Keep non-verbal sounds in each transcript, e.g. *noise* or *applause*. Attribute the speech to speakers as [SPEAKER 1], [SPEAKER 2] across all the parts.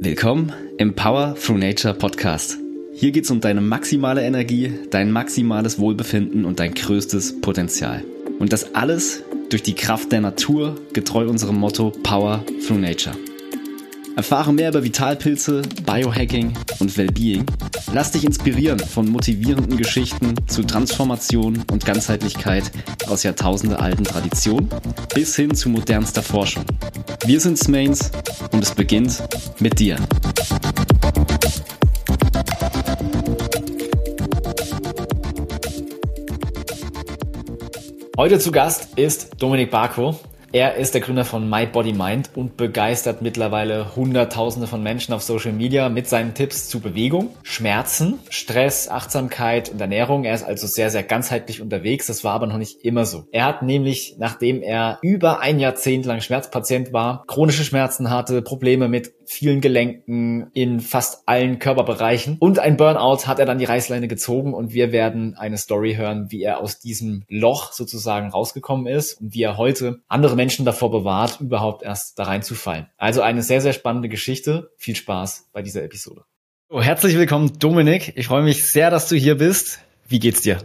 [SPEAKER 1] Willkommen im Power Through Nature Podcast. Hier geht es um deine maximale Energie, dein maximales Wohlbefinden und dein größtes Potenzial. Und das alles durch die Kraft der Natur, getreu unserem Motto Power Through Nature. Erfahre mehr über Vitalpilze, Biohacking und Wellbeing. Lass dich inspirieren von motivierenden Geschichten zu Transformation und Ganzheitlichkeit aus jahrtausendealten Traditionen bis hin zu modernster Forschung. Wir sind Smains und es beginnt mit dir.
[SPEAKER 2] Heute zu Gast ist Dominik Barko. Er ist der Gründer von My Body Mind und begeistert mittlerweile Hunderttausende von Menschen auf Social Media mit seinen Tipps zu Bewegung, Schmerzen, Stress, Achtsamkeit und Ernährung. Er ist also sehr, sehr ganzheitlich unterwegs. Das war aber noch nicht immer so. Er hat nämlich, nachdem er über ein Jahrzehnt lang Schmerzpatient war, chronische Schmerzen hatte, Probleme mit vielen Gelenken in fast allen Körperbereichen und ein Burnout hat er dann die Reißleine gezogen und wir werden eine Story hören, wie er aus diesem Loch sozusagen rausgekommen ist und wie er heute andere Menschen davor bewahrt, überhaupt erst da reinzufallen. Also eine sehr, sehr spannende Geschichte. Viel Spaß bei dieser Episode.
[SPEAKER 1] Oh, herzlich willkommen, Dominik. Ich freue mich sehr, dass du hier bist. Wie geht's dir?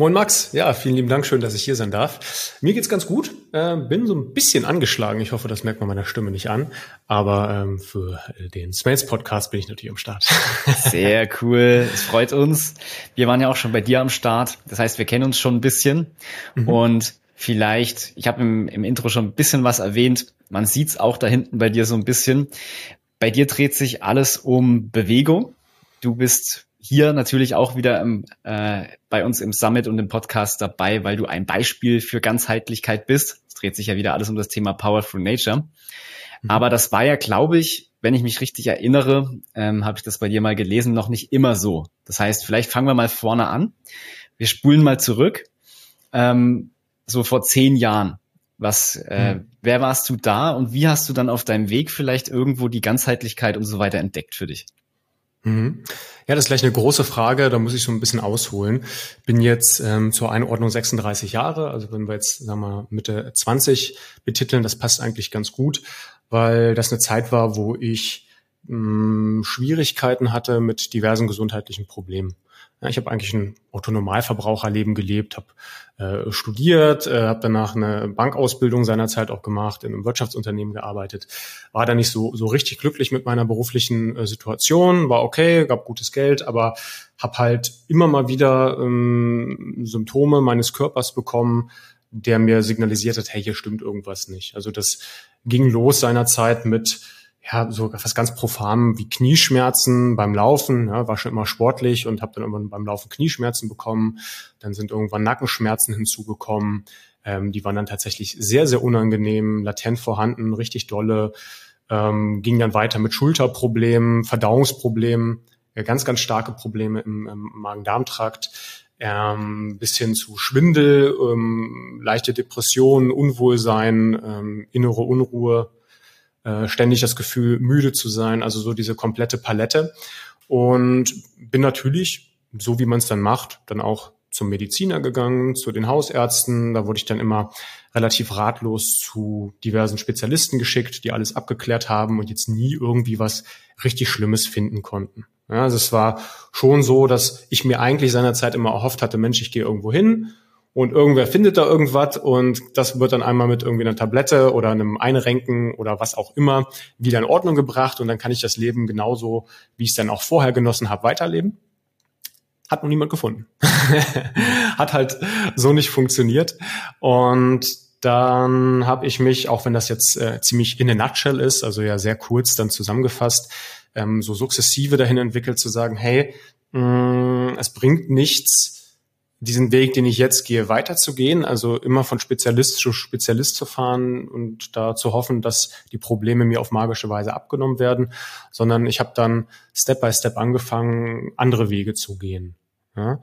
[SPEAKER 3] Moin Max, ja, vielen lieben Dank, schön, dass ich hier sein darf. Mir geht's ganz gut, äh, bin so ein bisschen angeschlagen. Ich hoffe, das merkt man meiner Stimme nicht an. Aber ähm, für den Smails Podcast bin ich natürlich am Start. *laughs*
[SPEAKER 1] Sehr cool, es freut uns. Wir waren ja auch schon bei dir am Start. Das heißt, wir kennen uns schon ein bisschen mhm. und vielleicht, ich habe im, im Intro schon ein bisschen was erwähnt, man sieht's auch da hinten bei dir so ein bisschen. Bei dir dreht sich alles um Bewegung. Du bist hier natürlich auch wieder im, äh, bei uns im Summit und im Podcast dabei, weil du ein Beispiel für Ganzheitlichkeit bist. Es dreht sich ja wieder alles um das Thema Powerful Nature. Mhm. Aber das war ja, glaube ich, wenn ich mich richtig erinnere, ähm, habe ich das bei dir mal gelesen, noch nicht immer so. Das heißt, vielleicht fangen wir mal vorne an. Wir spulen mal zurück. Ähm, so vor zehn Jahren. Was, äh, mhm. wer warst du da und wie hast du dann auf deinem Weg vielleicht irgendwo die Ganzheitlichkeit und so weiter entdeckt für dich?
[SPEAKER 3] Mhm. Ja, das ist gleich eine große Frage, da muss ich so ein bisschen ausholen. Bin jetzt ähm, zur Einordnung 36 Jahre, also wenn wir jetzt sagen wir Mitte 20 betiteln, das passt eigentlich ganz gut, weil das eine Zeit war, wo ich mh, hm, Schwierigkeiten hatte mit diversen gesundheitlichen Problemen. Ja, ich habe eigentlich ein Autonomalverbraucherleben gelebt, habe äh, studiert, äh, habe danach eine Bankausbildung seinerzeit auch gemacht, in einem Wirtschaftsunternehmen gearbeitet, war da nicht so so richtig glücklich mit meiner beruflichen äh, Situation, war okay, gab gutes Geld, aber habe halt immer mal wieder ähm, Symptome meines Körpers bekommen, der mir signalisiert hat, hey, hier stimmt irgendwas nicht. Also das ging los seinerzeit mit ja, so was ganz profan wie Knieschmerzen beim Laufen, ja, war schon immer sportlich und habe dann irgendwann beim Laufen Knieschmerzen bekommen. Dann sind irgendwann Nackenschmerzen hinzugekommen. Ähm, die waren dann tatsächlich sehr, sehr unangenehm, latent vorhanden, richtig dolle. Ähm, ging dann weiter mit Schulterproblemen, Verdauungsproblemen, ja, ganz, ganz starke Probleme im, im Magen-Darm-Trakt. Ähm, bis hin zu Schwindel, ähm, leichte Depressionen, Unwohlsein, ähm, innere Unruhe, äh, ständig das Gefühl, müde zu sein, also so diese komplette Palette. Und bin natürlich, so wie man es dann macht, dann auch zum Mediziner gegangen, zu den Hausärzten. Da wurde ich dann immer relativ ratlos zu diversen Spezialisten geschickt, die alles abgeklärt haben und jetzt nie irgendwie was richtig Schlimmes finden konnten. Ja, also es war schon so, dass ich mir eigentlich seinerzeit immer erhofft hatte, Mensch, ich gehe irgendwo hin und irgendwer findet da irgendwas und das wird dann einmal mit irgendwie einer Tablette oder einem Einrenken oder was auch immer wieder in Ordnung gebracht und dann kann ich das Leben genauso, wie ich es dann auch vorher genossen habe, weiterleben. Hat noch niemand gefunden. *laughs* Hat halt so nicht funktioniert und dann habe ich mich, auch wenn das jetzt äh, ziemlich in a nutshell ist, also ja sehr kurz dann zusammengefasst, ähm, so sukzessive dahin entwickelt zu sagen, hey, mh, mm, es bringt nichts, diesen Weg, den ich jetzt gehe, weiterzugehen, also immer von Spezialist zu Spezialist zu fahren und da zu hoffen, dass die Probleme mir auf magische Weise abgenommen werden, sondern ich habe dann Step by Step angefangen, andere Wege zu gehen. Ja?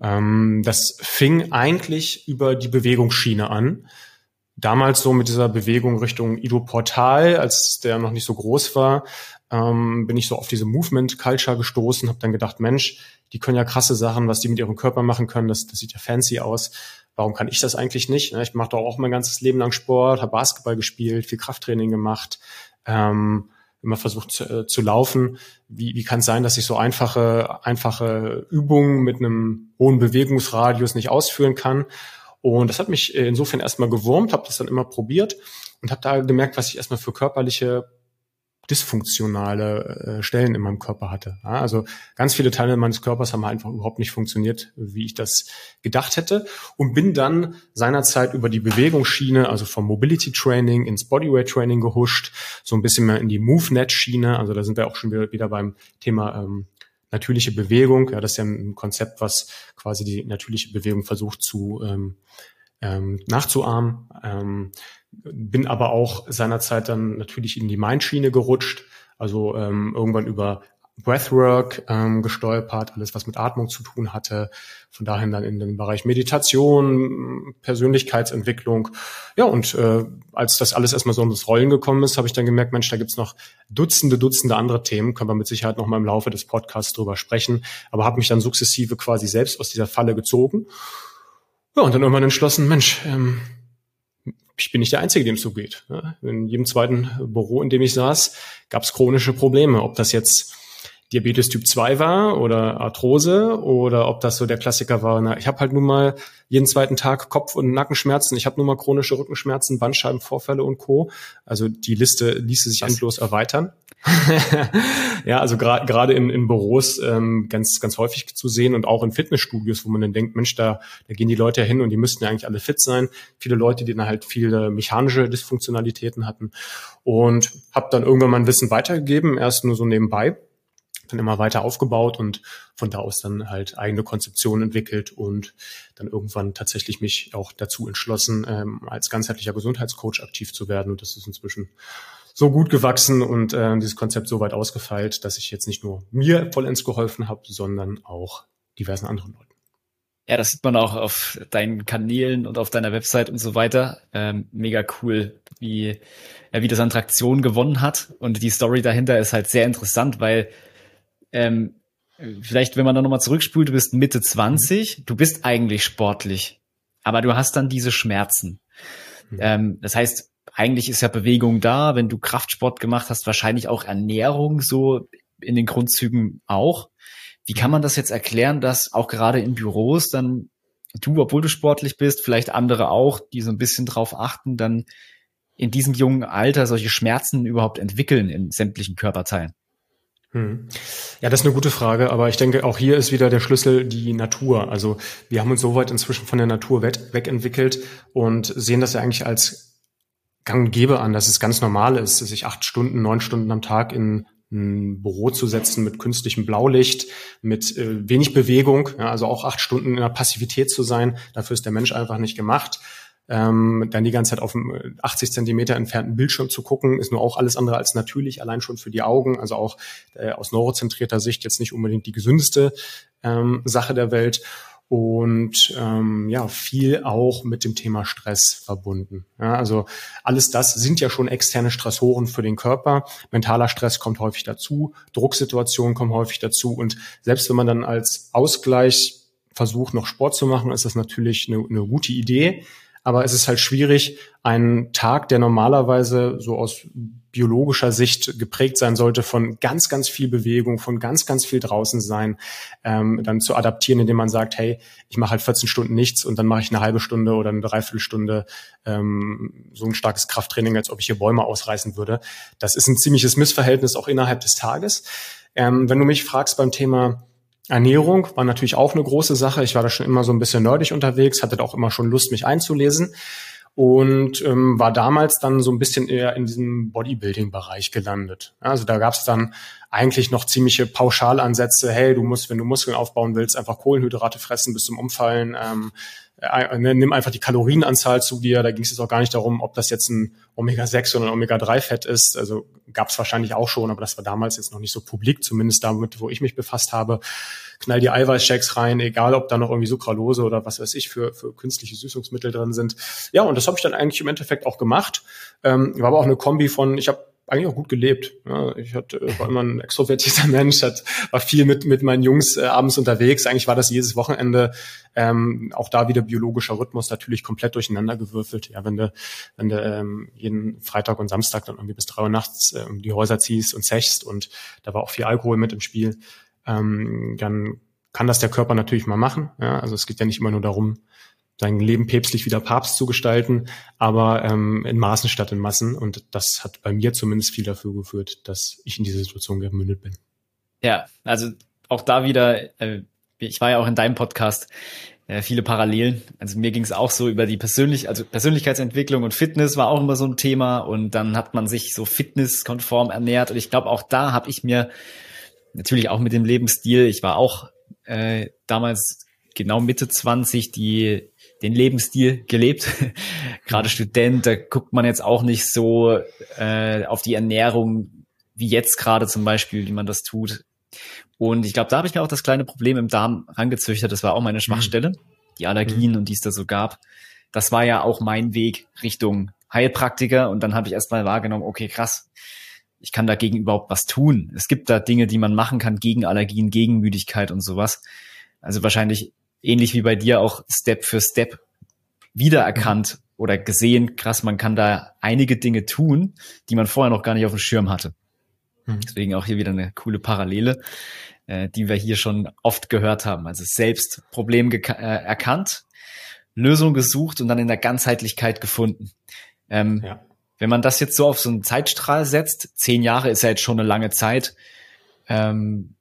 [SPEAKER 3] Mhm. Das fing eigentlich über die Bewegungsschiene an. Damals so mit dieser Bewegung Richtung Ido Portal, als der noch nicht so groß war, ähm, bin ich so auf diese Movement Culture gestoßen, habe dann gedacht, Mensch, die können ja krasse Sachen, was die mit ihrem Körper machen können, das, das sieht ja fancy aus. Warum kann ich das eigentlich nicht? Ne, ich mache doch auch mein ganzes Leben lang Sport, habe Basketball gespielt, viel Krafttraining gemacht, ähm, immer versucht zu, äh, zu laufen. Wie, wie kann es sein, dass ich so einfache, einfache Übungen mit einem hohen Bewegungsradius nicht ausführen kann? Und das hat mich insofern erstmal gewurmt, habe das dann immer probiert und habe da gemerkt, was ich erstmal für körperliche dysfunktionale äh, Stellen in meinem Körper hatte. Ja, also ganz viele Teile meines Körpers haben einfach überhaupt nicht funktioniert, wie ich das gedacht hätte und bin dann seinerzeit über die Bewegungsschiene, also vom Mobility Training ins Bodyweight Training gehuscht, so ein bisschen mehr in die MoveNet Schiene, also da sind wir auch schon wieder, beim Thema ähm, natürliche Bewegung. Ja, das ist ja ein Konzept, was quasi die natürliche Bewegung versucht zu ähm, ähm, nachzuahmen. Ähm, bin aber auch seinerzeit dann natürlich in die Mindschiene gerutscht, also ähm, irgendwann über Breathwork ähm, gestolpert, alles was mit Atmung zu tun hatte, von dahin dann in den Bereich Meditation, Persönlichkeitsentwicklung. Ja, und äh, als das alles erstmal so ins Rollen gekommen ist, habe ich dann gemerkt, Mensch, da gibt's noch Dutzende, Dutzende andere Themen, können wir mit Sicherheit noch mal im Laufe des Podcasts drüber sprechen, aber habe mich dann sukzessive quasi selbst aus dieser Falle gezogen. Ja, und dann irgendwann entschlossen, Mensch, ähm, ich bin nicht der Einzige, dem es so geht. In jedem zweiten Büro, in dem ich saß, gab es chronische Probleme. Ob das jetzt Diabetes Typ 2 war oder Arthrose oder ob das so der Klassiker war, na, ich habe halt nun mal jeden zweiten Tag Kopf- und Nackenschmerzen, ich habe nun mal chronische Rückenschmerzen, Bandscheibenvorfälle und Co. Also die Liste ließe sich endlos erweitern. *laughs* ja, also gerade gerade in, in Büros ähm, ganz ganz häufig zu sehen und auch in Fitnessstudios, wo man dann denkt, Mensch, da, da gehen die Leute ja hin und die müssten ja eigentlich alle fit sein. Viele Leute, die dann halt viele mechanische Dysfunktionalitäten hatten und habe dann irgendwann mein Wissen weitergegeben, erst nur so nebenbei dann immer weiter aufgebaut und von da aus dann halt eigene Konzeptionen entwickelt und dann irgendwann tatsächlich mich auch dazu entschlossen, ähm, als ganzheitlicher Gesundheitscoach aktiv zu werden. Und das ist inzwischen so gut gewachsen und äh, dieses Konzept so weit ausgefeilt, dass ich jetzt nicht nur mir vollends geholfen habe, sondern auch diversen anderen Leuten.
[SPEAKER 1] Ja, das sieht man auch auf deinen Kanälen und auf deiner Website und so weiter. Ähm, mega cool, wie, ja, wie das an Traktion gewonnen hat. Und die Story dahinter ist halt sehr interessant, weil ähm, vielleicht, wenn man da nochmal zurückspult, du bist Mitte 20, du bist eigentlich sportlich, aber du hast dann diese Schmerzen. Mhm. Ähm, das heißt, eigentlich ist ja Bewegung da, wenn du Kraftsport gemacht hast, wahrscheinlich auch Ernährung so in den Grundzügen auch. Wie kann man das jetzt erklären, dass auch gerade in Büros dann du, obwohl du sportlich bist, vielleicht andere auch, die so ein bisschen drauf achten, dann in diesem jungen Alter solche Schmerzen überhaupt entwickeln in sämtlichen Körperteilen?
[SPEAKER 3] Hm. Ja, das ist eine gute Frage, aber ich denke, auch hier ist wieder der Schlüssel die Natur. Also wir haben uns so weit inzwischen von der Natur wegentwickelt und sehen das ja eigentlich als gang und gäbe an, dass es ganz normal ist, sich acht Stunden, neun Stunden am Tag in ein Büro zu setzen mit künstlichem Blaulicht, mit äh, wenig Bewegung, ja, also auch acht Stunden in der Passivität zu sein. Dafür ist der Mensch einfach nicht gemacht. Ähm, dann die ganze Zeit auf einem 80 Zentimeter entfernten Bildschirm zu gucken, ist nur auch alles andere als natürlich, allein schon für die Augen, also auch äh, aus neurozentrierter Sicht jetzt nicht unbedingt die gesündeste ähm, Sache der Welt und ähm, ja viel auch mit dem Thema Stress verbunden. Ja, also alles das sind ja schon externe Stressoren für den Körper. Mentaler Stress kommt häufig dazu, Drucksituationen kommen häufig dazu und selbst wenn man dann als Ausgleich versucht, noch Sport zu machen, ist das natürlich eine, eine gute Idee. Aber es ist halt schwierig, einen Tag, der normalerweise so aus biologischer Sicht geprägt sein sollte von ganz, ganz viel Bewegung, von ganz, ganz viel draußen sein, ähm, dann zu adaptieren, indem man sagt, hey, ich mache halt 14 Stunden nichts und dann mache ich eine halbe Stunde oder eine Dreiviertelstunde ähm, so ein starkes Krafttraining, als ob ich hier Bäume ausreißen würde. Das ist ein ziemliches Missverhältnis auch innerhalb des Tages. Ähm, wenn du mich fragst beim Thema Ernährung war natürlich auch eine große Sache. Ich war da schon immer so ein bisschen nerdig unterwegs, hatte auch immer schon Lust, mich einzulesen und ähm, war damals dann so ein bisschen eher in diesem Bodybuilding-Bereich gelandet. Also da gab es dann eigentlich noch ziemliche Pauschalansätze. Hey, du musst, wenn du Muskeln aufbauen willst, einfach Kohlenhydrate fressen bis zum Umfallen. Ähm, ne, nimm einfach die Kalorienanzahl zu dir. Da ging es jetzt auch gar nicht darum, ob das jetzt ein Omega-6 oder ein Omega-3-Fett ist. Also gab es wahrscheinlich auch schon, aber das war damals jetzt noch nicht so publik, zumindest damit, wo ich mich befasst habe. Knall die Eiweißshakes rein, egal ob da noch irgendwie Sucralose oder was weiß ich für, für künstliche Süßungsmittel drin sind. Ja, und das habe ich dann eigentlich im Endeffekt auch gemacht. Ähm, war aber auch eine Kombi von, ich habe eigentlich auch gut gelebt. Ja, ich hatte, war immer ein extrovertierter *laughs* Mensch, hat, war viel mit, mit meinen Jungs äh, abends unterwegs. Eigentlich war das jedes Wochenende ähm, auch da wieder biologischer Rhythmus natürlich komplett durcheinander gewürfelt. Ja, wenn du, wenn du ähm, jeden Freitag und Samstag dann irgendwie bis drei Uhr nachts äh, die Häuser ziehst und zechst und da war auch viel Alkohol mit im Spiel, ähm, dann kann das der Körper natürlich mal machen. Ja? Also es geht ja nicht immer nur darum, sein Leben päpstlich wieder Papst zu gestalten, aber ähm, in Maßen statt in Massen. Und das hat bei mir zumindest viel dafür geführt, dass ich in diese Situation gemündet bin.
[SPEAKER 1] Ja, also auch da wieder, äh, ich war ja auch in deinem Podcast, äh, viele Parallelen. Also mir ging es auch so über die persönlich, also Persönlichkeitsentwicklung und Fitness war auch immer so ein Thema und dann hat man sich so fitnesskonform ernährt und ich glaube auch da habe ich mir natürlich auch mit dem Lebensstil, ich war auch äh, damals genau Mitte 20, die den Lebensstil gelebt. *laughs* Gerade Student, da guckt man jetzt auch nicht so äh, auf die Ernährung wie jetzt gerade zum Beispiel, wie man das tut. Und ich glaube, da habe ich mir auch das kleine Problem im Darm rangezüchtet. Das war auch meine Schwachstelle, mhm. die Allergien mhm. und die es da so gab. Das war ja auch mein Weg Richtung Heilpraktiker. Und dann habe ich erstmal wahrgenommen, okay, krass, ich kann dagegen überhaupt was tun. Es gibt da Dinge, die man machen kann gegen Allergien, gegen Müdigkeit und sowas. Also wahrscheinlich ähnlich wie bei dir auch Step für Step wiedererkannt oder gesehen, krass, man kann da einige Dinge tun, die man vorher noch gar nicht auf dem Schirm hatte. Mhm. Deswegen auch hier wieder eine coole Parallele, äh, die wir hier schon oft gehört haben. Also selbst Problem äh, erkannt, Lösung gesucht und dann in der Ganzheitlichkeit gefunden. Ähm, ja. Wenn man das jetzt so auf so einen Zeitstrahl setzt, zehn Jahre ist ja jetzt schon eine lange Zeit. Ähm,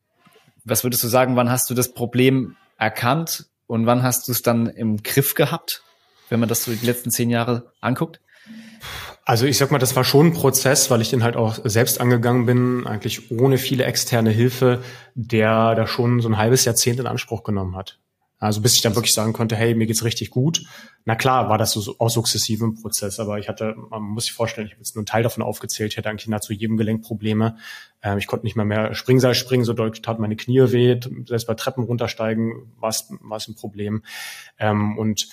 [SPEAKER 1] was würdest du sagen, wann hast du das Problem erkannt und wann hast du es dann im Griff gehabt, wenn man das so die letzten zehn Jahre anguckt?
[SPEAKER 3] Also ich sag mal, das war schon ein Prozess, weil ich den halt auch selbst angegangen bin, eigentlich ohne viele externe Hilfe, der da schon so ein halbes Jahrzehnt in Anspruch genommen hat. Also bis ich dann wirklich sagen konnte, hey, mir geht's richtig gut. Na klar, war das so auch sukzessive im Prozess, aber ich hatte, man muss sich vorstellen, ich habe jetzt nur einen Teil davon aufgezählt, ich hatte eigentlich nahezu jedem Gelenk Probleme. Ähm, ich konnte nicht mehr mehr Springseil springen, so deutlich tat meine Knie weh, selbst bei Treppen runtersteigen war es ein Problem. Ähm, und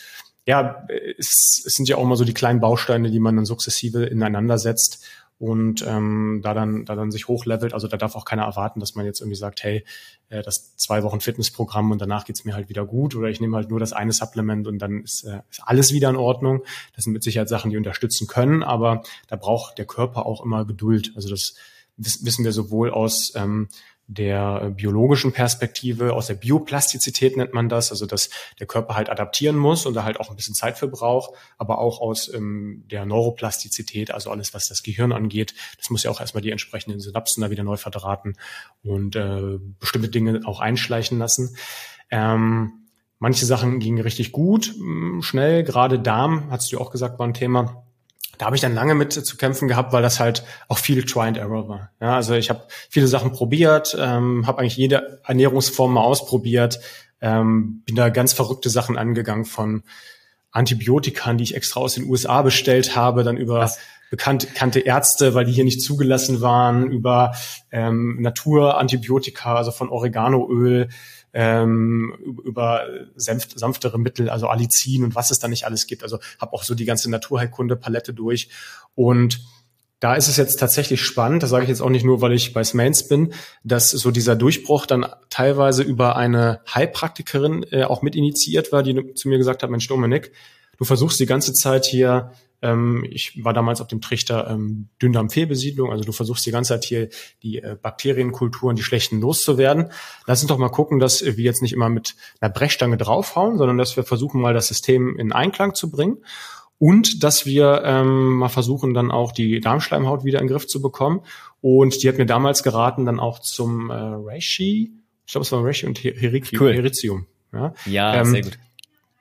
[SPEAKER 3] ja, es, es sind ja auch immer so die kleinen Bausteine, die man dann sukzessive ineinander setzt und ähm, da dann da dann sich hochlevelt. Also da darf auch keiner erwarten, dass man jetzt irgendwie sagt, hey, äh, das zwei Wochen Fitnessprogramm und danach geht's mir halt wieder gut oder ich nehme halt nur das eine Supplement und dann ist, äh, ist alles wieder in Ordnung. Das sind mit Sicherheit Sachen, die unterstützen können, aber da braucht der Körper auch immer Geduld. Also das wissen wir sowohl aus ähm, der äh, biologischen Perspektive, aus der Bioplastizität nennt man das, also dass der Körper halt adaptieren muss und da halt auch ein bisschen Zeit für braucht, aber auch aus ähm, der Neuroplastizität, also alles, was das Gehirn angeht, das muss ja auch erstmal die entsprechenden Synapsen da wieder neu verdrahten und äh, bestimmte Dinge auch einschleichen lassen. Ähm, manche Sachen gingen richtig gut, schnell, gerade Darm, hast du auch gesagt, war ein Thema da habe ich dann lange mit zu kämpfen gehabt, weil das halt auch viel Try and Error war. Ja, also ich habe viele Sachen probiert, ähm, habe eigentlich jede Ernährungsform mal ausprobiert, ähm, bin da ganz verrückte Sachen angegangen von Antibiotika, die ich extra aus den USA bestellt habe, dann über Was? bekannte, bekannte Ärzte, weil die hier nicht zugelassen waren, über ähm, Naturantibiotika, also von Oreganoöl, ähm, über sanft, sanftere Mittel, also Alicin und was es da nicht alles gibt. Also habe auch so die ganze Naturheilkunde-Palette durch. Und da ist es jetzt tatsächlich spannend, das sage ich jetzt auch nicht nur, weil ich bei Smains bin, dass so dieser Durchbruch dann teilweise über eine Heilpraktikerin äh, auch mit initiiert war, die zu mir gesagt hat, Mensch Dominik, du versuchst die ganze Zeit hier ähm, ich war damals auf dem Trichter ähm, Dünndarmfehlbesiedlung, also du versuchst die ganze Zeit hier die äh, Bakterienkulturen, die schlechten loszuwerden. Lass uns doch mal gucken, dass wir jetzt nicht immer mit einer Brechstange draufhauen, sondern dass wir versuchen mal das System in Einklang zu bringen und dass wir ähm, mal versuchen, dann auch die Darmschleimhaut wieder in den Griff zu bekommen. Und die hat mir damals geraten, dann auch zum äh, Reishi, ich glaube, es war Reishi und Heriki, cool. Heritium.
[SPEAKER 1] Ja, ja ähm, sehr gut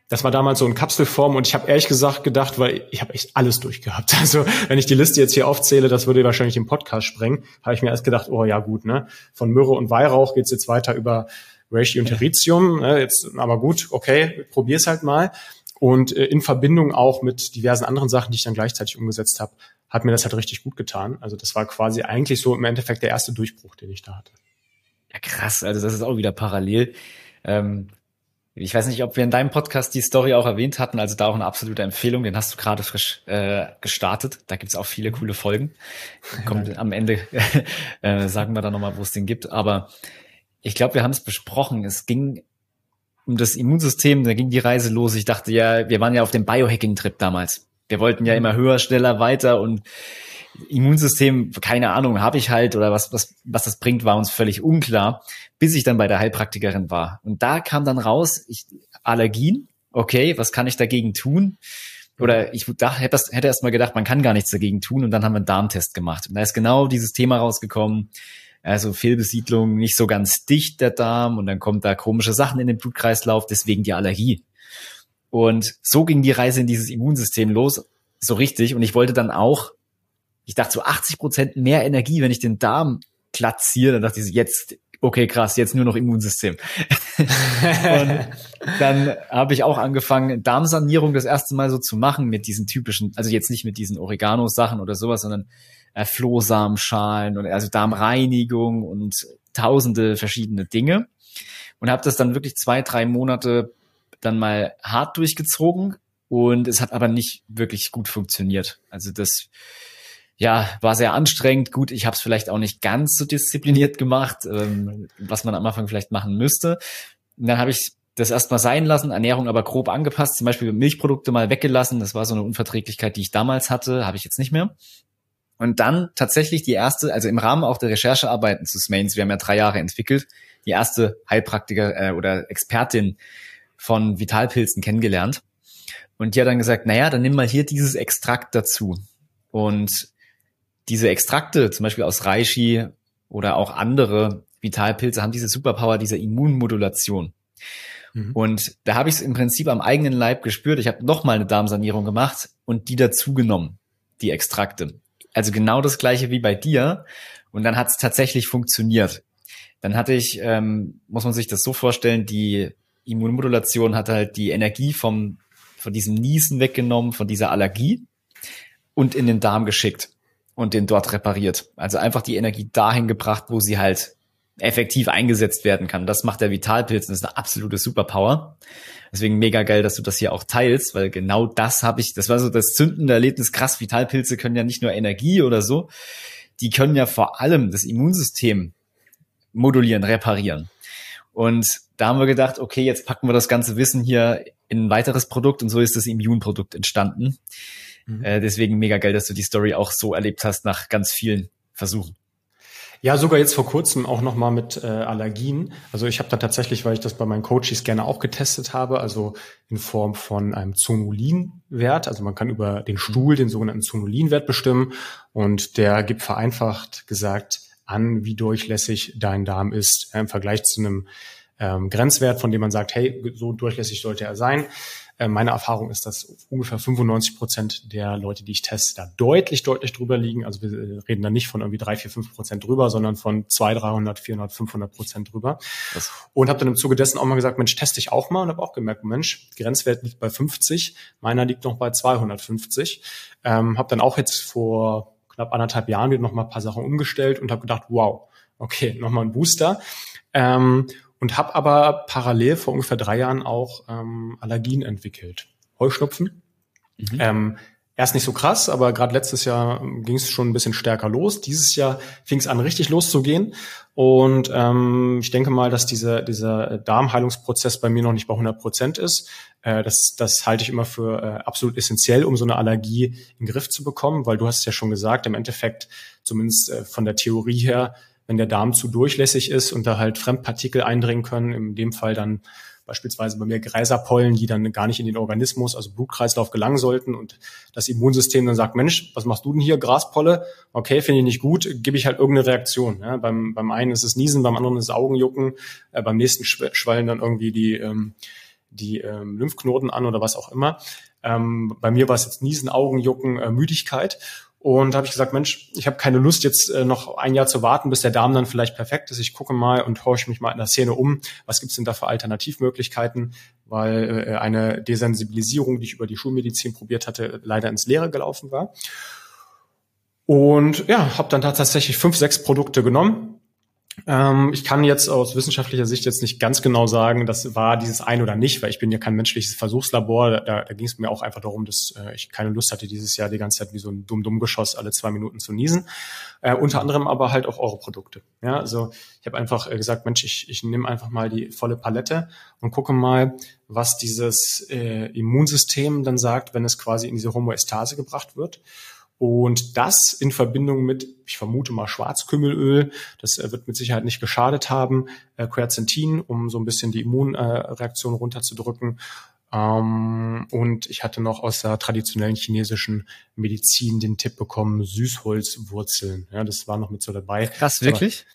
[SPEAKER 3] das war damals so in Kapselform und ich habe ehrlich gesagt gedacht, weil ich habe echt alles durchgehabt. *laughs* Also wenn ich die Liste jetzt hier aufzähle, das würde wahrscheinlich im Podcast sprengen, habe ich mir erst gedacht, oh ja gut, ne? Von Myrrhe und Weihrauch geht's jetzt weiter über Reishi und Heritium. Ne? Jetzt, aber gut, okay, probier's halt mal. Und äh, in Verbindung auch mit diversen anderen Sachen, die ich dann gleichzeitig umgesetzt habe, hat mir das halt richtig gut getan. Also das war quasi eigentlich so im Endeffekt der erste Durchbruch, den ich da hatte.
[SPEAKER 1] Ja, krass. Also das ist auch wieder parallel. Ähm ich weiß nicht, ob wir in deinem Podcast die Story auch erwähnt hatten, also da auch eine absolute Empfehlung, den hast du gerade frisch äh, gestartet. Da gibt's auch viele coole Folgen. Kommt am Ende, *laughs* äh, sagen wir dann nochmal, wo es den gibt. Aber ich glaube, wir haben es besprochen. Es ging um das Immunsystem, da ging die Reise los. Ich dachte ja, wir waren ja auf dem Biohacking-Trip damals. Wir wollten ja immer höher, schneller, weiter und Immunsystem, keine Ahnung, habe ich halt oder was, was, was das bringt, war uns völlig unklar, bis ich dann bei der Heilpraktikerin war. Und da kam dann raus, ich, Allergien, okay, was kann ich dagegen tun? Oder ich dachte, hätte, hätte erst mal gedacht, man kann gar nichts dagegen tun und dann haben wir einen Darmtest gemacht. Und da ist genau dieses Thema rausgekommen, also Fehlbesiedlung, nicht so ganz dicht der Darm und dann kommt da komische Sachen in den Blutkreislauf, deswegen die Allergie. Und so ging die Reise in dieses Immunsystem los, so richtig. Und ich wollte dann auch ich dachte so 80 Prozent mehr Energie, wenn ich den Darm platziere. Dann dachte ich jetzt, okay, krass, jetzt nur noch Immunsystem. *laughs* und dann habe ich auch angefangen, Darmsanierung das erste Mal so zu machen mit diesen typischen, also jetzt nicht mit diesen Oregano-Sachen oder sowas, sondern äh, Flohsamenschalen und also Darmreinigung und tausende verschiedene Dinge. Und habe das dann wirklich zwei, drei Monate dann mal hart durchgezogen und es hat aber nicht wirklich gut funktioniert. Also das ja, war sehr anstrengend. Gut, ich habe es vielleicht auch nicht ganz so diszipliniert gemacht, ähm, was man am Anfang vielleicht machen müsste. Und dann habe ich das erstmal sein lassen, Ernährung aber grob angepasst, zum Beispiel Milchprodukte mal weggelassen. Das war so eine Unverträglichkeit, die ich damals hatte, habe ich jetzt nicht mehr. Und dann tatsächlich die erste, also im Rahmen auch der Recherchearbeiten zu Smains, wir haben ja drei Jahre entwickelt, die erste Heilpraktiker äh, oder Expertin von Vitalpilzen kennengelernt. Und die hat dann gesagt, naja, dann nimm mal hier dieses Extrakt dazu. Und diese Extrakte, zum Beispiel aus Reishi oder auch andere Vitalpilze, haben diese Superpower dieser Immunmodulation. Mhm. Und da habe ich es im Prinzip am eigenen Leib gespürt. Ich habe nochmal eine Darmsanierung gemacht und die dazugenommen, die Extrakte. Also genau das gleiche wie bei dir. Und dann hat es tatsächlich funktioniert. Dann hatte ich, ähm, muss man sich das so vorstellen, die Immunmodulation hat halt die Energie vom, von diesem Niesen weggenommen, von dieser Allergie und in den Darm geschickt und den dort repariert. Also einfach die Energie dahin gebracht, wo sie halt effektiv eingesetzt werden kann. Das macht der Vitalpilz und das ist eine absolute Superpower. Deswegen mega geil, dass du das hier auch teilst, weil genau das habe ich, das war so das zündende Erlebnis. Krass, Vitalpilze können ja nicht nur Energie oder so, die können ja vor allem das Immunsystem modulieren, reparieren. Und da haben wir gedacht, okay, jetzt packen wir das ganze Wissen hier in ein weiteres Produkt und so ist das Immunprodukt entstanden. Mhm. Äh, deswegen mega geil, dass du die Story auch so erlebt hast nach ganz vielen Versuchen.
[SPEAKER 3] Ja, sogar jetzt vor kurzem auch nochmal mit äh, Allergien. Also ich habe da tatsächlich, weil ich das bei meinen Coaches gerne auch getestet habe, also in Form von einem Zonulinwert. Also man kann über den Stuhl den sogenannten Zonulinwert bestimmen und der gibt vereinfacht gesagt an, wie durchlässig dein Darm ist äh, im Vergleich zu einem ähm, Grenzwert, von dem man sagt, hey, so durchlässig sollte er sein. Äh, meine Erfahrung ist, dass ungefähr 95 Prozent der Leute, die ich teste, da deutlich, deutlich drüber liegen. Also wir äh, reden da nicht von irgendwie drei, vier, fünf Prozent drüber, sondern von zwei, 300, 400, 500 Prozent drüber. Was? Und habe dann im Zuge dessen auch mal gesagt, Mensch, teste ich auch mal und habe auch gemerkt, Mensch, Grenzwert liegt bei 50, meiner liegt noch bei 250. Ähm, habe dann auch jetzt vor knapp anderthalb Jahren wieder noch mal ein paar Sachen umgestellt und habe gedacht, wow, okay, nochmal ein Booster. Ähm, und habe aber parallel vor ungefähr drei Jahren auch ähm, Allergien entwickelt. Heuschnupfen. Mhm. Ähm, erst nicht so krass, aber gerade letztes Jahr ging es schon ein bisschen stärker los. Dieses Jahr fing es an, richtig loszugehen. Und ähm, ich denke mal, dass dieser, dieser Darmheilungsprozess bei mir noch nicht bei 100 Prozent ist. Äh, das, das halte ich immer für äh, absolut essentiell, um so eine Allergie in den Griff zu bekommen, weil du hast es ja schon gesagt, im Endeffekt, zumindest äh, von der Theorie her, wenn der Darm zu durchlässig ist und da halt Fremdpartikel eindringen können, in dem Fall dann beispielsweise bei mir Greiserpollen, die dann gar nicht in den Organismus, also Blutkreislauf gelangen sollten und das Immunsystem dann sagt, Mensch, was machst du denn hier, Graspolle? Okay, finde ich nicht gut, gebe ich halt irgendeine Reaktion. Ja, beim, beim einen ist es Niesen, beim anderen ist es Augenjucken, äh, beim nächsten schwallen dann irgendwie die, ähm, die ähm, Lymphknoten an oder was auch immer. Ähm, bei mir war es jetzt Niesen, Augenjucken, äh, Müdigkeit und habe ich gesagt, Mensch, ich habe keine Lust, jetzt äh, noch ein Jahr zu warten, bis der Darm dann vielleicht perfekt ist. Ich gucke mal und horche mich mal in der Szene um. Was gibt's denn da für Alternativmöglichkeiten? Weil äh, eine Desensibilisierung, die ich über die Schulmedizin probiert hatte, leider ins Leere gelaufen war. Und ja, habe dann da tatsächlich fünf, sechs Produkte genommen Ähm, ich kann jetzt aus wissenschaftlicher Sicht jetzt nicht ganz genau sagen, das war dieses ein oder nicht, weil ich bin ja kein menschliches Versuchslabor. Da, da ging es mir auch einfach darum, dass äh, ich keine Lust hatte, dieses Jahr die ganze Zeit wie so ein Dumm-Dumm-Geschoss alle zwei Minuten zu niesen. Äh, unter anderem aber halt auch eure Produkte. Ja, also ich habe einfach äh, gesagt, Mensch, ich, ich nehme einfach mal die volle Palette und gucke mal, was dieses äh, Immunsystem dann sagt, wenn es quasi in diese Homoestase gebracht wird. Und das in Verbindung mit, ich vermute mal, Schwarzkümmelöl, das äh, wird mit Sicherheit nicht geschadet haben, äh, Quercetin, um so ein bisschen die Immunreaktion runterzudrücken. Ähm, und ich hatte noch aus der traditionellen chinesischen Medizin den Tipp bekommen, Süßholzwurzeln. Ja, das war noch mit so dabei.
[SPEAKER 1] Krass, wirklich?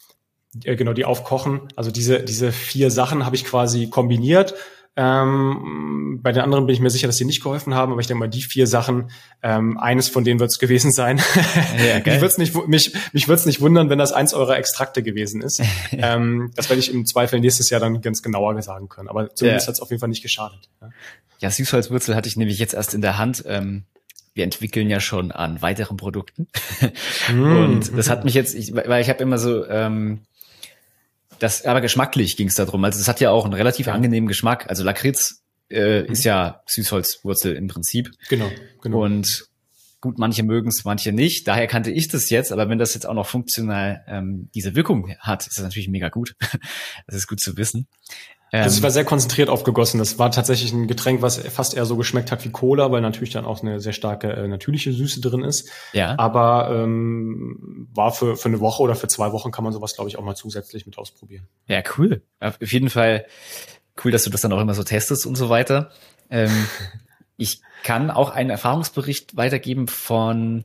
[SPEAKER 3] Aber, genau, die aufkochen. Also diese, diese vier Sachen habe ich quasi kombiniert ähm, bei den anderen bin ich mir sicher, dass sie nicht geholfen haben, aber ich denke mal, die vier Sachen, ähm, eines von denen wird es gewesen sein. *laughs* Ja, mich würde es nicht, mich, mich nicht wundern, wenn das eins eurer Extrakte gewesen ist. *laughs* ähm, das werde ich im Zweifel nächstes Jahr dann ganz genauer sagen können. Aber zumindest ja. hat es auf jeden Fall nicht geschadet.
[SPEAKER 1] Ja, ja Süßholzwurzel hatte ich nämlich jetzt erst in der Hand. Ähm, wir entwickeln ja schon an weiteren Produkten. *laughs* Mm. Und das hat mich jetzt, ich, weil ich habe immer so ähm, das, aber geschmacklich ging es darum. Also es hat ja auch einen relativ ja. angenehmen Geschmack. Also Lakritz äh, mhm. ist ja Süßholzwurzel im Prinzip.
[SPEAKER 3] Genau, genau.
[SPEAKER 1] Und gut, manche mögen es, manche nicht. Daher kannte ich das jetzt, aber wenn das jetzt auch noch funktional ähm, diese Wirkung hat, ist das natürlich mega gut. *laughs* das ist gut zu wissen.
[SPEAKER 3] Also es war sehr konzentriert aufgegossen. Das war tatsächlich ein Getränk, was fast eher so geschmeckt hat wie Cola, weil natürlich dann auch eine sehr starke äh, natürliche Süße drin ist. Ja. Aber ähm, war für, für eine Woche oder für zwei Wochen kann man sowas, glaube ich, auch mal zusätzlich mit ausprobieren.
[SPEAKER 1] Ja, cool. Auf jeden Fall cool, dass du das dann auch immer so testest und so weiter. Ähm, *laughs* ich kann auch einen Erfahrungsbericht weitergeben von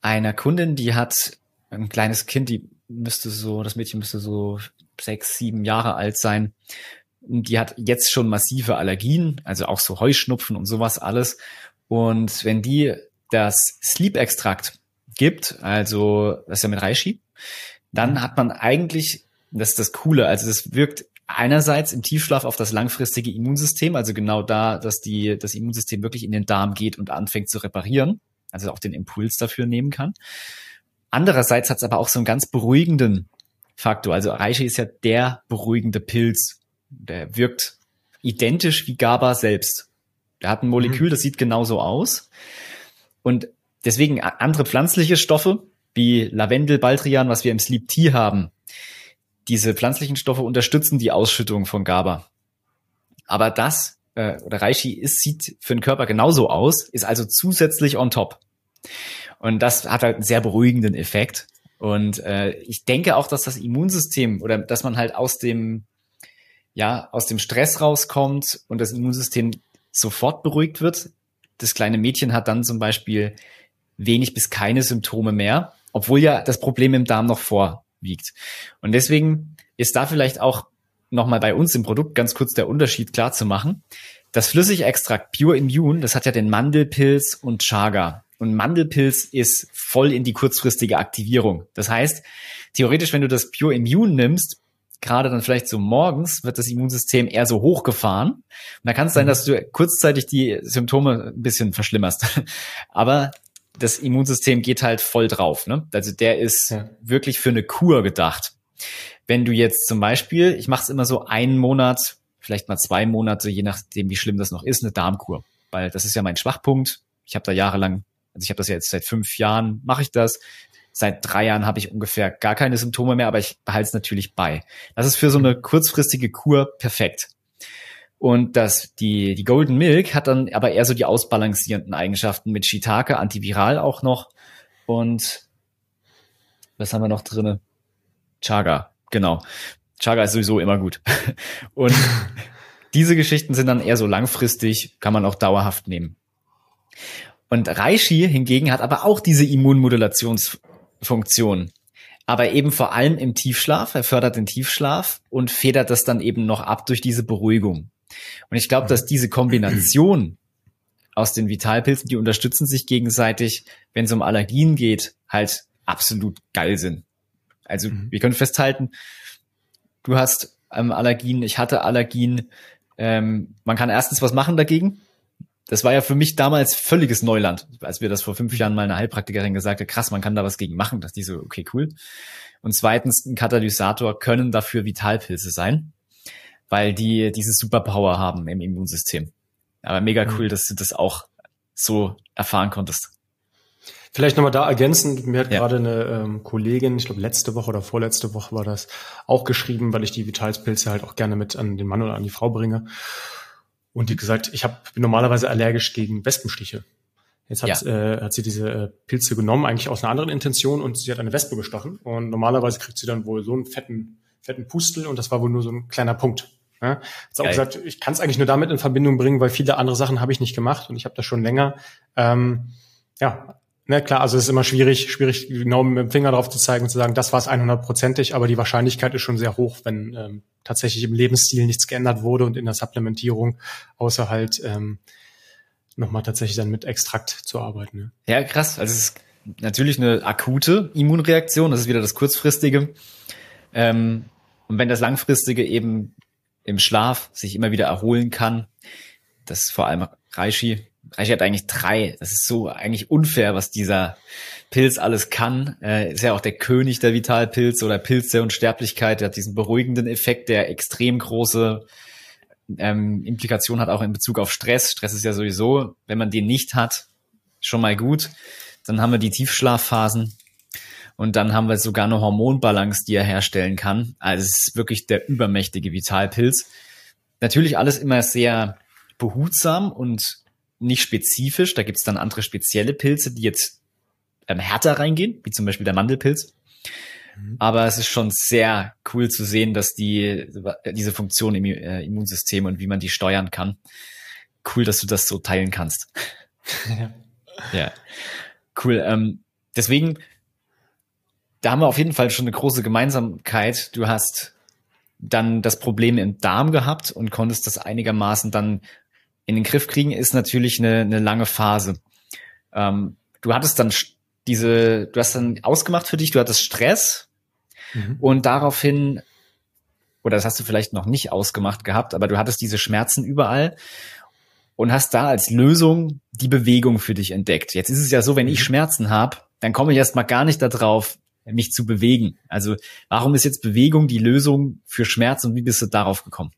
[SPEAKER 1] einer Kundin, die hat ein kleines Kind, die müsste so, das Mädchen müsste so sechs, sieben Jahre alt sein die hat jetzt schon massive Allergien, also auch so Heuschnupfen und sowas alles. Und wenn die das Sleep-Extrakt gibt, also das ist ja mit Reishi, dann hat man eigentlich, das ist das Coole, also das wirkt einerseits im Tiefschlaf auf das langfristige Immunsystem, also genau da, dass die, das Immunsystem wirklich in den Darm geht und anfängt zu reparieren, also auch den Impuls dafür nehmen kann. Andererseits hat es aber auch so einen ganz beruhigenden Faktor. Also Reishi ist ja der beruhigende Pilz der wirkt identisch wie GABA selbst. Der hat ein Molekül, mhm. das sieht genauso aus. Und deswegen andere pflanzliche Stoffe wie Lavendel, Baldrian, was wir im Sleep Tea haben, diese pflanzlichen Stoffe unterstützen die Ausschüttung von GABA. Aber das äh, oder Reishi ist, sieht für den Körper genauso aus, ist also zusätzlich on top. Und das hat halt einen sehr beruhigenden Effekt. Und äh, ich denke auch, dass das Immunsystem oder dass man halt aus dem ja, aus dem Stress rauskommt und das Immunsystem sofort beruhigt wird. Das kleine Mädchen hat dann zum Beispiel wenig bis keine Symptome mehr, obwohl ja das Problem im Darm noch vorwiegt. Und deswegen ist da vielleicht auch nochmal bei uns im Produkt ganz kurz der Unterschied klar zu machen. Das Flüssigextrakt Pure Immune, das hat ja den Mandelpilz und Chaga. Und Mandelpilz ist voll in die kurzfristige Aktivierung. Das heißt, theoretisch, wenn du das Pure Immune nimmst, gerade dann vielleicht so morgens wird das Immunsystem eher so hochgefahren. Und da kann es sein, mhm. dass du kurzzeitig die Symptome ein bisschen verschlimmerst. *laughs* Aber das Immunsystem geht halt voll drauf. Ne? Also der ist ja. wirklich für eine Kur gedacht. Wenn du jetzt zum Beispiel, ich mache es immer so einen Monat, vielleicht mal zwei Monate, je nachdem, wie schlimm das noch ist, eine Darmkur. Weil das ist ja mein Schwachpunkt. Ich habe da jahrelang, also ich habe das ja jetzt seit fünf Jahren, mache ich das. Seit drei Jahren habe ich ungefähr gar keine Symptome mehr, aber ich behalte es natürlich bei. Das ist für so eine kurzfristige Kur perfekt. Und das, die, die Golden Milk hat dann aber eher so die ausbalancierenden Eigenschaften mit Shiitake, antiviral auch noch. Und was haben wir noch drinne? Chaga, genau. Chaga ist sowieso immer gut. *laughs* Und diese Geschichten sind dann eher so langfristig, kann man auch dauerhaft nehmen. Und Reishi hingegen hat aber auch diese Immunmodulations Funktion. Aber eben vor allem im Tiefschlaf. Er fördert den Tiefschlaf und federt das dann eben noch ab durch diese Beruhigung. Und ich glaube, dass diese Kombination aus den Vitalpilzen, die unterstützen sich gegenseitig, wenn es um Allergien geht, halt absolut geil sind. Also mhm. wir können festhalten, du hast ähm, Allergien, ich hatte Allergien. Ähm, man kann erstens was machen dagegen das war ja für mich damals völliges Neuland, als wir das vor fünf Jahren mal einer Heilpraktikerin gesagt hat, krass, man kann da was gegen machen, dass die so, okay, cool. Und zweitens, ein Katalysator können dafür Vitalpilze sein, weil die dieses Superpower haben im Immunsystem. Aber mega mhm. cool, dass du das auch so erfahren konntest.
[SPEAKER 3] Vielleicht nochmal da ergänzend, mir hat ja. gerade eine ähm, Kollegin, ich glaube letzte Woche oder vorletzte Woche war das, auch geschrieben, weil ich die Vitalspilze halt auch gerne mit an den Mann oder an die Frau bringe. Und die gesagt, ich hab, bin normalerweise allergisch gegen Wespenstiche. Jetzt hat, ja. äh, hat sie diese äh, Pilze genommen, eigentlich aus einer anderen Intention, und sie hat eine Wespe gestochen. Und normalerweise kriegt sie dann wohl so einen fetten, fetten Pustel und das war wohl nur so ein kleiner Punkt. Ja? Hat auch gesagt, ich kann es eigentlich nur damit in Verbindung bringen, weil viele andere Sachen habe ich nicht gemacht und ich habe das schon länger. Ähm, ja, na klar, also es ist immer schwierig, schwierig genau mit dem Finger drauf zu zeigen und zu sagen, das war es 100%ig, aber die Wahrscheinlichkeit ist schon sehr hoch, wenn ähm, tatsächlich im Lebensstil nichts geändert wurde und in der Supplementierung, außer halt ähm, nochmal tatsächlich dann mit Extrakt zu arbeiten.
[SPEAKER 1] Ne? Ja, krass. Also es ist natürlich eine akute Immunreaktion, das ist wieder das kurzfristige. Ähm, und wenn das langfristige eben im Schlaf sich immer wieder erholen kann, das ist vor allem Reishi Reichi hat eigentlich drei. Das ist so eigentlich unfair, was dieser Pilz alles kann. Äh, ist ja auch der König der Vitalpilze oder Pilz der Unsterblichkeit. Der hat diesen beruhigenden Effekt, der extrem große ähm, Implikation hat, auch in Bezug auf Stress. Stress ist ja sowieso, wenn man den nicht hat, schon mal gut. Dann haben wir die Tiefschlafphasen. Und dann haben wir sogar eine Hormonbalance, die er herstellen kann. Also es ist wirklich der übermächtige Vitalpilz. Natürlich alles immer sehr behutsam und nicht spezifisch. Da gibt's dann andere spezielle Pilze, die jetzt ähm, härter reingehen, wie zum Beispiel der Mandelpilz. Mhm. Aber es ist schon sehr cool zu sehen, dass die diese Funktion im äh, Immunsystem und wie man die steuern kann. Cool, dass du das so teilen kannst. Ja, *laughs* ja. cool. Ähm, deswegen, da haben wir auf jeden Fall schon eine große Gemeinsamkeit. Du hast dann das Problem im Darm gehabt und konntest das einigermaßen dann in den Griff kriegen, ist natürlich eine, eine lange Phase. Ähm, du hattest dann diese, du hast dann ausgemacht für dich, du hattest Stress mhm. und daraufhin, oder das hast du vielleicht noch nicht ausgemacht gehabt, aber du hattest diese Schmerzen überall und hast da als Lösung die Bewegung für dich entdeckt. Jetzt ist es ja so, wenn ich mhm. Schmerzen habe, dann komme ich erst mal gar nicht darauf, mich zu bewegen. Also warum ist jetzt Bewegung die Lösung für Schmerz und wie bist du darauf gekommen?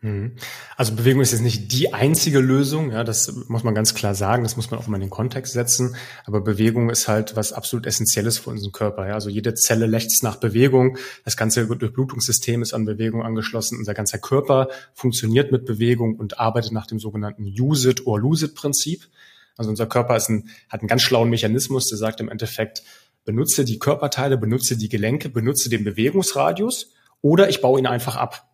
[SPEAKER 3] Mhm. Also Bewegung ist jetzt nicht die einzige Lösung, ja, das muss man ganz klar sagen, das muss man auch mal in den Kontext setzen, aber Bewegung ist halt was absolut Essentielles für unseren Körper, ja, also jede Zelle lechzt nach Bewegung, das ganze Durchblutungssystem ist an Bewegung angeschlossen, unser ganzer Körper funktioniert mit Bewegung und arbeitet nach dem sogenannten Use it or lose it Prinzip. Also unser Körper ist ein, hat einen ganz schlauen Mechanismus, der sagt im Endeffekt, benutze die Körperteile, benutze die Gelenke, benutze den Bewegungsradius oder ich baue ihn einfach ab.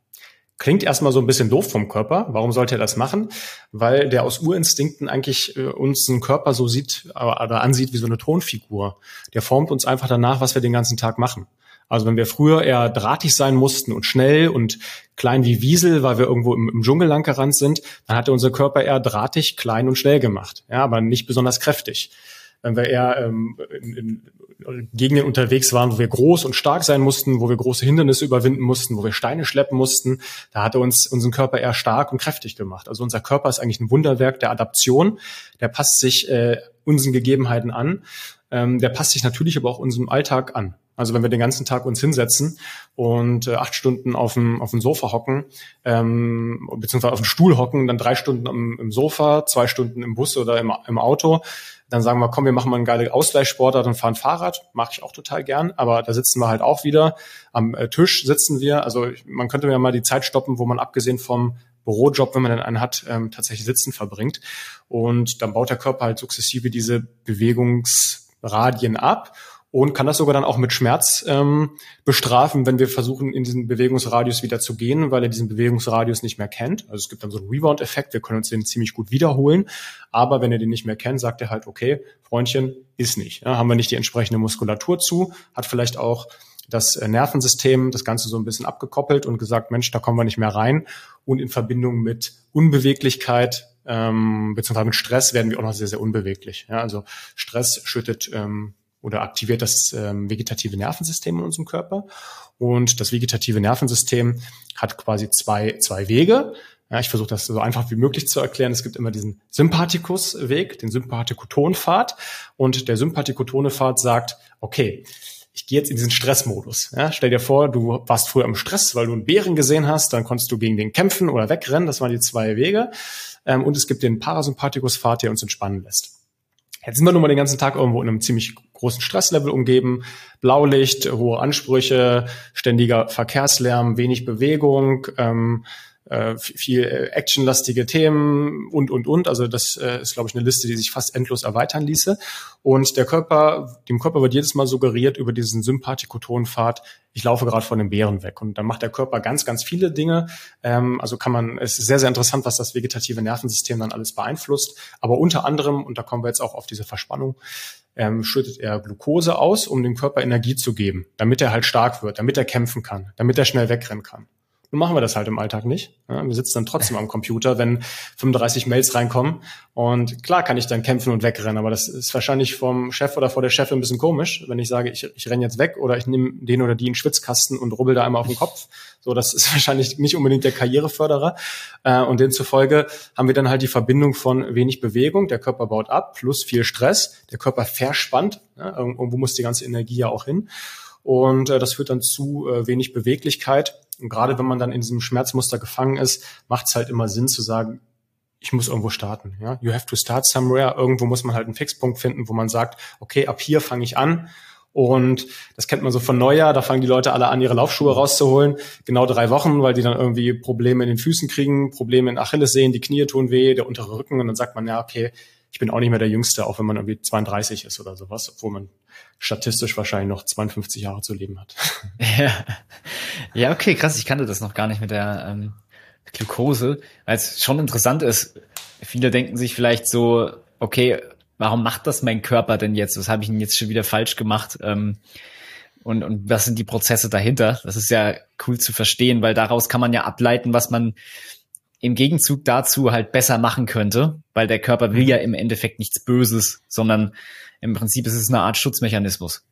[SPEAKER 3] Klingt erstmal so ein bisschen doof vom Körper. Warum sollte er das machen? Weil der aus Urinstinkten eigentlich äh, uns einen Körper so sieht äh, oder ansieht wie so eine Tonfigur. Der formt uns einfach danach, was wir den ganzen Tag machen. Also wenn wir früher eher drahtig sein mussten und schnell und klein wie Wiesel, weil wir irgendwo im, im Dschungel lang gerannt sind, dann hatte unser Körper eher drahtig, klein und schnell gemacht. Ja, aber nicht besonders kräftig wenn wir eher ähm, in, in Gegenden unterwegs waren, wo wir groß und stark sein mussten, wo wir große Hindernisse überwinden mussten, wo wir Steine schleppen mussten, da hat er uns unseren Körper eher stark und kräftig gemacht. Also unser Körper ist eigentlich ein Wunderwerk der Adaption, der passt sich äh, unseren Gegebenheiten an, ähm, der passt sich natürlich aber auch unserem Alltag an. Also wenn wir den ganzen Tag uns hinsetzen und äh, acht Stunden auf dem, auf dem Sofa hocken, ähm, beziehungsweise auf dem Stuhl hocken, dann drei Stunden im, im Sofa, zwei Stunden im Bus oder im, im Auto, dann sagen wir, komm, wir machen mal einen geilen Ausgleichssportart und fahren Fahrrad. Mache ich auch total gern. Aber da sitzen wir halt auch wieder. Am äh, Tisch sitzen wir. Also man könnte mir mal die Zeit stoppen, wo man abgesehen vom Bürojob, wenn man dann einen hat, ähm, tatsächlich sitzen verbringt. Und dann baut der Körper halt sukzessive diese Bewegungsradien ab und kann das sogar dann auch mit Schmerz ähm, bestrafen, wenn wir versuchen, in diesen Bewegungsradius wieder zu gehen, weil er diesen Bewegungsradius nicht mehr kennt. Also es gibt dann so einen Rebound-Effekt, wir können uns den ziemlich gut wiederholen, aber wenn er den nicht mehr kennt, sagt er halt, okay, Freundchen, ist nicht. Ja, haben wir nicht die entsprechende Muskulatur zu, hat vielleicht auch das äh, Nervensystem das Ganze so ein bisschen abgekoppelt und gesagt, Mensch, da kommen wir nicht mehr rein. Und in Verbindung mit Unbeweglichkeit ähm, beziehungsweise mit Stress werden wir auch noch sehr, sehr unbeweglich. Ja, also Stress schüttet ähm, oder aktiviert das ähm, vegetative Nervensystem in unserem Körper. Und das vegetative Nervensystem hat quasi zwei, zwei Wege. Ja, ich versuche das so einfach wie möglich zu erklären. Es gibt immer diesen Sympathikus-Weg, den Sympathikotonpfad. Und der Sympathikotone-Pfad sagt, okay, ich gehe jetzt in diesen Stressmodus. Ja, stell dir vor, du warst früher im Stress, weil du einen Bären gesehen hast, dann konntest du gegen den kämpfen oder wegrennen. Das waren die zwei Wege. Ähm, und es gibt den Parasympathikus-Pfad, der uns entspannen lässt. Jetzt sind wir nun mal den ganzen Tag irgendwo in einem ziemlich großen Stresslevel umgeben. Blaulicht, hohe Ansprüche, ständiger Verkehrslärm, wenig Bewegung, ähm, äh, viel äh, actionlastige Themen und, und, und. Also das äh, ist, glaube ich, eine Liste, die sich fast endlos erweitern ließe. Und der Körper, dem Körper wird jedes Mal suggeriert über diesen Sympathikotonpfad, ich laufe gerade von den Bären weg. Und dann macht der Körper ganz, ganz viele Dinge. Ähm, also kann man, es ist sehr, sehr interessant, was das vegetative Nervensystem dann alles beeinflusst. Aber unter anderem, und da kommen wir jetzt auch auf diese Verspannung, ähm, schüttet er Glucose aus, um dem Körper Energie zu geben, damit er halt stark wird, damit er kämpfen kann, damit er schnell wegrennen kann. Nun machen wir das halt im Alltag nicht. Ja, wir sitzen dann trotzdem am Computer, wenn 35 Mails reinkommen. Und klar kann ich dann kämpfen und wegrennen, aber das ist wahrscheinlich vom Chef oder vor der Chefin ein bisschen komisch, wenn ich sage, ich, ich renne jetzt weg oder ich nehme den oder die in Schwitzkasten und rubbel da einmal auf den Kopf. So, das ist *laughs* wahrscheinlich nicht unbedingt der Karriereförderer. Äh, und demzufolge haben wir dann halt die Verbindung von wenig Bewegung, der Körper baut ab, plus viel Stress, der Körper verspannt. Ja, irgendwo muss die ganze Energie ja auch hin. Und äh, das führt dann zu äh, wenig Beweglichkeit und gerade wenn man dann in diesem Schmerzmuster gefangen ist, macht es halt immer Sinn zu sagen, ich muss irgendwo starten. Ja? You have to start somewhere. Irgendwo muss man halt einen Fixpunkt finden, wo man sagt, okay, ab hier fange ich an. Und das kennt man so von Neujahr, da fangen die Leute alle an, ihre Laufschuhe rauszuholen. Genau drei Wochen, weil die dann irgendwie Probleme in den Füßen kriegen, Probleme in Achilles sehen, die Knie tun weh, der untere Rücken. Und dann sagt man, ja, okay, ich bin auch nicht mehr der Jüngste, auch wenn man irgendwie 32 ist oder sowas, obwohl man statistisch wahrscheinlich noch 52 Jahre zu leben hat. *laughs*
[SPEAKER 1] Ja, ja okay, krass. Ich kannte das noch gar nicht mit der ähm, Glukose, weil es schon interessant ist. Viele denken sich vielleicht so, okay, warum macht das mein Körper denn jetzt? Was habe ich denn jetzt schon wieder falsch gemacht? Ähm, und, und was sind die Prozesse dahinter? Das ist ja cool zu verstehen, weil daraus kann man ja ableiten, was man im Gegenzug dazu halt besser machen könnte, weil der Körper will ja im Endeffekt nichts Böses, sondern im Prinzip ist es eine Art Schutzmechanismus.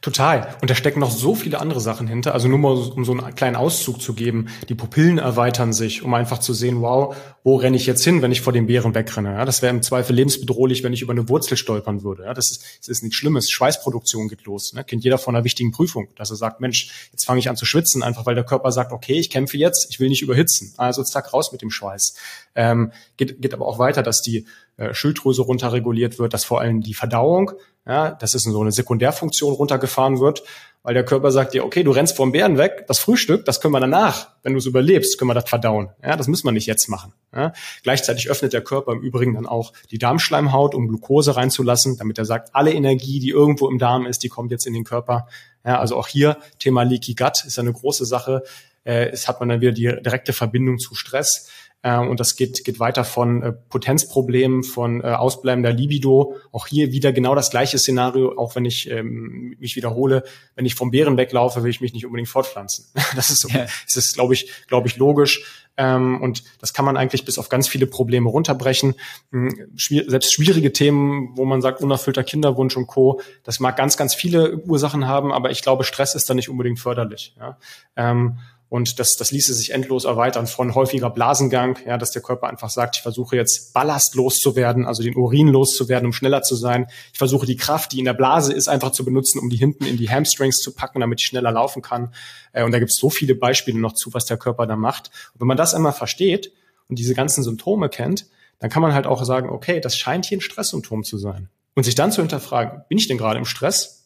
[SPEAKER 3] Total. Und da stecken noch so viele andere Sachen hinter. Also nur mal, um so einen kleinen Auszug zu geben. Die Pupillen erweitern sich, um einfach zu sehen, wow, wo renne ich jetzt hin, wenn ich vor den Bären wegrenne? Ja, das wäre im Zweifel lebensbedrohlich, wenn ich über eine Wurzel stolpern würde. Ja, das ist, das ist nichts Schlimmes. Schweißproduktion geht los. Ne? Kennt jeder von einer wichtigen Prüfung, dass er sagt, Mensch, jetzt fange ich an zu schwitzen, einfach weil der Körper sagt, okay, ich kämpfe jetzt, ich will nicht überhitzen. Also zack, raus mit dem Schweiß. Ähm, geht, geht aber auch weiter, dass die äh, Schilddrüse runterreguliert wird, dass vor allem die Verdauung, ja, das ist so eine Sekundärfunktion runtergefahren wird, weil der Körper sagt dir, okay, du rennst vom Bären weg, das Frühstück, das können wir danach, wenn du es überlebst, können wir das verdauen. Ja, das müssen wir nicht jetzt machen. Ja. Gleichzeitig öffnet der Körper im Übrigen dann auch die Darmschleimhaut, um Glucose reinzulassen, damit er sagt, alle Energie, die irgendwo im Darm ist, die kommt jetzt in den Körper. Ja, also auch hier Thema Leaky Gut ist eine große Sache. Äh, es hat man dann wieder die direkte Verbindung zu Stress. Äh, und das geht, geht weiter von äh, Potenzproblemen, von äh, ausbleibender Libido. Auch hier wieder genau das gleiche Szenario, auch wenn ich ähm, mich wiederhole. Wenn ich vom Bären weglaufe, will ich mich nicht unbedingt fortpflanzen. *laughs* Das ist, so, ja. das ist glaube ich, glaube ich, logisch. Ähm, und das kann man eigentlich bis auf ganz viele Probleme runterbrechen. Hm, schwier selbst schwierige Themen, wo man sagt, unerfüllter Kinderwunsch und Co., das mag ganz, ganz viele Ursachen haben, aber ich glaube, Stress ist da nicht unbedingt förderlich. Ja? Ähm, und das, das ließe sich endlos erweitern von häufiger Blasengang, ja, dass der Körper einfach sagt, ich versuche jetzt Ballast loszuwerden, also den Urin loszuwerden, um schneller zu sein. Ich versuche die Kraft, die in der Blase ist, einfach zu benutzen, um die hinten in die Hamstrings zu packen, damit ich schneller laufen kann. Äh, und da gibt es so viele Beispiele noch zu, was der Körper da macht. Und wenn man das einmal versteht und diese ganzen Symptome kennt, dann kann man halt auch sagen, okay, das scheint hier ein Stresssymptom zu sein. Und sich dann zu hinterfragen, bin ich denn gerade im Stress?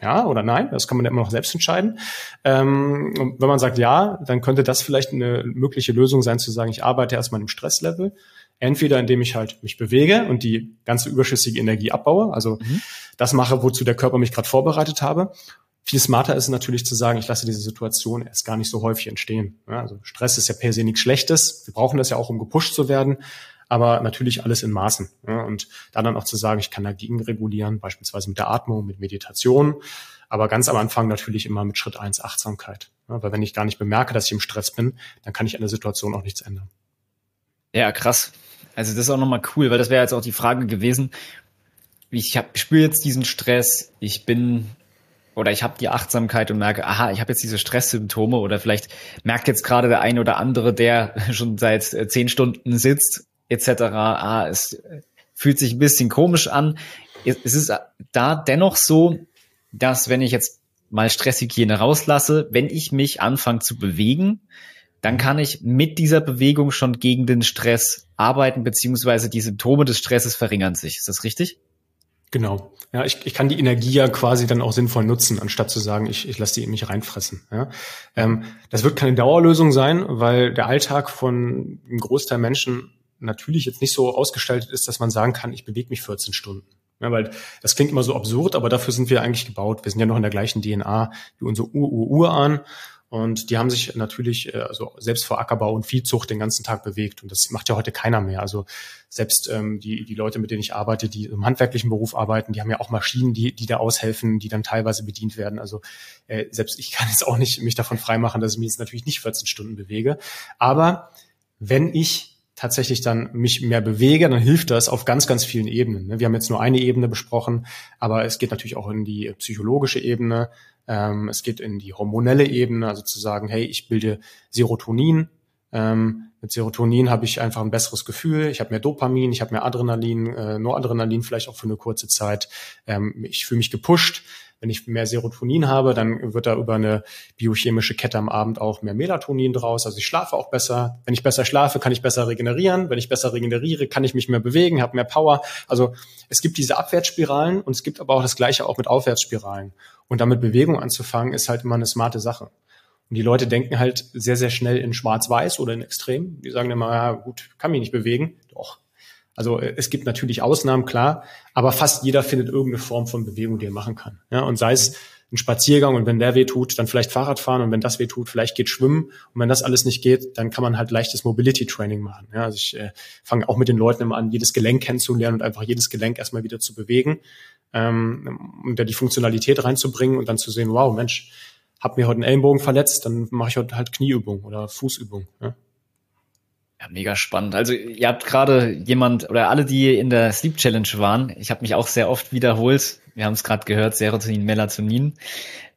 [SPEAKER 3] Ja oder nein, das kann man ja immer noch selbst entscheiden. Ähm, wenn man sagt ja, dann könnte das vielleicht eine mögliche Lösung sein, zu sagen, ich arbeite erstmal im Stresslevel. Entweder indem ich halt mich bewege und die ganze überschüssige Energie abbaue, also mhm. das mache, wozu der Körper mich gerade vorbereitet habe. Viel smarter ist natürlich zu sagen, ich lasse diese Situation erst gar nicht so häufig entstehen. Ja, also Stress ist ja per se nichts Schlechtes. Wir brauchen das ja auch, um gepusht zu werden aber natürlich alles in Maßen. Ja, und da dann auch zu sagen, ich kann dagegen regulieren, beispielsweise mit der Atmung, mit Meditation, aber ganz am Anfang natürlich immer mit Schritt eins Achtsamkeit. Ja, weil wenn ich gar nicht bemerke, dass ich im Stress bin, dann kann ich an der Situation auch nichts ändern.
[SPEAKER 1] Ja, krass. Also das ist auch nochmal cool, weil das wäre jetzt auch die Frage gewesen. Ich, ich spüre jetzt diesen Stress, ich bin oder ich habe die Achtsamkeit und merke, aha, ich habe jetzt diese Stresssymptome oder vielleicht merkt jetzt gerade der eine oder andere, der *laughs* schon seit äh, zehn Stunden sitzt etc. Ah, es fühlt sich ein bisschen komisch an. Es ist da dennoch so, dass wenn ich jetzt mal Stresshygiene rauslasse, wenn ich mich anfange zu bewegen, dann kann ich mit dieser Bewegung schon gegen den Stress arbeiten, beziehungsweise die Symptome des Stresses verringern sich. Ist das richtig?
[SPEAKER 3] Genau. Ja, ich, ich kann die Energie ja quasi dann auch sinnvoll nutzen, anstatt zu sagen, ich, ich lasse die in mich reinfressen. Ja. Ähm, das wird keine Dauerlösung sein, weil der Alltag von einem Großteil Menschen natürlich jetzt nicht so ausgestaltet ist, dass man sagen kann, ich bewege mich 14 Stunden. Ja, weil das klingt immer so absurd, aber dafür sind wir eigentlich gebaut. Wir sind ja noch in der gleichen DNA wie unsere Ur-Ur-Uran. Und die haben sich natürlich, äh, also selbst vor Ackerbau und Viehzucht den ganzen Tag bewegt. Und das macht ja heute keiner mehr. Also selbst ähm, die, die Leute, mit denen ich arbeite, die im handwerklichen Beruf arbeiten, die haben ja auch Maschinen, die, die da aushelfen, die dann teilweise bedient werden. Also äh, selbst ich *laughs* kann jetzt auch nicht mich davon freimachen, dass ich mich jetzt natürlich nicht 14 Stunden bewege. Aber wenn ich tatsächlich dann mich mehr bewege, dann hilft das auf ganz, ganz vielen Ebenen. Ne? Wir haben jetzt nur eine Ebene besprochen, aber es geht natürlich auch in die psychologische Ebene. Ähm, es geht in die hormonelle Ebene, also zu sagen, hey, ich bilde Serotonin. Ähm, mit Serotonin habe ich einfach ein besseres Gefühl. Ich habe mehr Dopamin, ich habe mehr Adrenalin, äh, Noradrenalin vielleicht auch für eine kurze Zeit. Ähm, ich fühle mich gepusht. Wenn ich mehr Serotonin habe, dann wird da über eine biochemische Kette am Abend auch mehr Melatonin draus. Also ich schlafe auch besser. Wenn ich besser schlafe, kann ich besser regenerieren. Wenn ich besser regeneriere, kann ich mich mehr bewegen, habe mehr Power. Also es gibt diese Abwärtsspiralen und es gibt aber auch das Gleiche auch mit Aufwärtsspiralen. Und damit Bewegung anzufangen, ist halt immer eine smarte Sache. Und die Leute denken halt sehr, sehr schnell in Schwarz-Weiß oder in Extrem. Die sagen immer, ja gut, kann mich nicht bewegen. Doch, also äh, es gibt natürlich Ausnahmen, klar, aber fast jeder findet irgendeine Form von Bewegung, die er machen kann. Ja, und sei es ein Spaziergang und wenn der weh tut, dann vielleicht Fahrrad fahren und wenn das weh tut, vielleicht geht schwimmen und wenn das alles nicht geht, dann kann man halt leichtes Mobility Training machen. Ja, also ich äh, fange auch mit den Leuten immer an, jedes Gelenk kennenzulernen und einfach jedes Gelenk erstmal wieder zu bewegen ähm, um da die Funktionalität reinzubringen und dann zu sehen, wow, Mensch, hab mir heute einen Ellenbogen verletzt, dann mache ich heute halt Knieübung oder Fußübung. Ja?
[SPEAKER 1] Ja, mega spannend. Also ihr habt gerade jemand oder alle, die in der Sleep Challenge waren, ich habe mich auch sehr oft wiederholt. Wir haben es gerade gehört, Serotonin, Melatonin.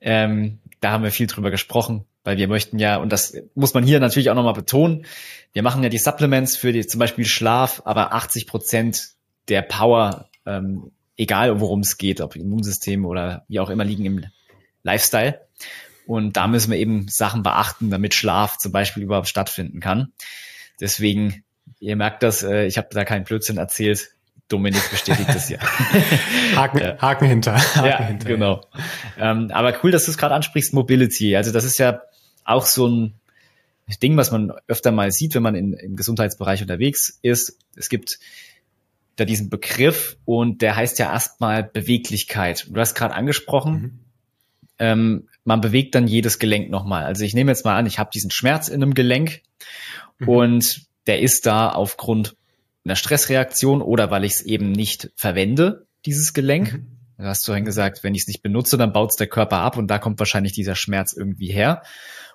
[SPEAKER 1] Ähm, da haben wir viel drüber gesprochen, weil wir möchten ja, und das muss man hier natürlich auch nochmal betonen, wir machen ja die Supplements für die, zum Beispiel Schlaf, aber 80 Prozent der Power, ähm, egal worum es geht, ob Immunsystem oder wie auch immer, liegen im Lifestyle. Und da müssen wir eben Sachen beachten, damit Schlaf zum Beispiel überhaupt stattfinden kann. Deswegen, ihr merkt das, äh, ich habe da keinen Blödsinn erzählt. Dominik bestätigt das ja. *laughs*
[SPEAKER 3] Haken, ja. Haken hinter. Haken
[SPEAKER 1] ja,
[SPEAKER 3] hinter.
[SPEAKER 1] genau. Ähm, aber cool, dass du es gerade ansprichst, Mobility. Also das ist ja auch so ein Ding, was man öfter mal sieht, wenn man in, im Gesundheitsbereich unterwegs ist. Es gibt da diesen Begriff und der heißt ja erstmal Beweglichkeit. Du hast gerade angesprochen, mhm. ähm, man bewegt dann jedes Gelenk nochmal. Also ich nehme jetzt mal an, ich habe diesen Schmerz in einem Gelenk Mhm. Und der ist da aufgrund einer Stressreaktion oder weil ich es eben nicht verwende, dieses Gelenk. Mhm. Du hast vorhin gesagt, wenn ich es nicht benutze, dann baut es der Körper ab und da kommt wahrscheinlich dieser Schmerz irgendwie her.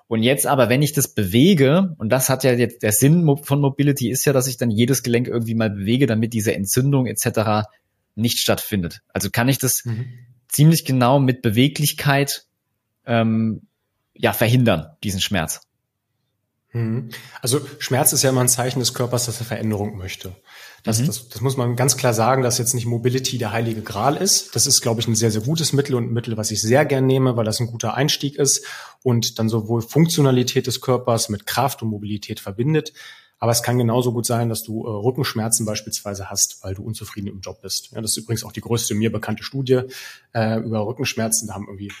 [SPEAKER 1] Und jetzt aber, wenn ich das bewege, und das hat ja jetzt der Sinn von Mobility ist ja, dass ich dann jedes Gelenk irgendwie mal bewege, damit diese Entzündung etc. nicht stattfindet. Also kann ich das mhm. ziemlich genau mit Beweglichkeit ähm, ja verhindern, diesen Schmerz.
[SPEAKER 3] Mhm. Also Schmerz ist ja immer ein Zeichen des Körpers, dass er Veränderung möchte. Das, mhm. das, das muss man ganz klar sagen, dass jetzt nicht Mobility der heilige Gral ist. Das ist, glaube ich, ein sehr, sehr gutes Mittel und ein Mittel, was ich sehr gern nehme, weil das ein guter Einstieg ist und dann sowohl Funktionalität des Körpers mit Kraft und Mobilität verbindet. Aber es kann genauso gut sein, dass du äh, Rückenschmerzen beispielsweise hast, weil du unzufrieden im Job bist. Ja, das ist übrigens auch die größte mir bekannte Studie äh, über Rückenschmerzen. Da haben irgendwie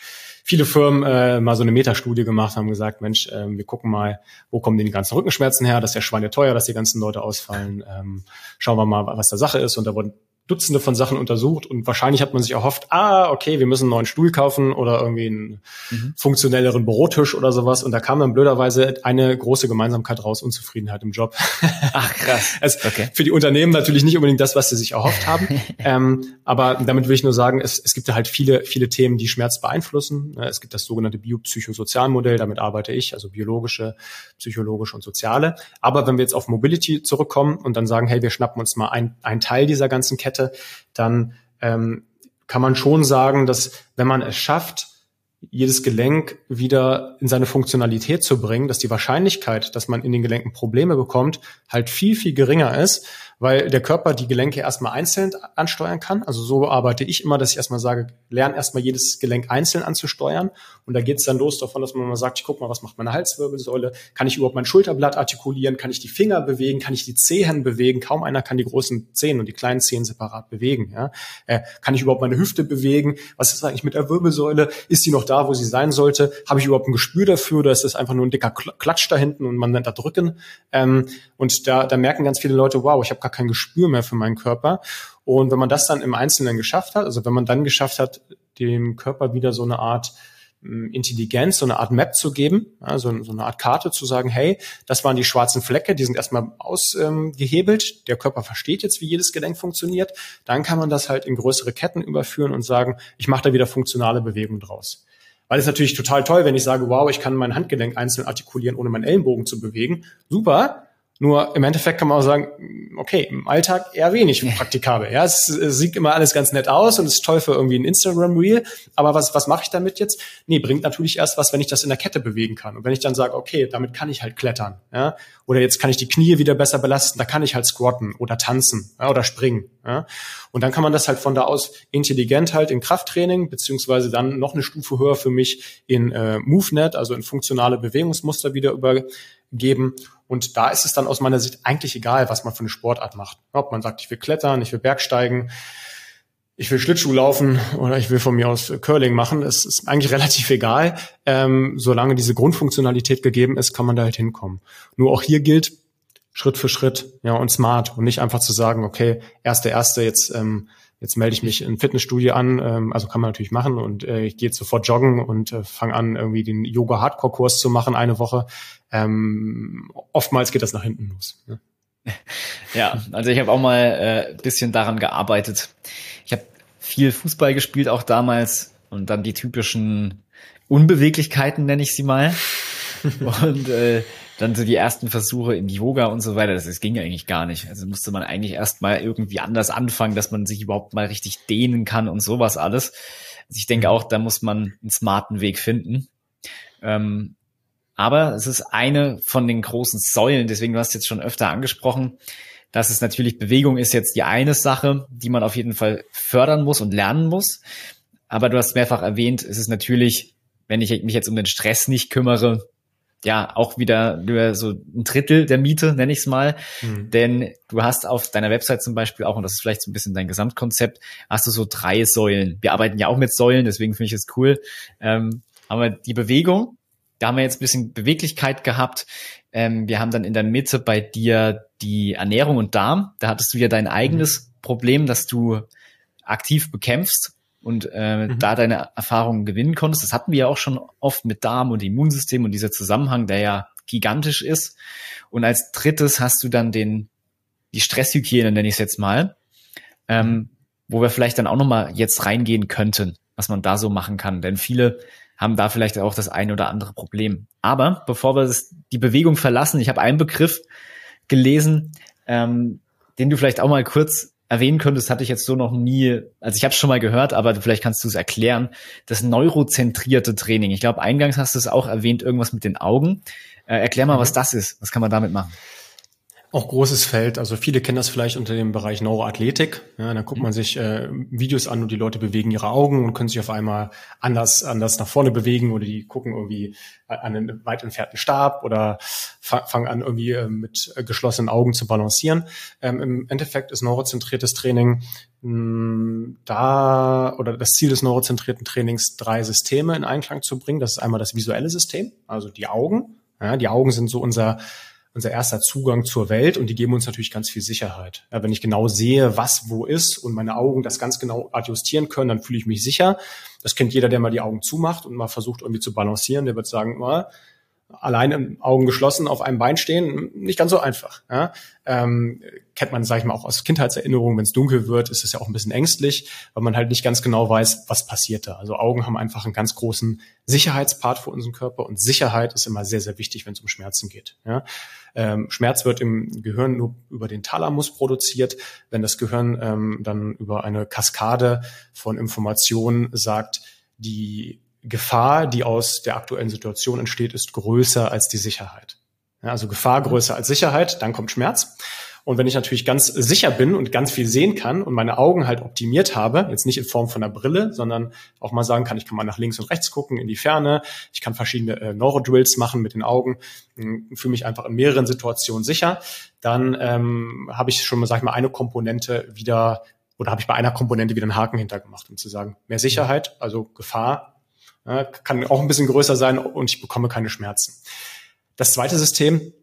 [SPEAKER 3] viele Firmen äh, mal so eine Metastudie gemacht, haben gesagt, Mensch, äh, wir gucken mal, wo kommen denn die ganzen Rückenschmerzen her? Das ist ja schweineteuer, dass die ganzen Leute ausfallen. Ähm, schauen wir mal, was da Sache ist. Und da wurden Dutzende von Sachen untersucht und wahrscheinlich hat man sich erhofft, ah, okay, wir müssen einen neuen Stuhl kaufen oder irgendwie einen mhm. funktionelleren Bürotisch oder sowas. Und da kam dann blöderweise eine große Gemeinsamkeit raus, Unzufriedenheit im Job. *laughs*
[SPEAKER 1] Ach krass.
[SPEAKER 3] es, okay. Für die Unternehmen natürlich nicht unbedingt das, was sie sich erhofft haben. *laughs* ähm, aber damit will ich nur sagen, es, es gibt ja halt viele, viele Themen, die Schmerz beeinflussen. Es gibt das sogenannte Biopsychosozialmodell, damit arbeite ich, also biologische, psychologische und soziale. Aber wenn wir jetzt auf Mobility zurückkommen und dann sagen, hey, wir schnappen uns mal ein, ein Teil dieser ganzen Kette, hätte, dann ähm, kann man schon sagen, dass wenn man es schafft, jedes Gelenk wieder in seine Funktionalität zu bringen, dass die Wahrscheinlichkeit, dass man in den Gelenken Probleme bekommt, halt viel, viel geringer ist, weil der Körper die Gelenke erstmal einzeln ansteuern kann. Also so arbeite ich immer, dass ich erstmal sage, lern erstmal jedes Gelenk einzeln anzusteuern. Und da geht es dann los davon, dass man mal sagt, ich guck mal, was macht meine Halswirbelsäule? Kann ich überhaupt mein Schulterblatt artikulieren? Kann ich die Finger bewegen? Kann ich die Zehen bewegen? Kaum einer kann die großen Zehen und die kleinen Zehen separat bewegen. Ja? Äh, kann ich überhaupt meine Hüfte bewegen? Was ist eigentlich mit der Wirbelsäule? Ist sie noch da, wo sie sein sollte? Habe ich überhaupt ein Gespür dafür? Oder ist das einfach nur ein dicker Klatsch da hinten und man nennt da drücken? Ähm, und da, da merken ganz viele Leute, wow, ich habe gar kein Gespür mehr für meinen Körper. Und wenn man das dann im Einzelnen geschafft hat, also wenn man dann geschafft hat, dem Körper wieder so eine Art hm, Intelligenz, so eine Art Map zu geben, also so eine Art Karte zu sagen, hey, das waren die schwarzen Flecke, die sind erstmal ausgehebelt, ähm, der Körper versteht jetzt, wie jedes Gelenk funktioniert, dann kann man das halt in größere Ketten überführen und sagen, ich mache da wieder funktionale Bewegung draus. Weil es natürlich total toll, wenn ich sage, wow, ich kann mein Handgelenk einzeln artikulieren, ohne meinen Ellenbogen zu bewegen. Super, nur im Endeffekt kann man auch sagen, okay, im Alltag eher wenig praktikabel. Ja, es, es, sieht immer alles ganz nett aus und es ist toll für irgendwie ein Instagram Reel. Aber was, was mache ich damit jetzt? Nee, bringt natürlich erst was, wenn ich das in der Kette bewegen kann. Und wenn ich dann sage, okay, damit kann ich halt klettern. Ja, oder jetzt kann ich die Knie wieder besser belasten, da kann ich halt squatten oder tanzen ja, oder springen. Ja. Und dann kann man das halt von da aus intelligent halt in Krafttraining, beziehungsweise dann noch eine Stufe höher für mich in äh, MoveNet, also in funktionale Bewegungsmuster wieder übergeben. Und da ist es dann aus meiner Sicht eigentlich egal, was man für eine Sportart macht. Ob man sagt, ich will klettern, ich will Bergsteigen, ich will Schlittschuh laufen oder ich will von mir aus Curling machen. Es ist eigentlich *laughs* relativ egal. Ähm, solange diese Grundfunktionalität gegeben ist, kann man da halt hinkommen. Nur auch hier gilt, Schritt für Schritt, ja, und smart und nicht einfach zu sagen, okay, erste, erste, jetzt, ähm, jetzt melde ich mich in Fitnessstudio an, ähm, also kann man natürlich machen und äh, ich gehe sofort joggen und äh, fange an, irgendwie den Yoga-Hardcore-Kurs zu machen, eine Woche. Ähm, oftmals geht das nach hinten los. Ne? *laughs*
[SPEAKER 1] Ja, also ich habe auch mal äh, bisschen daran gearbeitet. Ich habe viel Fußball gespielt, auch damals, und dann die typischen Unbeweglichkeiten, nenne ich sie mal. *laughs* und äh, dann so die ersten Versuche in Yoga und so weiter, das, das ging eigentlich gar nicht. Also musste man eigentlich erst mal irgendwie anders anfangen, dass man sich überhaupt mal richtig dehnen kann und sowas alles. Also ich denke auch, da muss man einen smarten Weg finden. Ähm, aber es ist eine von den großen Säulen, deswegen du hast jetzt schon öfter angesprochen, dass es natürlich Bewegung ist jetzt die eine Sache, die man auf jeden Fall fördern muss und lernen muss. Aber du hast mehrfach erwähnt, es ist natürlich, wenn ich mich jetzt um den Stress nicht kümmere, ja, auch wieder nur so ein Drittel der Miete, nenne ich es mal. Mhm. Denn du hast auf deiner Website zum Beispiel auch, und das ist vielleicht so ein bisschen dein Gesamtkonzept, hast du so drei Säulen. Wir arbeiten ja auch mit Säulen, deswegen finde ich es cool. Ähm, aber die Bewegung, da haben wir jetzt ein bisschen Beweglichkeit gehabt. Ähm, wir haben dann in der Mitte bei dir die Ernährung und Darm. Da hattest du ja dein eigenes mhm. Problem, dass du aktiv bekämpfst und äh, mhm. da deine Erfahrungen gewinnen konntest. Das hatten wir ja auch schon oft mit Darm und Immunsystem und dieser Zusammenhang, der ja gigantisch ist. Und als drittes hast du dann den die Stresshygiene, nenne ich es jetzt mal, ähm, wo wir vielleicht dann auch nochmal jetzt reingehen könnten, was man da so machen kann. Denn viele haben da vielleicht auch das eine oder andere Problem. Aber bevor wir das, die Bewegung verlassen, ich habe einen Begriff gelesen, ähm, den du vielleicht auch mal kurz erwähnen könntest, hatte ich jetzt so noch nie, also ich habe es schon mal gehört, aber vielleicht kannst du es erklären, das neurozentrierte Training. Ich glaube, eingangs hast du es auch erwähnt, irgendwas mit den Augen. Äh, erklär mal, mhm. was das ist. Was kann man damit machen?
[SPEAKER 3] Auch großes Feld. Also viele kennen das vielleicht unter dem Bereich Neuroathletik. Ja, da guckt man sich äh, Videos an und die Leute bewegen ihre Augen und können sich auf einmal anders, anders nach vorne bewegen oder die gucken irgendwie an einen weit entfernten Stab oder fangen an irgendwie äh, mit geschlossenen Augen zu balancieren. Ähm, Im Endeffekt ist neurozentriertes Training mh, hm, da oder das Ziel des neurozentrierten Trainings drei Systeme in Einklang zu bringen. Das ist einmal das visuelle System, also die Augen. Ja, die Augen sind so unser unser erster Zugang zur Welt und die geben uns natürlich ganz viel Sicherheit. Ja, wenn ich genau sehe, was wo ist und meine Augen das ganz genau adjustieren können, dann fühle ich mich sicher. Das kennt jeder, der mal die Augen zumacht und mal versucht irgendwie zu balancieren. Der wird sagen, oh, allein Augen geschlossen auf einem Bein stehen, nicht ganz so einfach. Ja? Ähm, kennt man, sage ich mal, auch aus Kindheitserinnerungen, wenn es dunkel wird, ist es ja auch ein bisschen ängstlich, weil man halt nicht ganz genau weiß, was passiert da. Also Augen haben einfach einen ganz großen Sicherheitspart für unseren Körper und Sicherheit ist immer sehr, sehr wichtig, wenn es um Schmerzen geht. Ja? Ähm, Schmerz wird im Gehirn nur über den Thalamus produziert. Wenn das Gehirn ähm, dann über eine Kaskade von Informationen sagt, die Gefahr, die aus der aktuellen Situation entsteht, ist größer als die Sicherheit. Ja, also Gefahr größer als Sicherheit, dann kommt Schmerz. Und wenn ich natürlich ganz sicher bin und ganz viel sehen kann und meine Augen halt optimiert habe, jetzt nicht in Form von einer Brille, sondern auch mal sagen kann, ich kann mal nach links und rechts gucken, in die Ferne, ich kann verschiedene äh, Neurodrills machen mit den Augen, hm, fühle mich einfach in mehreren Situationen sicher, dann ähm, habe ich schon mal, sag ich mal, eine Komponente wieder oder habe ich bei einer Komponente wieder einen Haken hintergemacht, um zu sagen, mehr Sicherheit, also Gefahr, kann auch ein bisschen größer sein und ich bekomme keine Schmerzen. Das zweite System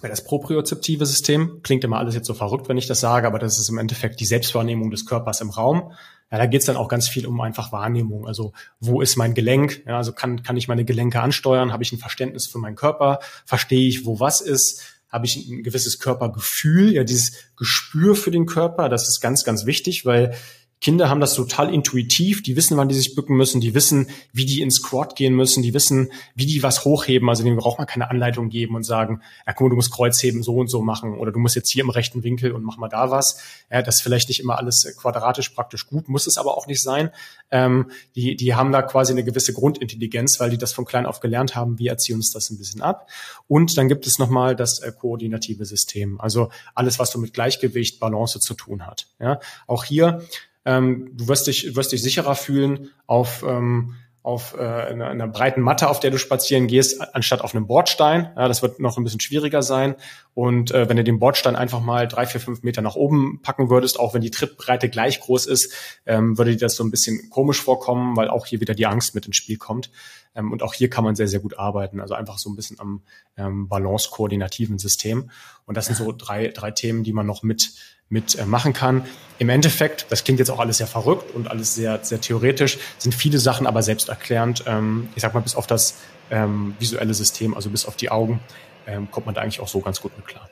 [SPEAKER 3] weil das propriozeptive System klingt immer alles jetzt so verrückt, wenn ich das sage, aber das ist im Endeffekt die Selbstwahrnehmung des Körpers im Raum. Ja, da geht es dann auch ganz viel um einfach Wahrnehmung. Also wo ist mein Gelenk? Ja, also kann, kann ich meine Gelenke ansteuern? Habe ich ein Verständnis für meinen Körper? Verstehe ich, wo was ist? Habe ich ein gewisses Körpergefühl? Ja, dieses Gespür für den Körper, das ist ganz, ganz wichtig, weil Kinder haben das total intuitiv, die wissen, wann die sich bücken müssen, die wissen, wie die ins Squat gehen müssen, die wissen, wie die was hochheben. Also denen braucht man keine Anleitung geben und sagen, ja, guck mal, du musst Kreuzheben so und so machen oder du musst jetzt hier im rechten Winkel und mach mal da was. Ja, das ist vielleicht nicht immer alles quadratisch praktisch gut, muss es aber auch nicht sein. Ähm, die, die haben da quasi eine gewisse Grundintelligenz, weil die das von klein auf gelernt haben. Wir erziehen uns das ein bisschen ab. Und dann gibt es nochmal das äh, koordinative System, also alles, was so mit Gleichgewicht, Balance zu tun hat. Ja, auch hier ähm, du wirst dich, wirst dich sicherer fühlen auf, ähm, auf äh, einer, einer breiten Matte, auf der du spazieren gehst, anstatt auf einem Bordstein. Ja, das wird noch ein bisschen schwieriger sein. Und äh, wenn du den Bordstein einfach mal drei, vier, fünf Meter nach oben packen würdest, auch wenn die Trittbreite gleich groß ist, ähm, würde dir das so ein bisschen komisch vorkommen, weil auch hier wieder die Angst mit ins Spiel kommt. Ähm, und auch hier kann man sehr, sehr gut arbeiten. Also einfach so ein bisschen am ähm, balance-koordinativen System. Und das sind so drei, drei Themen, die man noch mit mit äh, machen kann. Im Endeffekt, das klingt jetzt auch alles sehr verrückt und alles sehr, sehr theoretisch, sind viele Sachen aber selbsterklärend. Ähm, ich sag mal, bis auf das ähm, visuelle System, also bis auf die Augen, ähm, kommt man da eigentlich auch so ganz gut mit klar.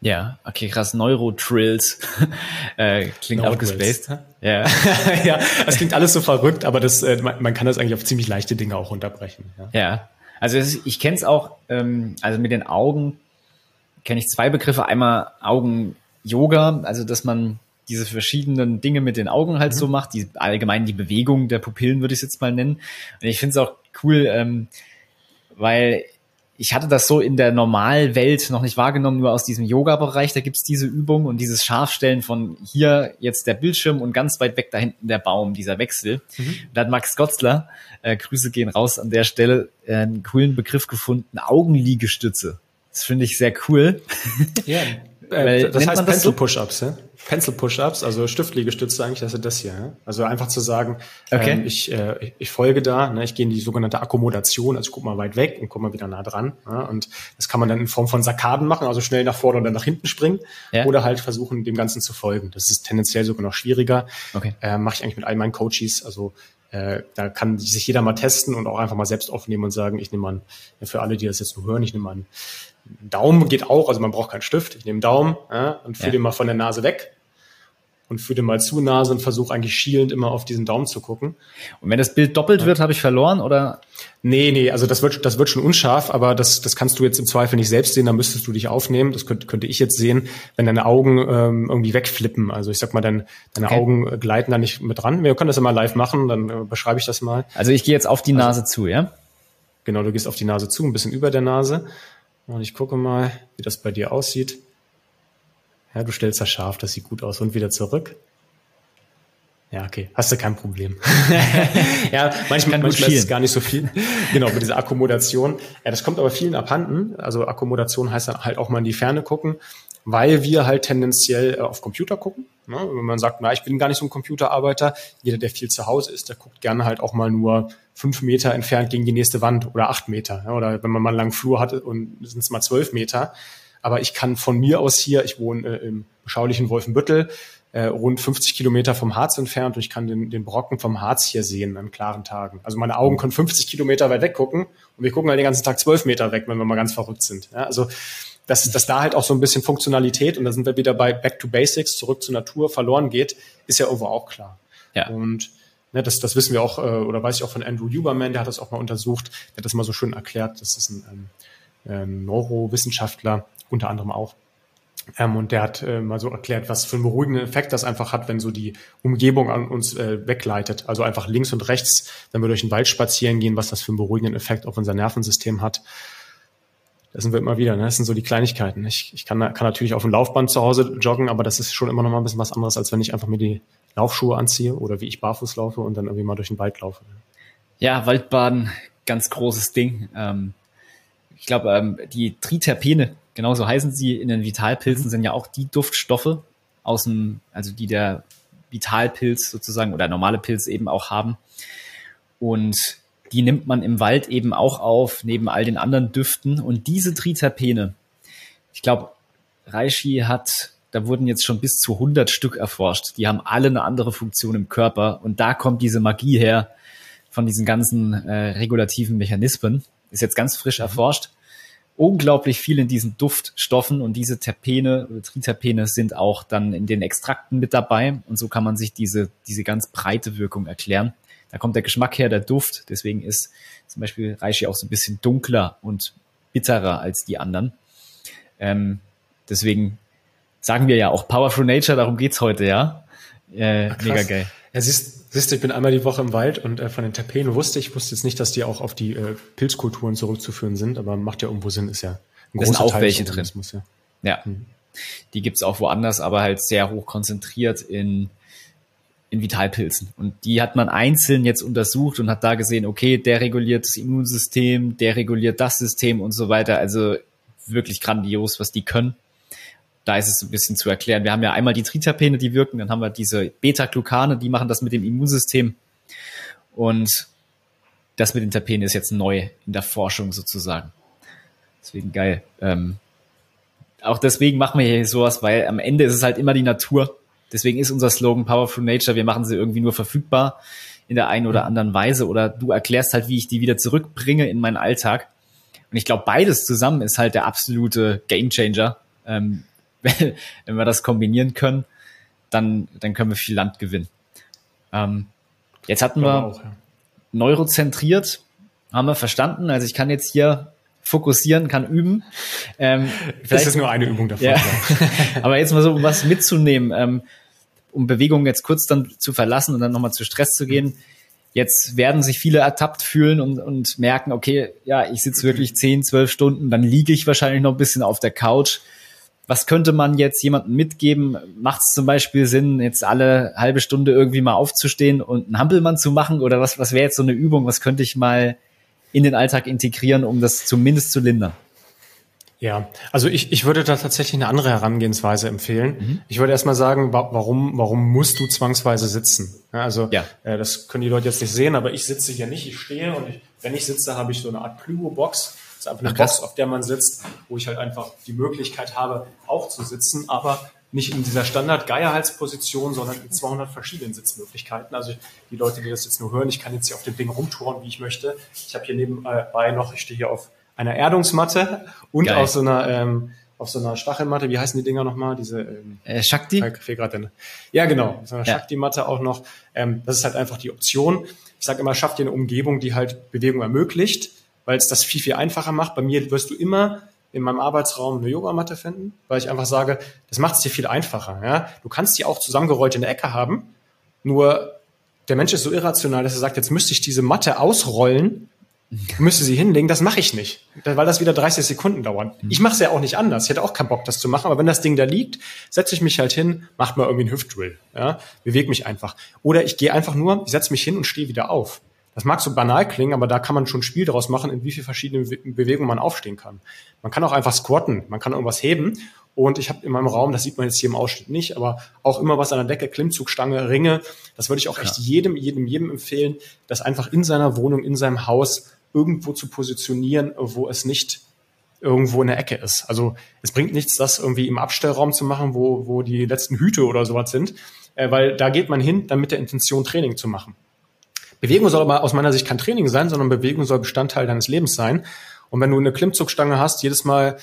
[SPEAKER 1] Ja, okay, krass. Neurotrills. *laughs* äh, klingt auch gespaced.
[SPEAKER 3] Ja. *laughs* ja, das klingt alles so verrückt, aber das, äh, man, man, kann das eigentlich auf ziemlich leichte Dinge auch runterbrechen.
[SPEAKER 1] Ja, ja. also ist, ich kenne es auch, ähm, also mit den Augen kenne ich zwei Begriffe. Einmal Augen Yoga, also dass man diese verschiedenen Dinge mit den Augen halt mhm. so macht, die allgemein die Bewegung der Pupillen würde ich es jetzt mal nennen. Und ich finde es auch cool, ähm, weil ich hatte das so in der Normalwelt noch nicht wahrgenommen, nur aus diesem Yoga-Bereich, da gibt's diese Übung und dieses Scharfstellen von hier jetzt der Bildschirm und ganz weit weg da hinten der Baum, dieser Wechsel. Mhm. Da hat Max Gotzler, äh, Grüße gehen raus an der Stelle, äh, einen coolen Begriff gefunden, Augenliegestütze. Das finde ich sehr cool.
[SPEAKER 3] Ja, *laughs* Äh, das heißt Pencil Push-Ups, ja? Pencil Push-Ups, also Stiftliegestütze eigentlich, das ist das hier. Ja? Also einfach zu sagen, okay. ähm, ich, äh, ich folge da, ne? ich gehe in die sogenannte Akkommodation, also ich guck mal weit weg und guck mal wieder nah dran. Ja? Und das kann man dann in Form von Sakaden machen, also schnell nach vorne und dann nach hinten springen ja. oder halt versuchen, dem Ganzen zu folgen. Das ist tendenziell sogar noch schwieriger. Okay. Äh, Mache ich eigentlich mit all meinen Coaches, also äh, da kann sich jeder mal testen und auch einfach mal selbst aufnehmen und sagen, ich nehme mal, ja, für alle, die das jetzt nur hören, ich nehme mal Daumen geht auch, also man braucht keinen Stift. Ich nehme Daumen ja, und führe ja. den mal von der Nase weg und führe den mal zu Nase und versuche eigentlich schielend immer auf diesen Daumen zu gucken.
[SPEAKER 1] Und wenn das Bild doppelt ja. wird, habe ich verloren oder?
[SPEAKER 3] Nee, nee, also das wird, das wird schon unscharf, aber das, das kannst du jetzt im Zweifel nicht selbst sehen, da müsstest du dich aufnehmen. Das könnte, könnte ich jetzt sehen, wenn deine Augen ähm, irgendwie wegflippen. Also ich sag mal, dein, deine okay. Augen gleiten da nicht mit dran. Wir können das ja mal live machen, dann äh, beschreibe ich das mal.
[SPEAKER 1] Also ich gehe jetzt auf die also Nase zu, ja?
[SPEAKER 3] Genau, du gehst auf die Nase zu, ein bisschen über der Nase und ich gucke mal, wie das bei dir aussieht. Ja, du stellst das scharf, das sieht gut aus. Und wieder zurück. Ja, okay, hast du kein Problem. *laughs* ja, manchmal, manchmal ist es gar nicht so viel. genau, mit dieser Akkommodation. Ja, das kommt aber vielen abhanden. Also Akkommodation heißt dann halt auch mal in die Ferne gucken, weil wir halt tendenziell äh, auf Computer gucken. Ne? Wenn man sagt, na, ich bin gar nicht so ein Computerarbeiter, jeder, der viel zu Hause ist, der guckt gerne halt auch mal nur fünf Meter entfernt gegen die nächste Wand oder acht Meter. Ja? Oder wenn man mal einen langen Flur hat und sind es mal zwölf Meter. Aber ich kann von mir aus hier, ich wohne äh, im beschaulichen Wolfenbüttel, äh, rund 50 Kilometer vom Harz entfernt und ich kann den, den Brocken vom Harz hier sehen an klaren Tagen. Also meine Augen können 50 Kilometer weit weg gucken und wir gucken halt den ganzen Tag zwölf Meter weg, wenn wir mal ganz verrückt sind. Ja? Also dass, dass da halt auch so ein bisschen Funktionalität, und da sind wir wieder bei Back to Basics, zurück zur Natur, verloren geht, ist ja irgendwo auch klar. Ja. Und ne, das, das wissen wir auch, äh, oder weiß ich auch von Andrew Huberman, der hat das auch mal untersucht, der hat das mal so schön erklärt, das ist ein ähm, äh, Neurowissenschaftler, unter anderem auch. Ähm, und der hat äh, mal so erklärt, was für einen beruhigenden Effekt das einfach hat, wenn so die Umgebung an uns äh, wegleitet. Also einfach links und rechts, wenn wir durch den Wald spazieren gehen, was das für einen beruhigenden Effekt auf unser Nervensystem hat. Das sind wir immer wieder, ne? Das sind so die Kleinigkeiten. Ich, ich kann, kann natürlich auf dem Laufband zu Hause joggen, aber das ist schon immer noch mal ein bisschen was anderes, als wenn ich einfach mir die Laufschuhe anziehe oder wie ich barfuß laufe und dann irgendwie mal durch den Wald laufe.
[SPEAKER 1] Ja, Waldbaden, ganz großes Ding. Ähm, ich glaube, ähm, die Triterpene, genauso heißen sie in den Vitalpilzen, sind ja auch die Duftstoffe aus dem, also die der Vitalpilz sozusagen oder normale Pilz eben auch haben. Und die nimmt man im Wald eben auch auf, neben all den anderen Düften. Und diese Triterpene, ich glaube, Reishi hat, da wurden jetzt schon bis zu 100 Stück erforscht. Die haben alle eine andere Funktion im Körper. Und da kommt diese Magie her von diesen ganzen äh, regulativen Mechanismen. Ist jetzt ganz frisch mhm. erforscht. Unglaublich viel in diesen Duftstoffen und diese Terpene, Triterpene sind auch dann in den Extrakten mit dabei. Und so kann man sich diese, diese ganz breite Wirkung erklären. Da kommt der Geschmack her, der Duft. Deswegen ist zum Beispiel Reishi auch so ein bisschen dunkler und bitterer als die anderen. Ähm, deswegen sagen wir ja auch Powerful Nature, darum geht's heute, ja. Äh, Ach, mega geil.
[SPEAKER 3] Ja, siehst, siehst du, ich bin einmal die Woche im Wald und äh, von den Terpenen wusste ich, wusste jetzt nicht, dass die auch auf die äh, Pilzkulturen zurückzuführen sind, aber macht ja irgendwo Sinn, ist ja
[SPEAKER 1] ein großer sind auch Teil welche drin. Ja. ja. Hm. Die gibt's auch woanders, aber halt sehr hoch konzentriert in in Vitalpilzen. Und die hat man einzeln jetzt untersucht und hat da gesehen, okay, der reguliert das Immunsystem, der reguliert das System und so weiter. Also wirklich grandios, was die können. Da ist es ein bisschen zu erklären. Wir haben ja einmal die Triterpene, die wirken, dann haben wir diese Beta-Glucane, die machen das mit dem Immunsystem. Und das mit den Terpenen ist jetzt neu in der Forschung sozusagen. Deswegen geil. Ähm, auch deswegen machen wir hier sowas, weil am Ende ist es halt immer die Natur, Deswegen ist unser Slogan Powerful Nature, wir machen sie irgendwie nur verfügbar in der einen oder mhm. anderen Weise oder du erklärst halt, wie ich die wieder zurückbringe in meinen Alltag. Und ich glaube, beides zusammen ist halt der absolute Gamechanger. Ähm, wenn wir das kombinieren können, dann, dann können wir viel Land gewinnen. Ähm, jetzt hatten wir auch, ja. neurozentriert, haben wir verstanden. Also ich kann jetzt hier fokussieren, kann üben.
[SPEAKER 3] Ähm, das ist nur eine Übung davon.
[SPEAKER 1] Ja. *laughs* Aber jetzt mal so, um was mitzunehmen, ähm, um Bewegungen jetzt kurz dann zu verlassen und dann nochmal zu Stress zu gehen. Jetzt werden sich viele ertappt fühlen und, und merken, okay, ja, ich sitze wirklich zehn, zwölf Stunden, dann liege ich wahrscheinlich noch ein bisschen auf der Couch. Was könnte man jetzt jemandem mitgeben? Macht es zum Beispiel Sinn, jetzt alle halbe Stunde irgendwie mal aufzustehen und einen Hampelmann zu machen? Oder was, was wäre jetzt so eine Übung? Was könnte ich mal in den Alltag integrieren, um das zumindest zu lindern?
[SPEAKER 3] Ja, also ich, ich würde da tatsächlich eine andere Herangehensweise empfehlen. Mhm. Ich würde erstmal sagen, warum, warum musst du zwangsweise sitzen? Ja, also ja. Äh, das können die Leute jetzt nicht sehen, aber ich sitze hier nicht, ich stehe und ich, wenn ich sitze, habe ich so eine Art Plügo-Box. Ist einfach eine Ach, Box, auf der man sitzt, wo ich halt einfach die Möglichkeit habe, auch zu sitzen, aber nicht in dieser Standard-Geierhalsposition, sondern in 200 verschiedenen Sitzmöglichkeiten. Also die Leute, die das jetzt nur hören, ich kann jetzt hier auf dem Ding rumtouren, wie ich möchte. Ich habe hier nebenbei noch, ich stehe hier auf einer Erdungsmatte und Geil. auf so einer ähm, auf so einer Stachelmatte, wie heißen die Dinger nochmal? Diese ähm,
[SPEAKER 1] äh, Shakti?
[SPEAKER 3] Ja, genau. So einer ja. Shakti-Matte auch noch. Ähm, das ist halt einfach die Option. Ich sage immer, schafft dir eine Umgebung, die halt Bewegung ermöglicht, weil es das viel, viel einfacher macht. Bei mir wirst du immer in meinem Arbeitsraum eine Yogamatte finden, weil ich einfach sage, das macht es dir viel einfacher. Ja? Du kannst die auch zusammengerollt in der Ecke haben, nur der Mensch ist so irrational, dass er sagt, jetzt müsste ich diese Matte ausrollen, müsste sie hinlegen. Das mache ich nicht, weil das wieder 30 Sekunden dauert. Ich mache es ja auch nicht anders. Ich hätte auch keinen Bock, das zu machen. Aber wenn das Ding da liegt, setze ich mich halt hin, mache mal irgendwie einen Hüftdrill, ja, bewege mich einfach. Oder ich gehe einfach nur, ich setze mich hin und stehe wieder auf. Das mag so banal klingen, aber da kann man schon ein Spiel daraus machen, in wie viel verschiedene Bewegungen man aufstehen kann. Man kann auch einfach squatten, man kann irgendwas heben. Und ich habe in meinem Raum, das sieht man jetzt hier im Ausschnitt nicht, aber auch immer was an der Decke, Klimmzugstange, Ringe. Das würde ich auch echt jedem, jedem, jedem empfehlen, das einfach in seiner Wohnung, in seinem Haus irgendwo zu positionieren, wo es nicht irgendwo in der Ecke ist. Also es bringt nichts, das irgendwie im Abstellraum zu machen, wo, wo die letzten Hüte oder sowas sind, äh, weil da geht man hin, dann mit der Intention Training zu machen. Bewegung soll aber aus meiner Sicht kein Training sein, sondern Bewegung soll Bestandteil deines Lebens sein. Und wenn du eine Klimmzugstange hast, jedes Mal,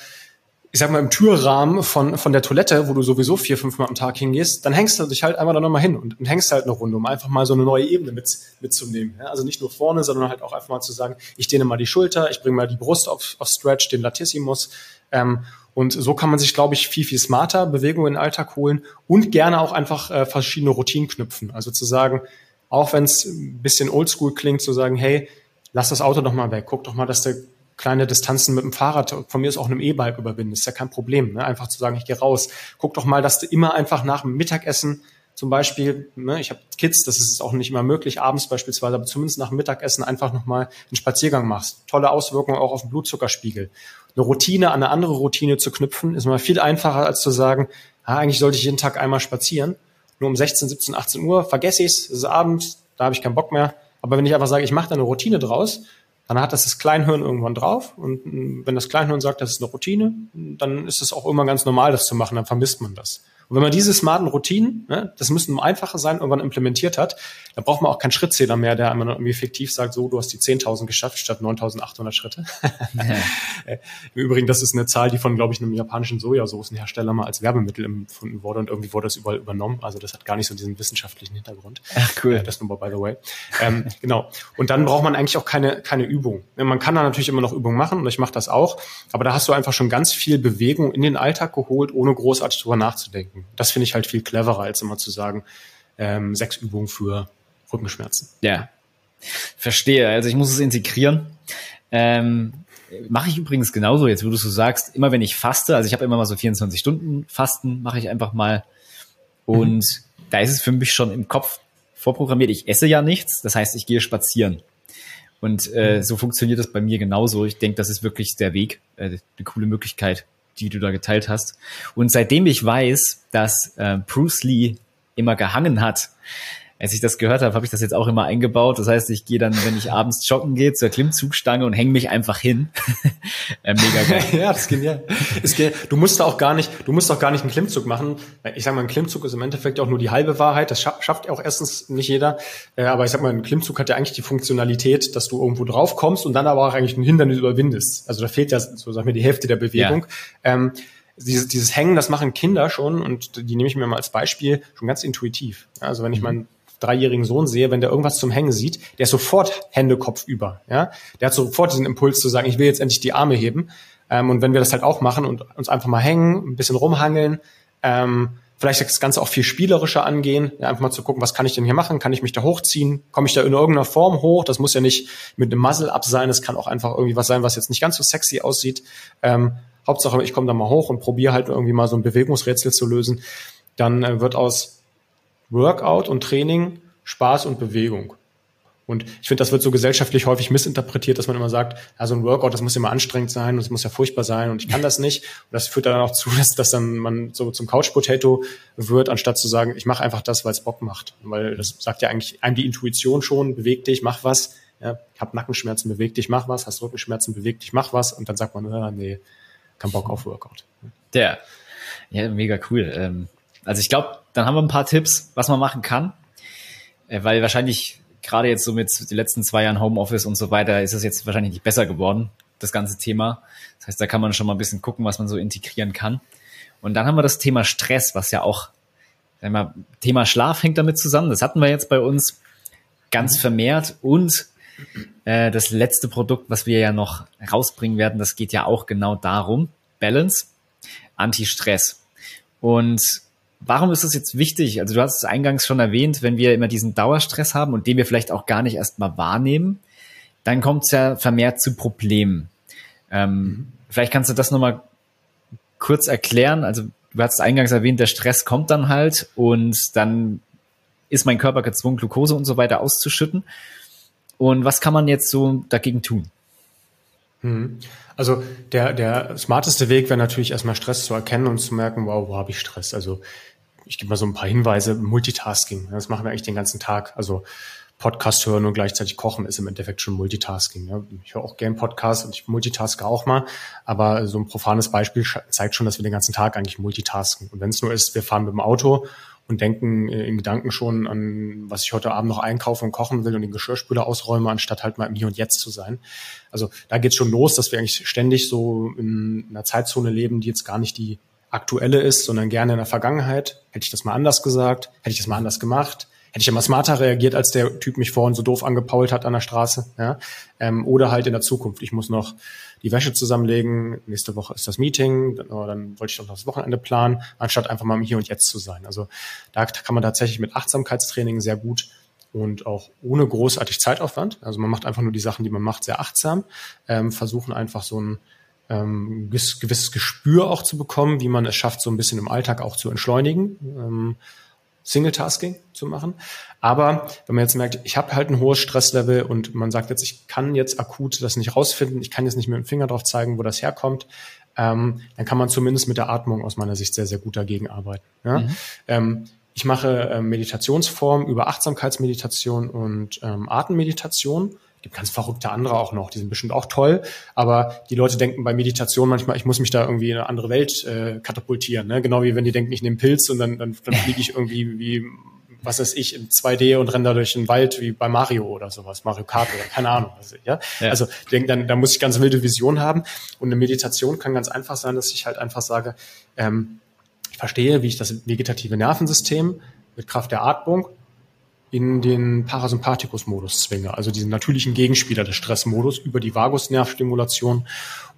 [SPEAKER 3] ich sag mal, im Türrahmen von, von der Toilette, wo du sowieso vier, fünf Mal am Tag hingehst, dann hängst du dich halt einfach da nochmal hin und, und, hängst halt eine Runde, um einfach mal so eine neue Ebene mit, mitzunehmen. Ja? Also nicht nur vorne, sondern halt auch einfach mal zu sagen, ich dehne mal die Schulter, ich bringe mal die Brust auf, auf Stretch, den Latissimus. Ähm, Und so kann man sich, glaube ich, viel, viel smarter Bewegungen in den Alltag holen und gerne auch einfach äh, verschiedene Routinen knüpfen. Also zu sagen, auch wenn es ein bisschen oldschool klingt, zu sagen, hey, lass das Auto doch mal weg, guck doch mal, dass du kleine Distanzen mit dem Fahrrad, von mir ist auch einem E-Bike überwindest, ist ja kein Problem. Ne? Einfach zu sagen, ich gehe raus. Guck doch mal, dass du immer einfach nach dem Mittagessen zum Beispiel, ne, ich habe Kids, das ist auch nicht immer möglich, abends beispielsweise, aber zumindest nach dem Mittagessen einfach nochmal einen Spaziergang machst. Tolle Auswirkungen auch auf den Blutzuckerspiegel. Eine Routine an eine andere Routine zu knüpfen, ist mal viel einfacher, als zu sagen, ah, eigentlich sollte ich jeden Tag einmal spazieren. Nur um 16, 17, 18 Uhr vergesse ich's, es ist Abend, da habe ich keinen Bock mehr. Aber wenn ich einfach sage, ich mache da eine Routine draus, dann hat das das Kleinhirn irgendwann drauf. Und mm, wenn das Kleinhirn sagt, das ist eine Routine, dann ist es auch immer ganz normal, das zu machen, dann vermisst man das. Und wenn man diese smarten Routinen, ne, das müssen einfacher sein, irgendwann implementiert hat, dann braucht man auch keinen Schrittzähler mehr, der einmal irgendwie fiktiv sagt, so, du hast die 10.000 geschafft statt 9.800 Schritte. *laughs* Ja. Im Übrigen, das ist eine Zahl, die von, glaube ich, einem japanischen Sojasoßenhersteller mal als Werbemittel empfunden wurde und irgendwie wurde das überall übernommen. Also das hat gar nicht so diesen wissenschaftlichen Hintergrund.
[SPEAKER 1] Ach, cool. Äh,
[SPEAKER 3] das nur by the way. Ähm, *laughs* genau. Und dann braucht man eigentlich auch keine, keine Übung. Man kann da natürlich immer noch Übungen machen und ich mache das auch, aber da hast du einfach schon ganz viel Bewegung in den Alltag geholt, ohne großartig drüber nachzudenken. Das finde ich halt viel cleverer, als immer zu sagen, ähm, sechs Übungen für Rückenschmerzen.
[SPEAKER 1] Ja, verstehe. Also ich muss es integrieren. Ähm, mache ich übrigens genauso jetzt, wo du so sagst, immer wenn ich faste, also ich habe immer mal so 24 Stunden Fasten, mache ich einfach mal. Und mhm. da ist es für mich schon im Kopf vorprogrammiert. Ich esse ja nichts, das heißt, ich gehe spazieren. Und äh, mhm. so funktioniert das bei mir genauso. Ich denke, das ist wirklich der Weg, äh, eine coole Möglichkeit, die du da geteilt hast. Und seitdem ich weiß, dass äh, Bruce Lee immer gehangen hat, als ich das gehört habe, habe ich das jetzt auch immer eingebaut. Das heißt, ich gehe dann, wenn ich abends joggen gehe, zur Klimmzugstange und hänge mich einfach hin. *laughs*
[SPEAKER 3] äh, mega geil. *laughs* ja, das ist genial. Ist genial. Du musst auch gar nicht, du musst auch gar nicht einen Klimmzug machen. Ich sage mal, ein Klimmzug ist im Endeffekt auch nur die halbe Wahrheit. Das schafft auch erstens nicht jeder. Äh, aber ich sag mal, ein Klimmzug hat ja eigentlich die Funktionalität, dass du irgendwo drauf kommst und dann aber auch eigentlich ein Hindernis überwindest. Also da fehlt ja, so sag mir, die Hälfte der Bewegung. Ja. Ähm, dieses, dieses Hängen, das machen Kinder schon und die nehme ich mir mal als Beispiel schon ganz intuitiv. Also wenn ich mhm. meinen dreijährigen Sohn sehe, wenn der irgendwas zum Hängen sieht, der ist sofort Hände Kopf über. Ja? Der hat sofort diesen Impuls zu sagen, ich will jetzt endlich die Arme heben. Ähm, und wenn wir das halt auch machen und uns einfach mal hängen, ein bisschen rumhangeln, ähm, vielleicht das Ganze auch viel spielerischer angehen, einfach mal zu gucken, was kann ich denn hier machen? Kann ich mich da hochziehen? Komme ich da in irgendeiner Form hoch? Das muss ja nicht mit einem Muzzle-Up sein, es kann auch einfach irgendwie was sein, was jetzt nicht ganz so sexy aussieht. Ähm, Hauptsache, ich komme da mal hoch und probiere halt irgendwie mal so ein Bewegungsrätsel zu lösen. Dann äh, wird aus Workout und Training, Spaß und Bewegung. Und ich finde, das wird so gesellschaftlich häufig missinterpretiert, dass man immer sagt, also ein Workout, das muss immer anstrengend sein und es muss ja furchtbar sein und ich kann das nicht. Und das führt dann auch zu, dass, dass dann man so zum Couch Potato wird, anstatt zu sagen, ich mache einfach das, weil es Bock macht. Weil das sagt ja eigentlich einem die Intuition schon, beweg dich, mach was. Ja, hab Nackenschmerzen, beweg dich, mach was. Hast Rückenschmerzen, beweg dich, mach was. Und dann sagt man, ja, nee, kein Bock auf Workout.
[SPEAKER 1] Ja, ja mega cool. Ähm, also ich glaube, dann haben wir ein paar Tipps, was man machen kann, äh, weil wahrscheinlich gerade jetzt so mit den letzten zwei Jahren Homeoffice und so weiter ist es jetzt wahrscheinlich nicht besser geworden, das ganze Thema. Das heißt, da kann man schon mal ein bisschen gucken, was man so integrieren kann. Und dann haben wir das Thema Stress, was ja auch, sagen wir Thema Schlaf hängt damit zusammen. Das hatten wir jetzt bei uns ganz vermehrt und äh, das letzte Produkt, was wir ja noch rausbringen werden, das geht ja auch genau darum. Balance, Anti-Stress. Und Warum ist das jetzt wichtig? Also du hast es eingangs schon erwähnt, wenn wir immer diesen Dauerstress haben und den wir vielleicht auch gar nicht erstmal wahrnehmen, dann kommt es ja vermehrt zu Problemen. Ähm, mhm. Vielleicht kannst du das nochmal kurz erklären. Also du hast eingangs erwähnt, der Stress kommt dann halt und dann ist mein Körper gezwungen, Glucose und so weiter auszuschütten. Und was kann man jetzt so dagegen tun?
[SPEAKER 3] Mhm. Also der, der smarteste Weg wäre natürlich erstmal Stress zu erkennen und zu merken, wow, wo habe ich Stress? Also ich gebe mal so ein paar Hinweise. Multitasking, das machen wir eigentlich den ganzen Tag. Also Podcast hören und gleichzeitig kochen ist im Endeffekt schon Multitasking. Ja. Ich höre auch gern Podcasts und ich multitaske auch mal, aber so ein profanes Beispiel zeigt schon, dass wir den ganzen Tag eigentlich multitasken. Und wenn es nur ist, wir fahren mit dem Auto und denken äh, in Gedanken schon an, was ich heute Abend noch einkaufen und kochen will und den Geschirrspüler ausräume, anstatt halt mal im Hier und Jetzt zu sein. Also da geht's schon los, dass wir eigentlich ständig so in einer Zeitzone leben, die jetzt gar nicht die aktuelle ist, sondern gerne in der Vergangenheit. Hätte ich das mal anders gesagt? Hätte ich das mal anders gemacht? hätte ich ja mal smarter reagiert, als der Typ mich vorhin so doof angepault hat an der Straße. Ja? Ähm, oder halt in der Zukunft. Ich muss noch die Wäsche zusammenlegen, nächste Woche ist das Meeting, dann, oh, dann wollte ich doch noch das Wochenende planen, anstatt einfach mal im Hier und Jetzt zu sein. Also da kann man tatsächlich mit Achtsamkeitstraining sehr gut und auch ohne großartig Zeitaufwand. Also man macht einfach nur die Sachen, die man macht, sehr achtsam, ähm, versuchen einfach so ein ähm, gewisses Gespür auch zu bekommen, wie man es schafft, so ein bisschen im Alltag auch zu entschleunigen, ähm, Single-Tasking zu machen. Aber wenn man jetzt merkt, ich habe halt ein hohes Stresslevel und man sagt jetzt, ich kann jetzt akut das nicht rausfinden, ich kann jetzt nicht mit dem Finger drauf zeigen, wo das herkommt, ähm, dann kann man zumindest mit der Atmung aus meiner Sicht sehr, sehr gut dagegen arbeiten. Ja? Mhm. Ähm, ich mache äh, Meditationsformen über Achtsamkeitsmeditation und ähm, Atemmeditation. Gibt ganz verrückte andere auch noch, die sind bestimmt auch toll. Aber die Leute denken bei Meditation manchmal, ich muss mich da irgendwie in eine andere Welt äh, katapultieren. Ne? Genau wie wenn die denken, ich nehme Pilz und dann, dann, dann fliege ich irgendwie wie was weiß ich, in 2D und renne da durch den Wald wie bei Mario oder sowas, Mario Kart oder keine Ahnung. Also, ja? ja. also denk, dann, da muss ich ganz wilde Vision haben. Und eine Meditation kann ganz einfach sein, dass ich halt einfach sage, ähm, ich verstehe, wie ich das vegetative Nervensystem mit Kraft der Atmung in den Parasympathikus-Modus zwinge, also diesen natürlichen Gegenspieler des Stressmodus über die Vagusnervstimulation.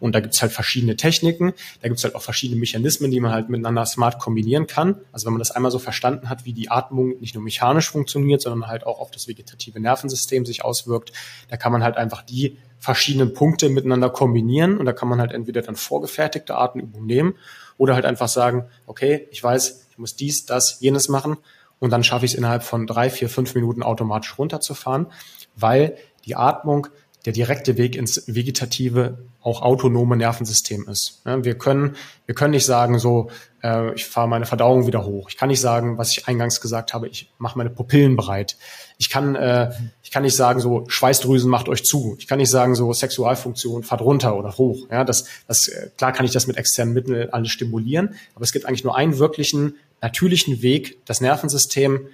[SPEAKER 3] Und da gibt's halt verschiedene Techniken, da gibt's halt auch verschiedene Mechanismen, die man halt miteinander smart kombinieren kann. Also wenn man das einmal so verstanden hat, wie die Atmung nicht nur mechanisch funktioniert, sondern halt auch auf das vegetative Nervensystem sich auswirkt, da kann man halt einfach die verschiedenen Punkte miteinander kombinieren und da kann man halt entweder dann vorgefertigte Atemübungen nehmen oder halt einfach sagen, okay, ich weiß, ich muss dies, das, jenes machen und dann schaffe ich es innerhalb von drei, vier, fünf Minuten automatisch runterzufahren, weil die Atmung der direkte Weg ins vegetative, auch autonome Nervensystem ist. Wir können, wir können nicht sagen, so, äh, ich fahre meine Verdauung wieder hoch. Ich kann nicht sagen, was ich eingangs gesagt habe, ich mache meine Pupillen breit. Ich kann, äh, ich kann nicht sagen, so Schweißdrüsen macht euch zu. Ich kann nicht sagen, so Sexualfunktion fahrt runter oder hoch. Ja, das, das äh, klar kann ich das mit externen Mitteln alles stimulieren, aber es gibt eigentlich nur einen wirklichen natürlichen Weg, das Nervensystem,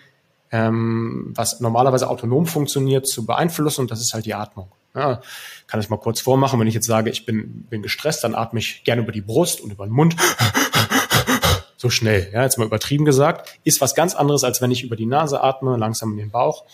[SPEAKER 3] ähm, was normalerweise autonom funktioniert, zu beeinflussen und das ist halt die Atmung. Ja, kann ich mal kurz vormachen, wenn ich jetzt sage, ich bin, bin gestresst, dann atme ich gerne über die Brust und über den Mund. So schnell, ja, jetzt mal übertrieben gesagt, ist was ganz anderes, als wenn ich über die Nase atme, langsam in den Bauch.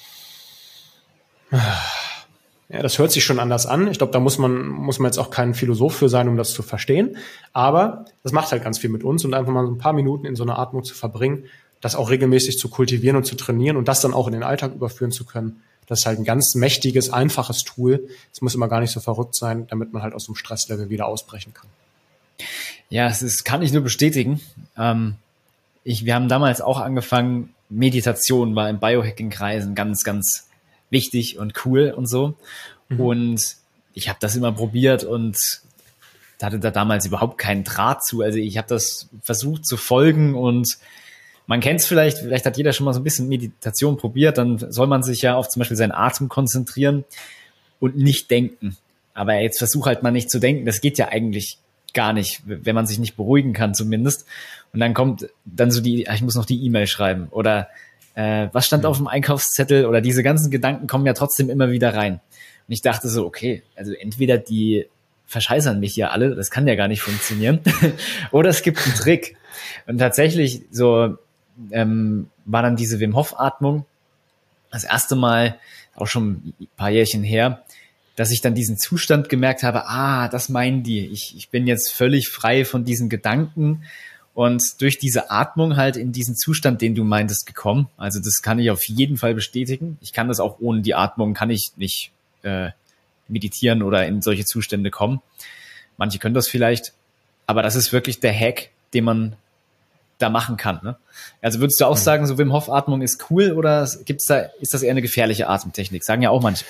[SPEAKER 3] Ja, das hört sich schon anders an. Ich glaube, da muss man, muss man jetzt auch kein Philosoph für sein, um das zu verstehen. Aber das macht halt ganz viel mit uns und einfach mal so ein paar Minuten in so einer Atmung zu verbringen, das auch regelmäßig zu kultivieren und zu trainieren und das dann auch in den Alltag überführen zu können. Das ist halt ein ganz mächtiges, einfaches Tool. Es muss immer gar nicht so verrückt sein, damit man halt aus dem Stresslevel wieder ausbrechen kann.
[SPEAKER 1] Ja, ist, kann ich nur bestätigen. Ähm, ich, wir haben damals auch angefangen, Meditation war in Biohacking-Kreisen ganz, ganz wichtig und cool und so. Mhm. Und ich habe das immer probiert und hatte da damals überhaupt keinen Draht zu. Also ich habe das versucht zu folgen und man kennt es vielleicht, vielleicht hat jeder schon mal so ein bisschen Meditation probiert, dann soll man sich ja auf zum Beispiel seinen Atem konzentrieren und nicht denken. Aber jetzt versuch halt mal nicht zu denken, das geht ja eigentlich gar nicht, wenn man sich nicht beruhigen kann zumindest. Und dann kommt dann so die, ich muss noch die E-Mail schreiben oder äh, was stand auf dem Einkaufszettel oder diese ganzen Gedanken kommen ja trotzdem immer wieder rein. Und ich dachte so, okay, also entweder die verscheißern mich hier alle, das kann ja gar nicht funktionieren, *laughs* oder es gibt einen Trick. Und tatsächlich so ähm, war dann diese Wim Hof Atmung das erste Mal, auch schon ein paar Jährchen her, dass ich dann diesen Zustand gemerkt habe, ah, das meinen die. Ich, ich bin jetzt völlig frei von diesen Gedanken und durch diese Atmung halt in diesen Zustand, den du meintest, gekommen. Also das kann ich auf jeden Fall bestätigen. Ich kann das auch ohne die Atmung, kann ich nicht äh, meditieren oder in solche Zustände kommen. Manche können das vielleicht, aber das ist wirklich der Hack, den man da machen kann. Ne? Also würdest du auch mhm. sagen, so Wim Hof Atmung ist cool oder gibt's da ist das eher eine gefährliche Atemtechnik? Sagen ja auch manche.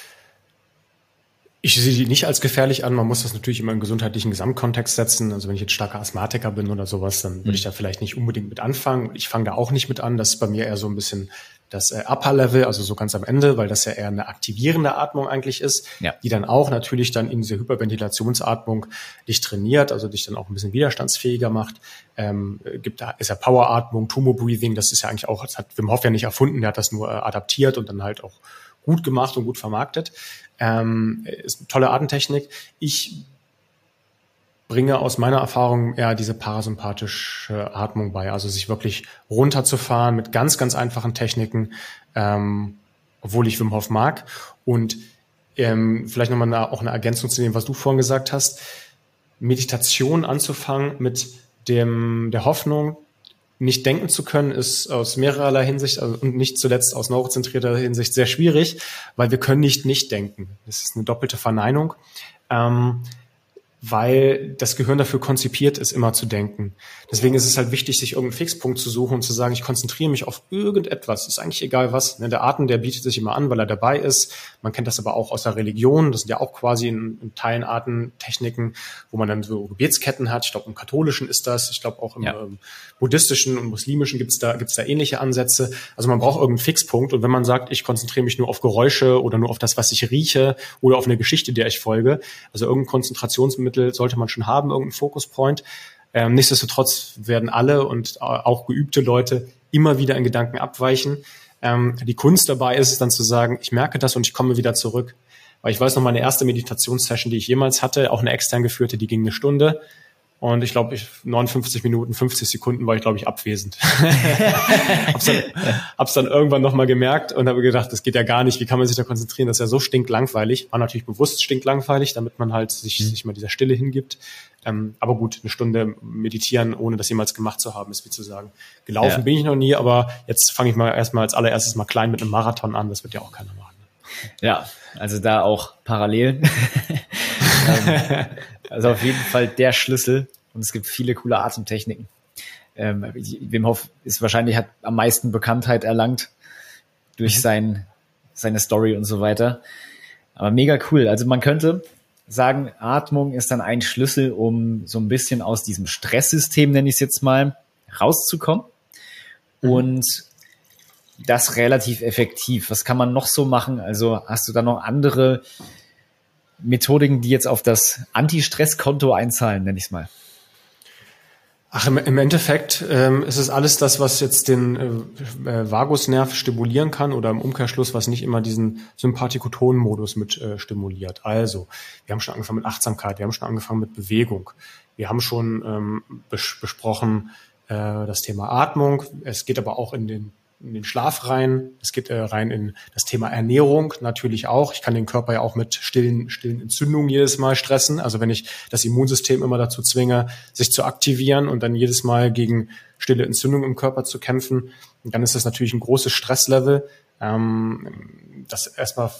[SPEAKER 3] Ich sehe die nicht als gefährlich an. Man muss das natürlich immer im gesundheitlichen Gesamtkontext setzen. Also wenn ich jetzt starker Asthmatiker bin oder sowas, dann würde ich mhm. da vielleicht nicht unbedingt mit anfangen. Ich fange da auch nicht mit an. Das ist bei mir eher so ein bisschen das äh, Upper Level, also so ganz am Ende, weil das ja eher eine aktivierende Atmung eigentlich ist, ja. die dann auch natürlich dann in diese Hyperventilationsatmung dich trainiert, also dich dann auch ein bisschen widerstandsfähiger macht. Ähm, gibt da ist ja Poweratmung, Tumor Breathing, das ist ja eigentlich auch, das hat Wim Hof ja nicht erfunden, der hat das nur äh, adaptiert und dann halt auch gut gemacht und gut vermarktet. Ähm, ist eine tolle Atemtechnik. Ich bringe aus meiner Erfahrung eher diese parasympathische Atmung bei, also sich wirklich runterzufahren mit ganz, ganz einfachen Techniken, ähm, obwohl ich Wim Hof mag. Und ähm, vielleicht nochmal eine, auch eine Ergänzung zu dem, was du vorhin gesagt hast. Meditation anzufangen mit dem, der Hoffnung, nicht denken zu können, ist aus mehrerlei Hinsicht also, und nicht zuletzt aus neurozentrierter Hinsicht sehr schwierig, weil wir können nicht nicht denken. Das ist eine doppelte Verneinung. Ähm, weil das Gehirn dafür konzipiert ist, immer zu denken. Deswegen ist es halt wichtig, sich irgendeinen Fixpunkt zu suchen und zu sagen, ich konzentriere mich auf irgendetwas. Ist eigentlich egal was. Ne, der Atem, der bietet sich immer an, weil er dabei ist. Man kennt das aber auch aus der Religion. Das sind ja auch quasi in, in Teilen Artentechniken, wo man dann so Gebetsketten hat. Ich glaube, im Katholischen ist das. Ich glaube, auch im ja. ähm, Buddhistischen und Muslimischen gibt's da, gibt's da ähnliche Ansätze. Also man braucht irgendeinen Fixpunkt. Und wenn man sagt, ich konzentriere mich nur auf Geräusche oder nur auf das, was ich rieche oder auf eine Geschichte, der ich folge, also irgendein Konzentrationsmittel sollte man schon haben, irgendeinen Fokuspoint. Ähm, nichtsdestotrotz werden alle und auch geübte Leute immer wieder in Gedanken abweichen. Ähm, die Kunst dabei ist es dann zu sagen, ich merke das und ich komme wieder zurück. Weil ich weiß noch, meine erste Meditationssession, die ich jemals hatte, auch eine extern geführte, die ging eine Stunde. Und ich glaube, ich 59 Minuten, 50 Sekunden war ich, glaube ich, abwesend. *laughs* hab's, dann, hab's dann irgendwann nochmal gemerkt und habe gedacht, das geht ja gar nicht. Wie kann man sich da konzentrieren? Das ist ja so stinklangweilig. War natürlich bewusst stinklangweilig, damit man halt sich, mhm. sich mal dieser Stille hingibt. Ähm, aber gut, eine Stunde meditieren, ohne das jemals gemacht zu haben, ist wie zu sagen. Gelaufen ja. bin ich noch nie, aber jetzt fange ich mal erstmal als allererstes mal klein mit einem Marathon an. Das wird ja auch keiner machen.
[SPEAKER 1] Ja, also da auch parallel. *laughs* ähm, also auf jeden Fall der Schlüssel. Und es gibt viele coole Atemtechniken. Ähm, Wim Hof ist wahrscheinlich hat am meisten Bekanntheit erlangt durch mhm. sein, seine Story und so weiter. Aber mega cool. Also man könnte sagen, Atmung ist dann ein Schlüssel, um so ein bisschen aus diesem Stresssystem, nenne ich es jetzt mal, rauszukommen. Mhm. Und das relativ effektiv. Was kann man noch so machen? Also hast du da noch andere Methodiken, die jetzt auf das Anti-Stress-Konto einzahlen, nenne ich es mal?
[SPEAKER 3] Ach, im, Endeffekt ähm, ist es alles das, was jetzt den äh, äh, Vagusnerv stimulieren kann oder im Umkehrschluss, was nicht immer diesen Sympathikoton-Modus mit äh, stimuliert. Also, wir haben schon angefangen mit Achtsamkeit, wir haben schon angefangen mit Bewegung, wir haben schon ähm, bes besprochen äh, das Thema Atmung. Es geht aber auch in den in den Schlaf rein. Es geht äh, rein in das Thema Ernährung natürlich auch. Ich kann den Körper ja auch mit stillen, stillen Entzündungen jedes Mal stressen. Also wenn ich das Immunsystem immer dazu zwinge, sich zu aktivieren und dann jedes Mal gegen stille Entzündungen im Körper zu kämpfen, dann ist das natürlich ein großes Stresslevel, ähm, das erstmal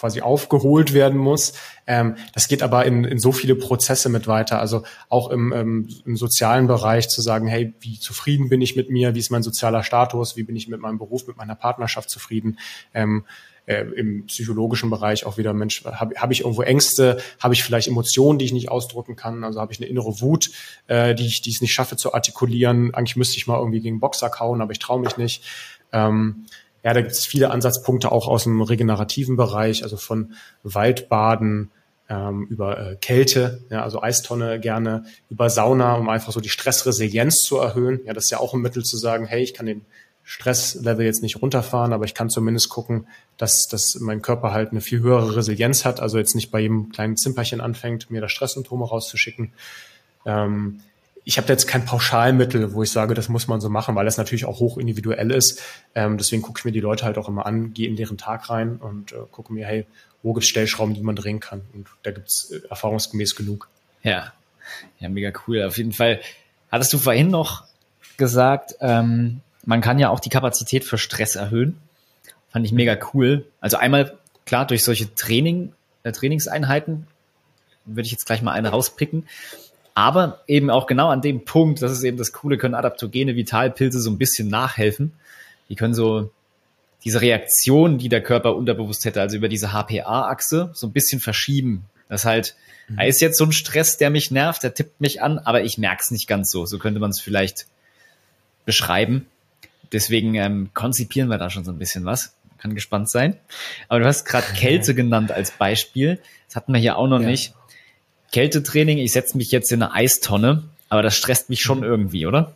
[SPEAKER 3] quasi aufgeholt werden muss. Ähm, das geht aber in, in so viele Prozesse mit weiter. Also auch im, ähm, im sozialen Bereich zu sagen, hey, wie zufrieden bin ich mit mir? Wie ist mein sozialer Status? Wie bin ich mit meinem Beruf, mit meiner Partnerschaft zufrieden? Ähm, äh, im psychologischen Bereich auch wieder, Mensch, habe hab ich irgendwo Ängste, habe ich vielleicht Emotionen, die ich nicht ausdrücken kann, also habe ich eine innere Wut, äh, die ich die es nicht schaffe zu artikulieren. Eigentlich müsste ich mal irgendwie gegen Boxer kauen, aber ich traue mich nicht. Ähm, ja, da gibt es viele Ansatzpunkte auch aus dem regenerativen Bereich, also von Waldbaden ähm, über äh, Kälte, ja, also Eistonne gerne, über Sauna, um einfach so die Stressresilienz zu erhöhen. Ja, das ist ja auch ein Mittel zu sagen, hey, ich kann den Stresslevel jetzt nicht runterfahren, aber ich kann zumindest gucken, dass, dass mein Körper halt eine viel höhere Resilienz hat, also jetzt nicht bei jedem kleinen Zimperchen anfängt, mir das Stresssymptome rauszuschicken. Ähm, ich habe jetzt kein Pauschalmittel, wo ich sage, das muss man so machen, weil das natürlich auch hoch individuell ist. Ähm, deswegen gucke ich mir die Leute halt auch immer an, gehe in deren Tag rein und äh, gucke mir, hey, wo gibt's Stellschrauben, die man drehen kann? Und da gibt's äh, erfahrungsgemäß genug.
[SPEAKER 1] Ja, ja, mega cool. Auf jeden Fall. Hattest du vorhin noch gesagt, ähm, man kann ja auch die Kapazität für Stress erhöhen. Fand ich mega cool. Also einmal, klar, durch solche Training, äh, Trainingseinheiten würde ich jetzt gleich mal eine rauspicken. Aber eben auch genau an dem Punkt, das ist eben das Coole, können adaptogene Vitalpilze so ein bisschen nachhelfen. Die können so diese Reaktion, die der Körper unterbewusst hätte, also über diese HPA-Achse, so ein bisschen verschieben. Das halt, mhm. da ist jetzt so ein Stress, der mich nervt, der tippt mich an, aber ich merke es nicht ganz so. So könnte man es vielleicht beschreiben. Deswegen ähm, konzipieren wir da schon so ein bisschen was. Kann gespannt sein. Aber du hast gerade *laughs* Kälte genannt als Beispiel. Das hatten wir hier auch noch ja. nicht. Kältetraining, ich setze mich jetzt in eine Eistonne, aber das stresst mich schon mhm. irgendwie, oder?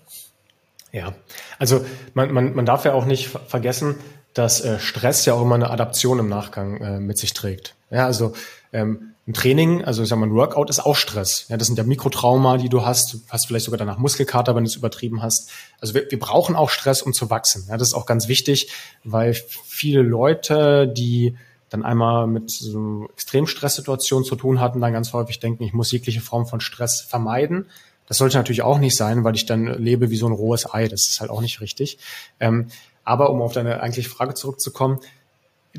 [SPEAKER 3] Ja, also man, man, man darf ja auch nicht vergessen, dass äh, Stress ja auch immer eine Adaption im Nachgang äh, mit sich trägt. Ja, also ähm, ein Training, also ich sag mal, ein Workout ist auch Stress. Ja, das sind ja Mikrotrauma, die du hast. Du hast vielleicht sogar danach Muskelkater, wenn du es übertrieben hast. Also wir, wir brauchen auch Stress, um zu wachsen. Ja, das ist auch ganz wichtig, weil viele Leute, die dann einmal mit so Extremstresssituationen zu tun hatten, dann ganz häufig denken, ich muss jegliche Form von Stress vermeiden. Das sollte natürlich auch nicht sein, weil ich dann lebe wie so ein rohes Ei. Das ist halt auch nicht richtig. Ähm, aber um auf deine eigentliche Frage zurückzukommen,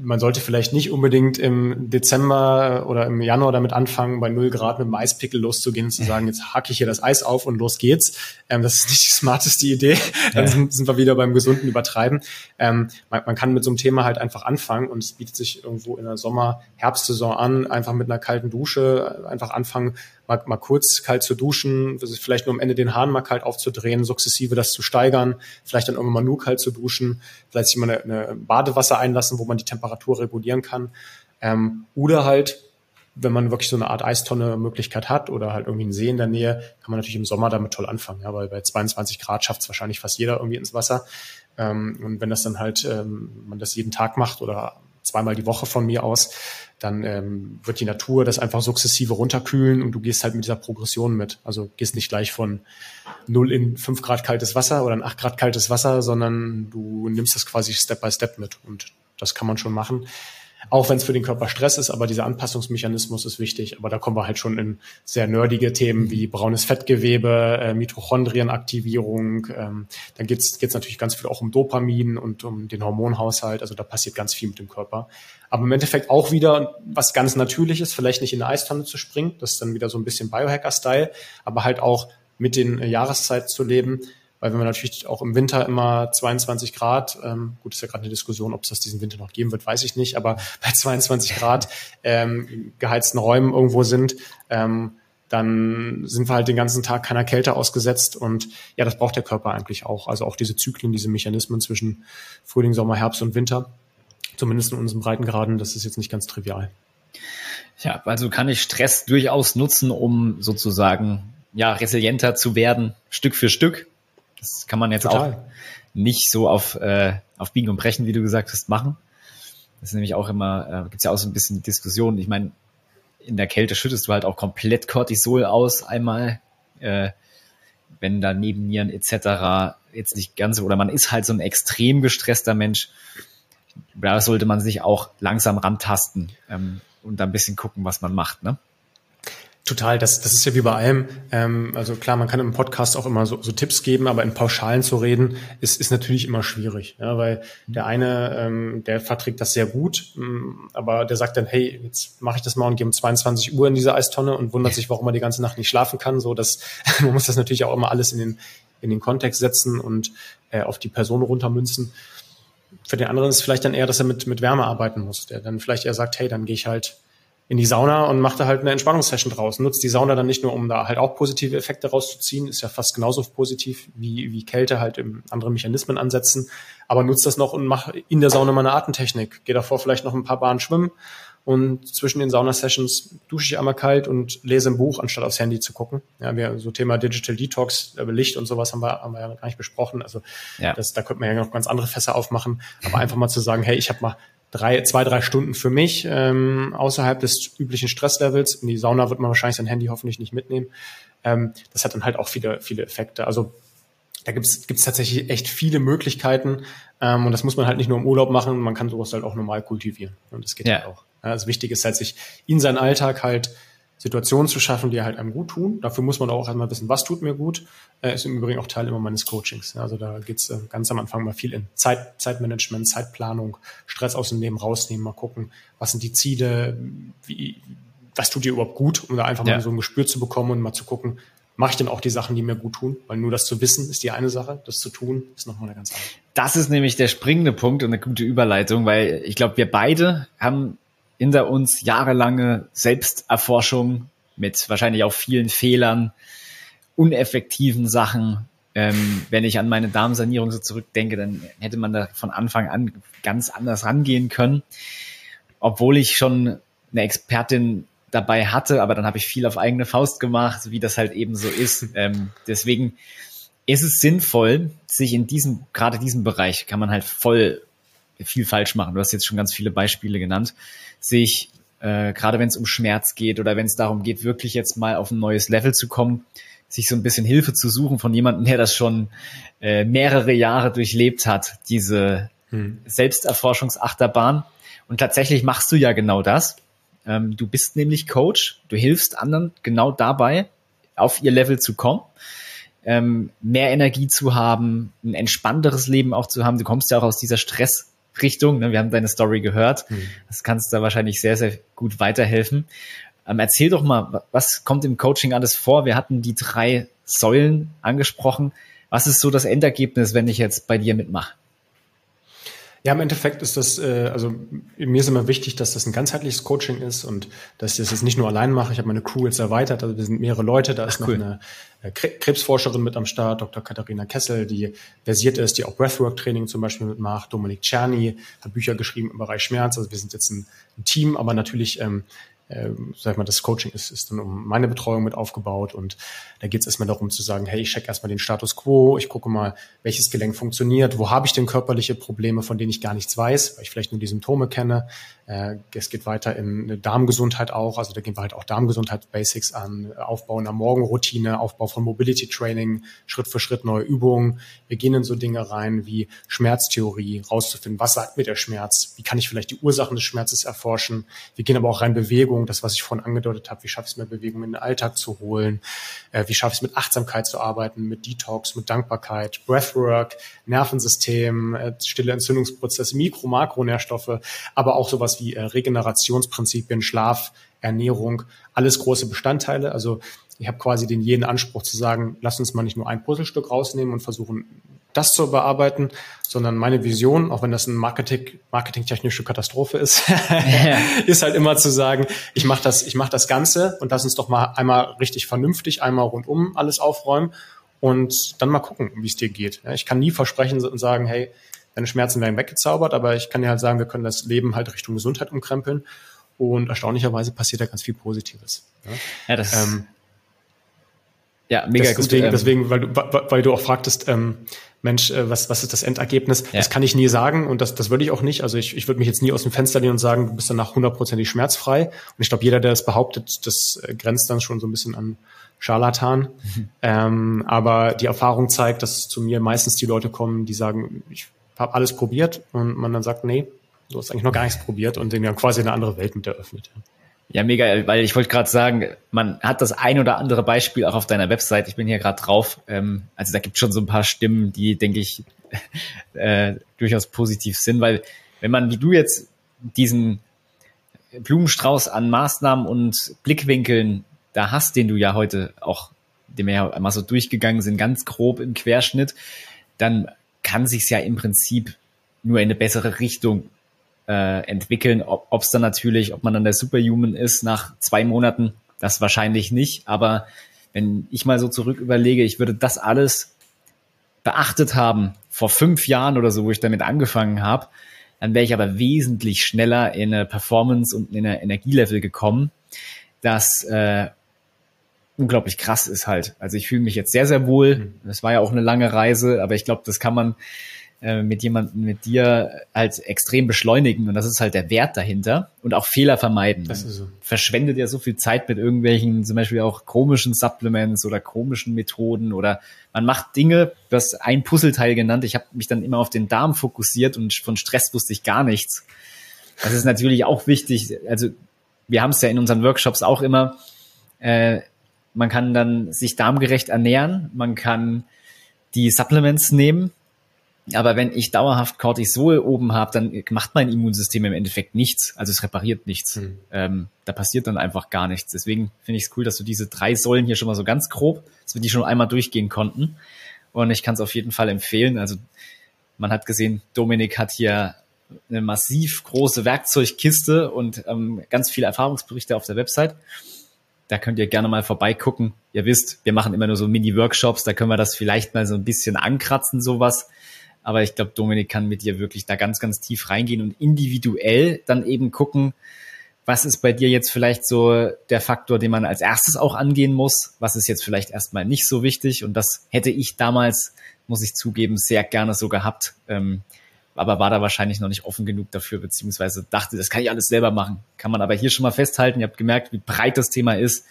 [SPEAKER 3] man sollte vielleicht nicht unbedingt im Dezember oder im Januar damit anfangen, bei null Grad mit dem Eispickel loszugehen und zu sagen, jetzt hacke ich hier das Eis auf und los geht's. Ähm, das ist nicht die *laughs* smarteste Idee. Dann sind, sind wir wieder beim gesunden Übertreiben. Ähm, man, man, kann mit so einem Thema halt einfach anfangen und es bietet sich irgendwo in der Sommer-, Herbstsaison an, einfach mit einer kalten Dusche einfach anfangen, mal, mal kurz kalt zu duschen, vielleicht nur am Ende den Hahn mal kalt aufzudrehen, sukzessive das zu steigern, vielleicht dann irgendwann mal nur kalt zu duschen, vielleicht sich mal eine, eine Badewasser einlassen, wo man die Temperatur regulieren kann. Ähm, oder halt, wenn man wirklich so eine Art Eistonne-Möglichkeit hat oder halt irgendwie einen See in der Nähe, kann man natürlich im Sommer damit toll anfangen, ja, weil bei 22 Grad schafft es wahrscheinlich fast jeder irgendwie ins Wasser. Ähm, und wenn das dann halt, ähm, man das jeden Tag macht oder zweimal die Woche von mir aus, dann ähm, wird die Natur das einfach sukzessive runterkühlen und du gehst halt mit dieser Progression mit. Also gehst nicht gleich von 0 in 5 Grad kaltes Wasser oder in 8 Grad kaltes Wasser, sondern du nimmst das quasi Step by Step mit und das kann man schon machen auch wenn es für den Körper Stress ist, aber dieser Anpassungsmechanismus ist wichtig. Aber da kommen wir halt schon in sehr nerdige Themen wie braunes Fettgewebe, äh, Mitochondrienaktivierung. Ähm, dann geht's geht's natürlich ganz viel auch um Dopamin und um den Hormonhaushalt. Also da passiert ganz viel mit dem Körper. Aber im Endeffekt auch wieder was ganz Natürliches, vielleicht nicht in eine Eistonne zu springen. Das ist dann wieder so ein bisschen Biohacker-Style, aber halt auch mit den Jahreszeiten zu leben weil wenn wir natürlich auch im Winter immer 22 Grad, ähm, gut, ist ja gerade eine Diskussion, ob es das diesen Winter noch geben wird, weiß ich nicht, aber *laughs* bei 22 Grad ähm, geheizten Räumen irgendwo sind, ähm, dann sind wir halt den ganzen Tag keiner Kälte ausgesetzt und ja, das braucht der Körper eigentlich auch. Also auch diese Zyklen, diese Mechanismen zwischen Frühling, Sommer, Herbst und Winter, zumindest in unseren Breitengraden, das ist jetzt nicht ganz trivial.
[SPEAKER 1] Ja, also kann ich Stress durchaus nutzen, um sozusagen ja resilienter zu werden, Stück für Stück. Das kann man jetzt Total. auch nicht so auf, äh, auf Biegen und Brechen, wie du gesagt hast, machen. Das ist nämlich auch immer, äh, gibt ja auch so ein bisschen Diskussion. Ich meine, in der Kälte schüttest du halt auch komplett Cortisol aus, einmal, äh, wenn da Nebennieren etc. jetzt nicht ganz, oder man ist halt so ein extrem gestresster Mensch, da sollte man sich auch langsam rantasten ähm, und dann ein bisschen gucken, was man macht, ne?
[SPEAKER 3] Total, das, das ist ja wie bei allem. Ähm, also klar, man kann im Podcast auch immer so, so Tipps geben, aber in Pauschalen zu reden, ist, ist natürlich immer schwierig. Ja, weil der eine, ähm, der verträgt das sehr gut, ähm, aber der sagt dann, hey, jetzt mache ich das mal und gehe um 22 Uhr in diese Eistonne und wundert sich, warum er die ganze Nacht nicht schlafen kann. So, dass *laughs* man muss das natürlich auch immer alles in den, in den Kontext setzen und äh, auf die Person runtermünzen. Für den anderen ist es vielleicht dann eher, dass er mit, mit Wärme arbeiten muss, der dann vielleicht eher sagt, hey, dann gehe ich halt in die Sauna und macht da halt eine Entspannungssession draus. Nutzt die Sauna dann nicht nur, um da halt auch positive Effekte rauszuziehen, ist ja fast genauso positiv wie, wie Kälte halt im andere Mechanismen ansetzen, aber nutzt das noch und mach in der Sauna mal eine Atemtechnik. Geh davor vielleicht noch ein paar Bahnen schwimmen und zwischen den Sauna-Sessions dusche ich einmal kalt und lese ein Buch, anstatt aufs Handy zu gucken. Ja, wir so Thema Digital Detox, äh, Licht und sowas haben wir, haben wir ja gar nicht besprochen. Also ja. das, da könnte man ja noch ganz andere Fässer aufmachen. Aber einfach mal zu sagen, hey, ich habe mal drei, zwei, drei Stunden für mich ähm, außerhalb des üblichen Stresslevels. In die Sauna wird man wahrscheinlich sein Handy hoffentlich nicht mitnehmen. Ähm, das hat dann halt auch viele, viele Effekte. Also da gibt's gibt's tatsächlich echt viele Möglichkeiten ähm, und das muss man halt nicht nur im Urlaub machen, man kann sowas halt auch normal kultivieren und das geht ja. halt auch. Ja, also wichtig ist halt, sich in seinen Alltag halt Situationen zu schaffen, die halt einem gut tun. Dafür muss man auch einmal wissen, was tut mir gut. Äh, ist im Übrigen auch Teil immer meines Coachings. Also da geht's äh, ganz am Anfang mal viel in Zeit, Zeitmanagement, Zeitplanung, Stress aus dem Leben rausnehmen, mal gucken, was sind die Ziele, wie, was tut dir überhaupt gut, um da einfach ja. mal so ein Gespür zu bekommen und mal zu gucken, mache ich denn auch die Sachen, die mir gut tun? Weil nur das zu wissen ist die eine Sache, das zu tun ist nochmal eine ganz andere.
[SPEAKER 1] Das ist nämlich der springende Punkt und eine gute Überleitung, weil ich glaube, wir beide haben hinter uns jahrelange Selbsterforschung mit wahrscheinlich auch vielen Fehlern, uneffektiven Sachen. Ähm, wenn ich an meine Darmsanierung so zurückdenke, dann hätte man da von Anfang an ganz anders rangehen können. Obwohl ich schon eine Expertin dabei hatte, aber dann habe ich viel auf eigene Faust gemacht, wie das halt eben so ist. *laughs* Ähm, deswegen ist es sinnvoll, sich in diesem, gerade diesem Bereich kann man halt voll viel falsch machen. Du hast jetzt schon ganz viele Beispiele genannt, sich äh, gerade wenn es um Schmerz geht oder wenn es darum geht, wirklich jetzt mal auf ein neues Level zu kommen, sich so ein bisschen Hilfe zu suchen von jemandem, der das schon äh, mehrere Jahre durchlebt hat, diese hm. Selbsterforschungsachterbahn. Und tatsächlich machst du ja genau das. Ähm, du bist nämlich Coach, du hilfst anderen genau dabei, auf ihr Level zu kommen, ähm, mehr Energie zu haben, ein entspannteres Leben auch zu haben. Du kommst ja auch aus dieser Stressrichtung. Ne? Wir haben deine Story gehört. Hm. Das kannst da wahrscheinlich sehr, sehr gut weiterhelfen. Ähm, erzähl doch mal, was kommt im Coaching alles vor? Wir hatten die drei Säulen angesprochen. Was ist so das Endergebnis, wenn ich jetzt bei dir mitmache?
[SPEAKER 3] Ja, im Endeffekt ist das, äh, also mir ist immer wichtig, dass das ein ganzheitliches Coaching ist und dass ich das jetzt nicht nur allein mache. Ich habe meine Crew jetzt erweitert, also wir sind mehrere Leute, da ist Ach, cool. noch eine äh, Krebsforscherin mit am Start, Dr. Katharina Kessel, die versiert ist, die auch Breathwork-Training zum Beispiel mitmacht. Dominik Czerny hat Bücher geschrieben im Bereich Schmerz. Also wir sind jetzt ein, ein Team, aber natürlich ähm, äh, sag mal, das Coaching ist, ist dann um meine Betreuung mit aufgebaut und da geht es erstmal darum zu sagen, hey, ich check erstmal den Status quo, ich gucke mal, welches Gelenk funktioniert, wo habe ich denn körperliche Probleme, von denen ich gar nichts weiß, weil ich vielleicht nur die Symptome kenne. Äh, es geht weiter in Darmgesundheit auch, also da gehen wir halt auch Darmgesundheit-Basics an, Aufbau einer Morgenroutine, Aufbau von Mobility Training, Schritt für Schritt neue Übungen. Wir gehen in so Dinge rein wie Schmerztheorie, rauszufinden, was sagt mir der Schmerz, wie kann ich vielleicht die Ursachen des Schmerzes erforschen. Wir gehen aber auch rein Bewegung, das, was ich vorhin angedeutet habe, wie schaffe ich es mir Bewegung in den Alltag zu holen, äh, wie schaffe ich es mit Achtsamkeit zu arbeiten, mit Detox, mit Dankbarkeit, Breathwork, Nervensystem, äh, stille Entzündungsprozesse, Mikro-, Makronährstoffe, aber auch sowas wie äh, Regenerationsprinzipien, Schlaf, Ernährung, alles große Bestandteile. Also ich habe quasi den jeden Anspruch zu sagen, lass uns mal nicht nur ein Puzzlestück rausnehmen und versuchen, das zu bearbeiten, sondern meine Vision, auch wenn das ein Marketing, marketingtechnische Katastrophe ist, *laughs* ist halt immer zu sagen, ich mache das, ich mache das Ganze und lass uns doch mal einmal richtig vernünftig, einmal rundum alles aufräumen und dann mal gucken, wie es dir geht. Ich kann nie versprechen und sagen, hey, deine Schmerzen werden weggezaubert, aber ich kann dir halt sagen, wir können das Leben halt Richtung Gesundheit umkrempeln. Und erstaunlicherweise passiert da ganz viel Positives.
[SPEAKER 1] Ja, das ähm,
[SPEAKER 3] ja mega das, deswegen, gut. Ähm, deswegen, weil du, weil du auch fragtest, ähm, Mensch, äh, was, was ist das Endergebnis? Ja. Das kann ich nie sagen und das, das würde ich auch nicht. Also ich, ich würde mich jetzt nie aus dem Fenster lehnen und sagen, du bist danach hundertprozentig schmerzfrei. Und ich glaube, jeder, der das behauptet, das äh, grenzt dann schon so ein bisschen an Scharlatan. Mhm. Ähm, aber die Erfahrung zeigt, dass zu mir meistens die Leute kommen, die sagen, ich habe alles probiert und man dann sagt, nee, du hast eigentlich noch gar nichts probiert und denen dann quasi eine andere Welt mit eröffnet.
[SPEAKER 1] Ja, mega, weil ich wollte gerade sagen, man hat das ein oder andere Beispiel auch auf deiner Website. Ich bin hier gerade drauf. Ähm, also da gibt schon so ein paar Stimmen, die, denke ich, *laughs* äh, durchaus positiv sind, weil wenn man wie du jetzt diesen Blumenstrauß an Maßnahmen und Blickwinkeln da hast, den du ja heute auch, dem wir ja mal so durchgegangen sind, ganz grob im Querschnitt, dann kann sich's ja im Prinzip nur in eine bessere Richtung äh, entwickeln. Ob es dann natürlich, ob man dann der Superhuman ist nach zwei Monaten, das wahrscheinlich nicht. Aber wenn ich mal so zurück überlege, ich würde das alles beachtet haben vor fünf Jahren oder so, wo ich damit angefangen habe, dann wäre ich aber wesentlich schneller in eine Performance und in eine Energielevel gekommen, das äh, unglaublich krass ist halt. Also ich fühle mich jetzt sehr, sehr wohl. Das war ja auch eine lange Reise, aber ich glaube, das kann man äh, mit jemandem mit dir halt extrem beschleunigen und das ist halt der Wert dahinter und auch Fehler vermeiden. Das ist so. Verschwendet ja so viel Zeit mit irgendwelchen, zum Beispiel auch komischen Supplements oder komischen Methoden oder man macht Dinge, das ein Puzzleteil genannt. Ich habe mich dann immer auf den Darm fokussiert und von Stress wusste ich gar nichts. Das ist natürlich auch wichtig. Also wir haben es ja in unseren Workshops auch immer. Äh, man kann dann sich darmgerecht ernähren, man kann die Supplements nehmen, aber wenn ich dauerhaft Cortisol oben habe, dann macht mein Immunsystem im Endeffekt nichts. Also es repariert nichts. Mhm. Ähm, da passiert dann einfach gar nichts. Deswegen finde ich es cool, dass du diese drei Säulen hier schon mal so ganz grob, dass wir die schon einmal durchgehen konnten. Und ich kann es auf jeden Fall empfehlen. Also man hat gesehen, Dominik hat hier eine massiv große Werkzeugkiste und ähm, ganz viele Erfahrungsberichte auf der Website. Da könnt ihr gerne mal vorbeigucken. Ihr wisst, wir machen immer nur so Mini-Workshops, da können wir das vielleicht mal so ein bisschen ankratzen, sowas. Aber ich glaube, Dominik kann mit dir wirklich da ganz, ganz tief reingehen und individuell dann eben gucken, was ist bei dir jetzt vielleicht so der Faktor, den man als erstes auch angehen muss? Was ist jetzt vielleicht erstmal nicht so wichtig? Und das hätte ich damals, muss ich zugeben, sehr gerne so gehabt. Ähm, aber war da wahrscheinlich noch nicht offen genug dafür, beziehungsweise dachte, das kann ich alles selber machen. Kann man aber hier schon mal festhalten. Ihr habt gemerkt, wie breit das Thema ist.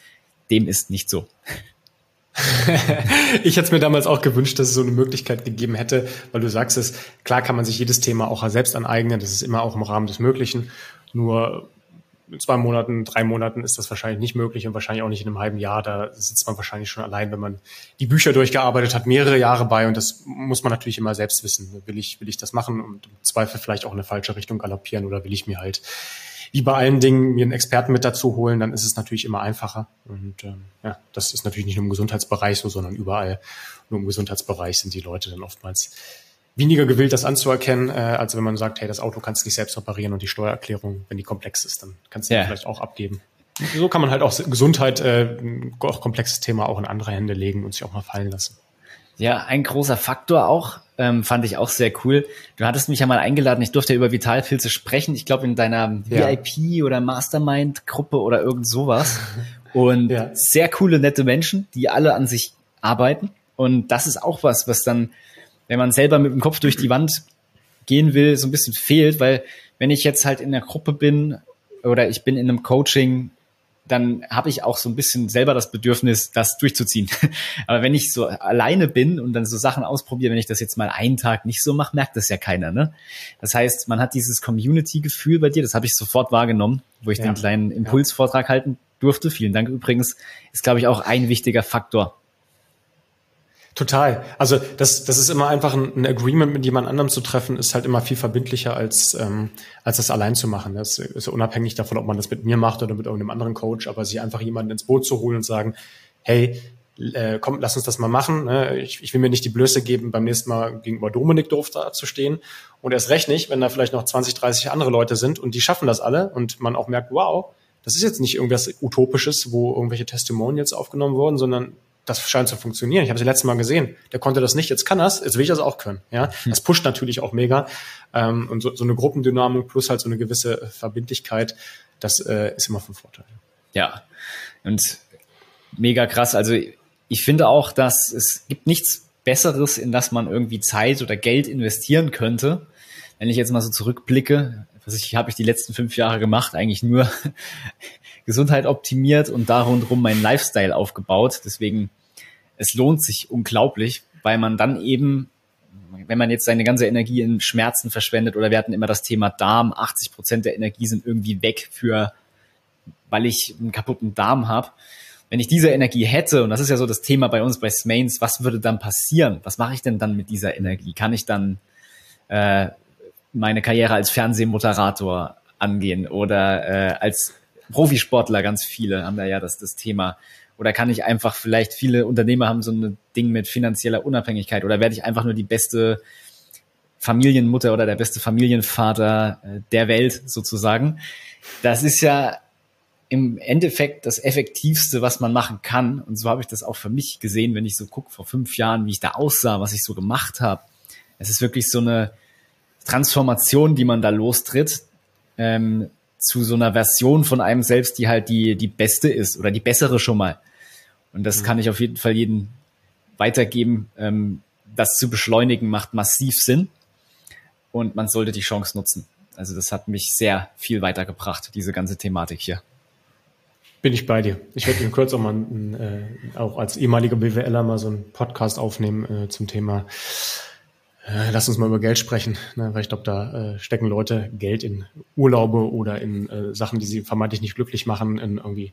[SPEAKER 1] Dem ist nicht so. *laughs*
[SPEAKER 3] ich hätte es mir damals auch gewünscht, dass es so eine Möglichkeit gegeben hätte, weil du sagst es, klar kann man sich jedes Thema auch selbst aneignen, das ist immer auch im Rahmen des Möglichen. Nur in zwei Monaten, drei Monaten ist das wahrscheinlich nicht möglich und wahrscheinlich auch nicht in einem halben Jahr. Da sitzt man wahrscheinlich schon allein, wenn man die Bücher durchgearbeitet hat, mehrere Jahre bei und das muss man natürlich immer selbst wissen. Will ich, will ich das machen und im Zweifel vielleicht auch in eine falsche Richtung galoppieren oder will ich mir halt wie bei allen Dingen mir einen Experten mit dazu holen, dann ist es natürlich immer einfacher. Und ähm, ja, das ist natürlich nicht nur im Gesundheitsbereich so, sondern überall. Nur im Gesundheitsbereich sind die Leute dann oftmals weniger gewillt, das anzuerkennen, äh, als wenn man sagt, hey, das Auto kannst du nicht selbst reparieren und die Steuererklärung, wenn die komplex ist, dann kannst du ja. vielleicht auch abgeben. So kann man halt auch Gesundheit, äh, auch komplexes Thema auch in andere Hände legen und sich auch mal fallen lassen.
[SPEAKER 1] Ja, ein großer Faktor auch, ähm, fand ich auch sehr cool. Du hattest mich ja mal eingeladen, ich durfte ja über Vitalpilze sprechen, ich glaube in deiner ja. VIP oder Mastermind-Gruppe oder irgend sowas. Und *laughs* ja. sehr coole, nette Menschen, die alle an sich arbeiten. Und das ist auch was, was dann wenn man selber mit dem Kopf durch die Wand gehen will, so ein bisschen fehlt, weil wenn ich jetzt halt in der Gruppe bin oder ich bin in einem Coaching, dann habe ich auch so ein bisschen selber das Bedürfnis, das durchzuziehen. *laughs* Aber wenn ich so alleine bin und dann so Sachen ausprobiere, wenn ich das jetzt mal einen Tag nicht so mache, merkt das ja keiner. Ne? Das heißt, man hat dieses Community-Gefühl bei dir, das habe ich sofort wahrgenommen, wo ich ja. den kleinen Impulsvortrag halten durfte. Vielen Dank übrigens. Ist, glaube ich, auch ein wichtiger Faktor
[SPEAKER 3] Total. Also das, das ist immer einfach ein, ein, Agreement mit jemand anderem zu treffen, ist halt immer viel verbindlicher als, ähm, als das allein zu machen. Das ist unabhängig davon, ob man das mit mir macht oder mit irgendeinem anderen Coach, aber sich einfach jemanden ins Boot zu holen und sagen, hey, äh, komm, lass uns das mal machen. Ne? Ich, ich will mir nicht die Blöße geben, beim nächsten Mal gegenüber Dominik doof da zu stehen. Und erst recht nicht, wenn da vielleicht noch 20, 30 andere Leute sind und die schaffen das alle und man auch merkt, wow, das ist jetzt nicht irgendwas Utopisches, wo irgendwelche Testimonials aufgenommen wurden, sondern das scheint zu funktionieren. Ich habe es letzte Mal gesehen. Der konnte das nicht, jetzt kann das, jetzt will ich das auch können. Ja, hm. das pusht natürlich auch mega. Ähm, und so, so eine Gruppendynamik plus halt so eine gewisse Verbindlichkeit, das äh, ist immer von Vorteil.
[SPEAKER 1] Ja, und mega krass. Also ich finde auch, dass es gibt nichts Besseres, in das man irgendwie Zeit oder Geld investieren könnte. Wenn ich jetzt mal so zurückblicke, was ich habe ich die letzten fünf Jahre gemacht, eigentlich nur Gesundheit optimiert und da rundherum meinen Lifestyle aufgebaut. Deswegen, es lohnt sich unglaublich, weil man dann eben, wenn man jetzt seine ganze Energie in Schmerzen verschwendet oder wir hatten immer das Thema Darm, 80 Prozent der Energie sind irgendwie weg für, weil ich einen kaputten Darm habe. Wenn ich diese Energie hätte, und das ist ja so das Thema bei uns bei Smains, was würde dann passieren? Was mache ich denn dann mit dieser Energie? Kann ich dann äh, meine Karriere als Fernsehmoderator angehen oder äh, als Profisportler, ganz viele haben da ja das, das Thema. Oder kann ich einfach vielleicht, viele Unternehmer haben so ein Ding mit finanzieller Unabhängigkeit oder werde ich einfach nur die beste Familienmutter oder der beste Familienvater äh, der Welt sozusagen. Das ist ja im Endeffekt das Effektivste, was man machen kann. Und so habe ich das auch für mich gesehen, wenn ich so gucke vor fünf Jahren, wie ich da aussah, was ich so gemacht habe. Es ist wirklich so eine Transformation, die man da lostritt. Ähm, zu so einer Version von einem selbst, die halt die, die beste ist oder die bessere schon mal. Und das mhm. kann ich auf jeden Fall jeden weitergeben. Ähm, das zu beschleunigen macht massiv Sinn und man sollte die Chance nutzen. Also das hat mich sehr viel weitergebracht, diese ganze Thematik hier.
[SPEAKER 3] Bin ich bei dir. Ich werde in kurz auch mal äh, auch als ehemaliger BWLer mal so einen Podcast aufnehmen äh, zum Thema lass uns mal über Geld sprechen, ne? weil ich glaube, da äh, stecken Leute Geld in Urlaube oder in äh, Sachen, die sie vermeintlich nicht glücklich machen. In irgendwie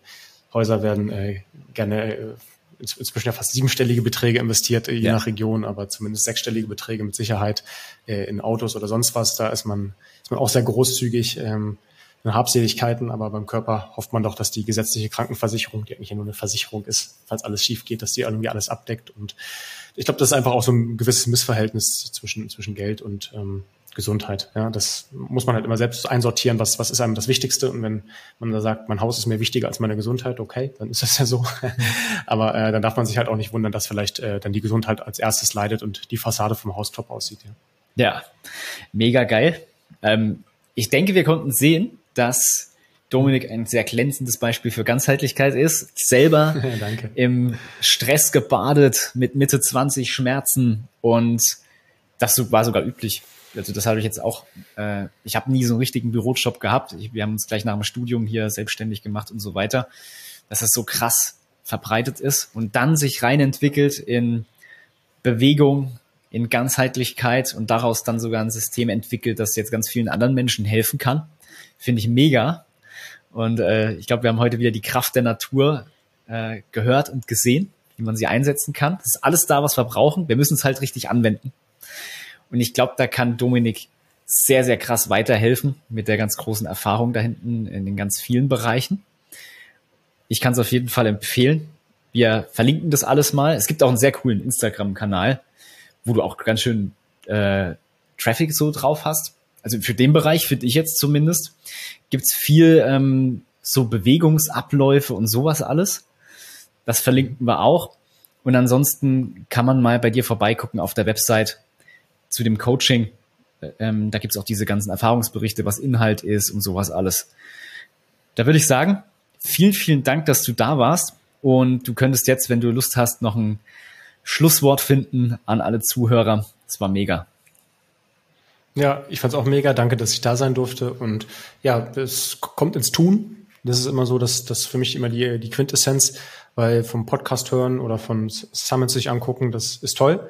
[SPEAKER 3] Häuser werden äh, gerne äh, inzwischen ja fast siebenstellige Beträge investiert, äh, je ja. nach Region, aber zumindest sechsstellige Beträge mit Sicherheit äh, in Autos oder sonst was. Da ist man, ist man auch sehr großzügig. Ähm, in Habseligkeiten, aber beim Körper hofft man doch, dass die gesetzliche Krankenversicherung, die eigentlich ja nur eine Versicherung ist, falls alles schief geht, dass die irgendwie alles abdeckt. Und ich glaube, das ist einfach auch so ein gewisses Missverhältnis zwischen, zwischen Geld und ähm, Gesundheit. Ja, das muss man halt immer selbst einsortieren, was, was ist einem das Wichtigste. Und wenn man da sagt, mein Haus ist mir wichtiger als meine Gesundheit, okay, dann ist das ja so. *laughs* Aber äh, dann darf man sich halt auch nicht wundern, dass vielleicht äh, dann die Gesundheit als erstes leidet und die Fassade vom Haus top aussieht.
[SPEAKER 1] Ja, ja mega geil. Ähm, ich denke, wir konnten sehen, dass Dominik ein sehr glänzendes Beispiel für Ganzheitlichkeit ist. Selber *laughs* im Stress gebadet mit Mitte 20 Schmerzen und das war sogar üblich. Also das habe ich jetzt auch, äh, ich habe nie so einen richtigen Bürojob gehabt. Ich, wir haben uns gleich nach dem Studium hier selbstständig gemacht und so weiter. Dass es so krass verbreitet ist und dann sich reinentwickelt in Bewegung, in Ganzheitlichkeit und daraus dann sogar ein System entwickelt, das jetzt ganz vielen anderen Menschen helfen kann. Finde ich mega. Und äh, ich glaube, wir haben heute wieder die Kraft der Natur äh, gehört und gesehen, wie man sie einsetzen kann. Das ist alles da, was wir brauchen. Wir müssen es halt richtig anwenden. Und ich glaube, da kann Dominik sehr, sehr krass weiterhelfen mit der ganz großen Erfahrung da hinten in den ganz vielen Bereichen. Ich kann es auf jeden Fall empfehlen. Wir verlinken das alles mal. Es gibt auch einen sehr coolen Instagram-Kanal, wo du auch ganz schön äh, Traffic so drauf hast. Also für den Bereich, finde ich jetzt zumindest, gibt's viel ähm, so Bewegungsabläufe und sowas alles. Das verlinken wir auch. Und ansonsten kann man mal bei dir vorbeigucken auf der Website zu dem Coaching. Ähm, da gibt's auch diese ganzen Erfahrungsberichte, was Inhalt ist und sowas alles. Da würde ich sagen, vielen, vielen Dank, dass du da warst. Und du könntest jetzt, wenn du Lust hast, noch ein Schlusswort finden an alle Zuhörer. Es war mega.
[SPEAKER 3] Ja, ich fand's auch mega. Danke, dass ich da sein durfte. Und ja, es kommt ins Tun. Das ist immer so, dass das für mich immer die, die Quintessenz, weil vom Podcast hören oder von Summits sich angucken, das ist toll.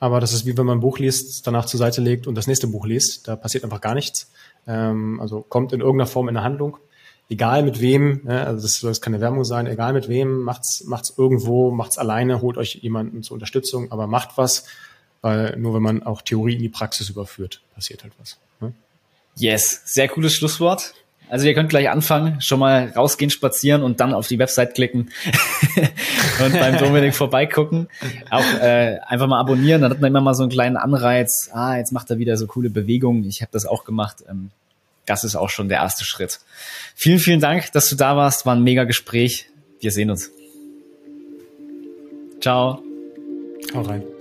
[SPEAKER 3] Aber das ist wie wenn man ein Buch liest, danach zur Seite legt und das nächste Buch liest. Da passiert einfach gar nichts. Ähm, also kommt in irgendeiner Form in eine Handlung. Egal mit wem, ne, also das soll jetzt keine Werbung sein, egal mit wem, macht's, macht's irgendwo, macht's alleine, holt euch jemanden zur Unterstützung, aber macht was, weil nur wenn man auch Theorie in die Praxis überführt, passiert halt was. Ne?
[SPEAKER 1] Yes, sehr cooles Schlusswort. Also ihr könnt gleich anfangen, schon mal rausgehen, spazieren und dann auf die Website klicken *laughs* und beim Dominik vorbeigucken. Auch äh, einfach mal abonnieren, dann hat man immer mal so einen kleinen Anreiz. Ah, jetzt macht er wieder so coole Bewegungen. Ich habe das auch gemacht. Ähm, das ist auch schon der erste Schritt. Vielen, vielen Dank, dass du da warst. War ein mega Gespräch. Wir sehen uns. Ciao.
[SPEAKER 3] Hau rein.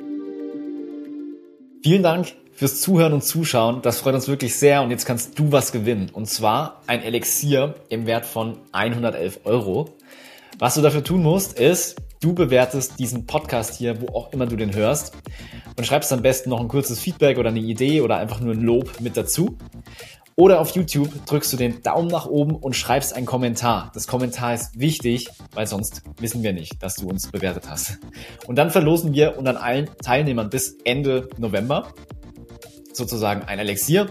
[SPEAKER 2] Vielen Dank fürs Zuhören und Zuschauen. Das freut uns wirklich sehr und jetzt kannst du was gewinnen. Und zwar ein Elixier im Wert von 111 Euro. Was du dafür tun musst, ist, du bewertest diesen Podcast hier, wo auch immer du den hörst und schreibst am besten noch ein kurzes Feedback oder eine Idee oder einfach nur ein Lob mit dazu. Oder auf YouTube drückst du den Daumen nach oben und schreibst einen Kommentar. Das Kommentar ist wichtig, weil sonst wissen wir nicht, dass du uns bewertet hast. Und dann verlosen wir unter allen Teilnehmern bis Ende November sozusagen ein Elixier.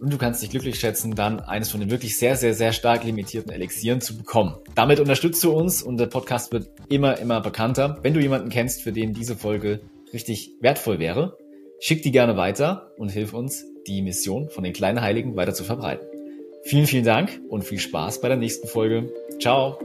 [SPEAKER 2] Und du kannst dich glücklich schätzen, dann eines von den wirklich sehr, sehr, sehr stark limitierten Elixieren zu bekommen. Damit unterstützt du uns und der Podcast wird immer, immer bekannter. Wenn du jemanden kennst, für den diese Folge richtig wertvoll wäre, schick die gerne weiter und hilf uns, die Mission von den kleinen Heiligen weiter zu verbreiten. Vielen, vielen Dank und viel Spaß bei der nächsten Folge. Ciao!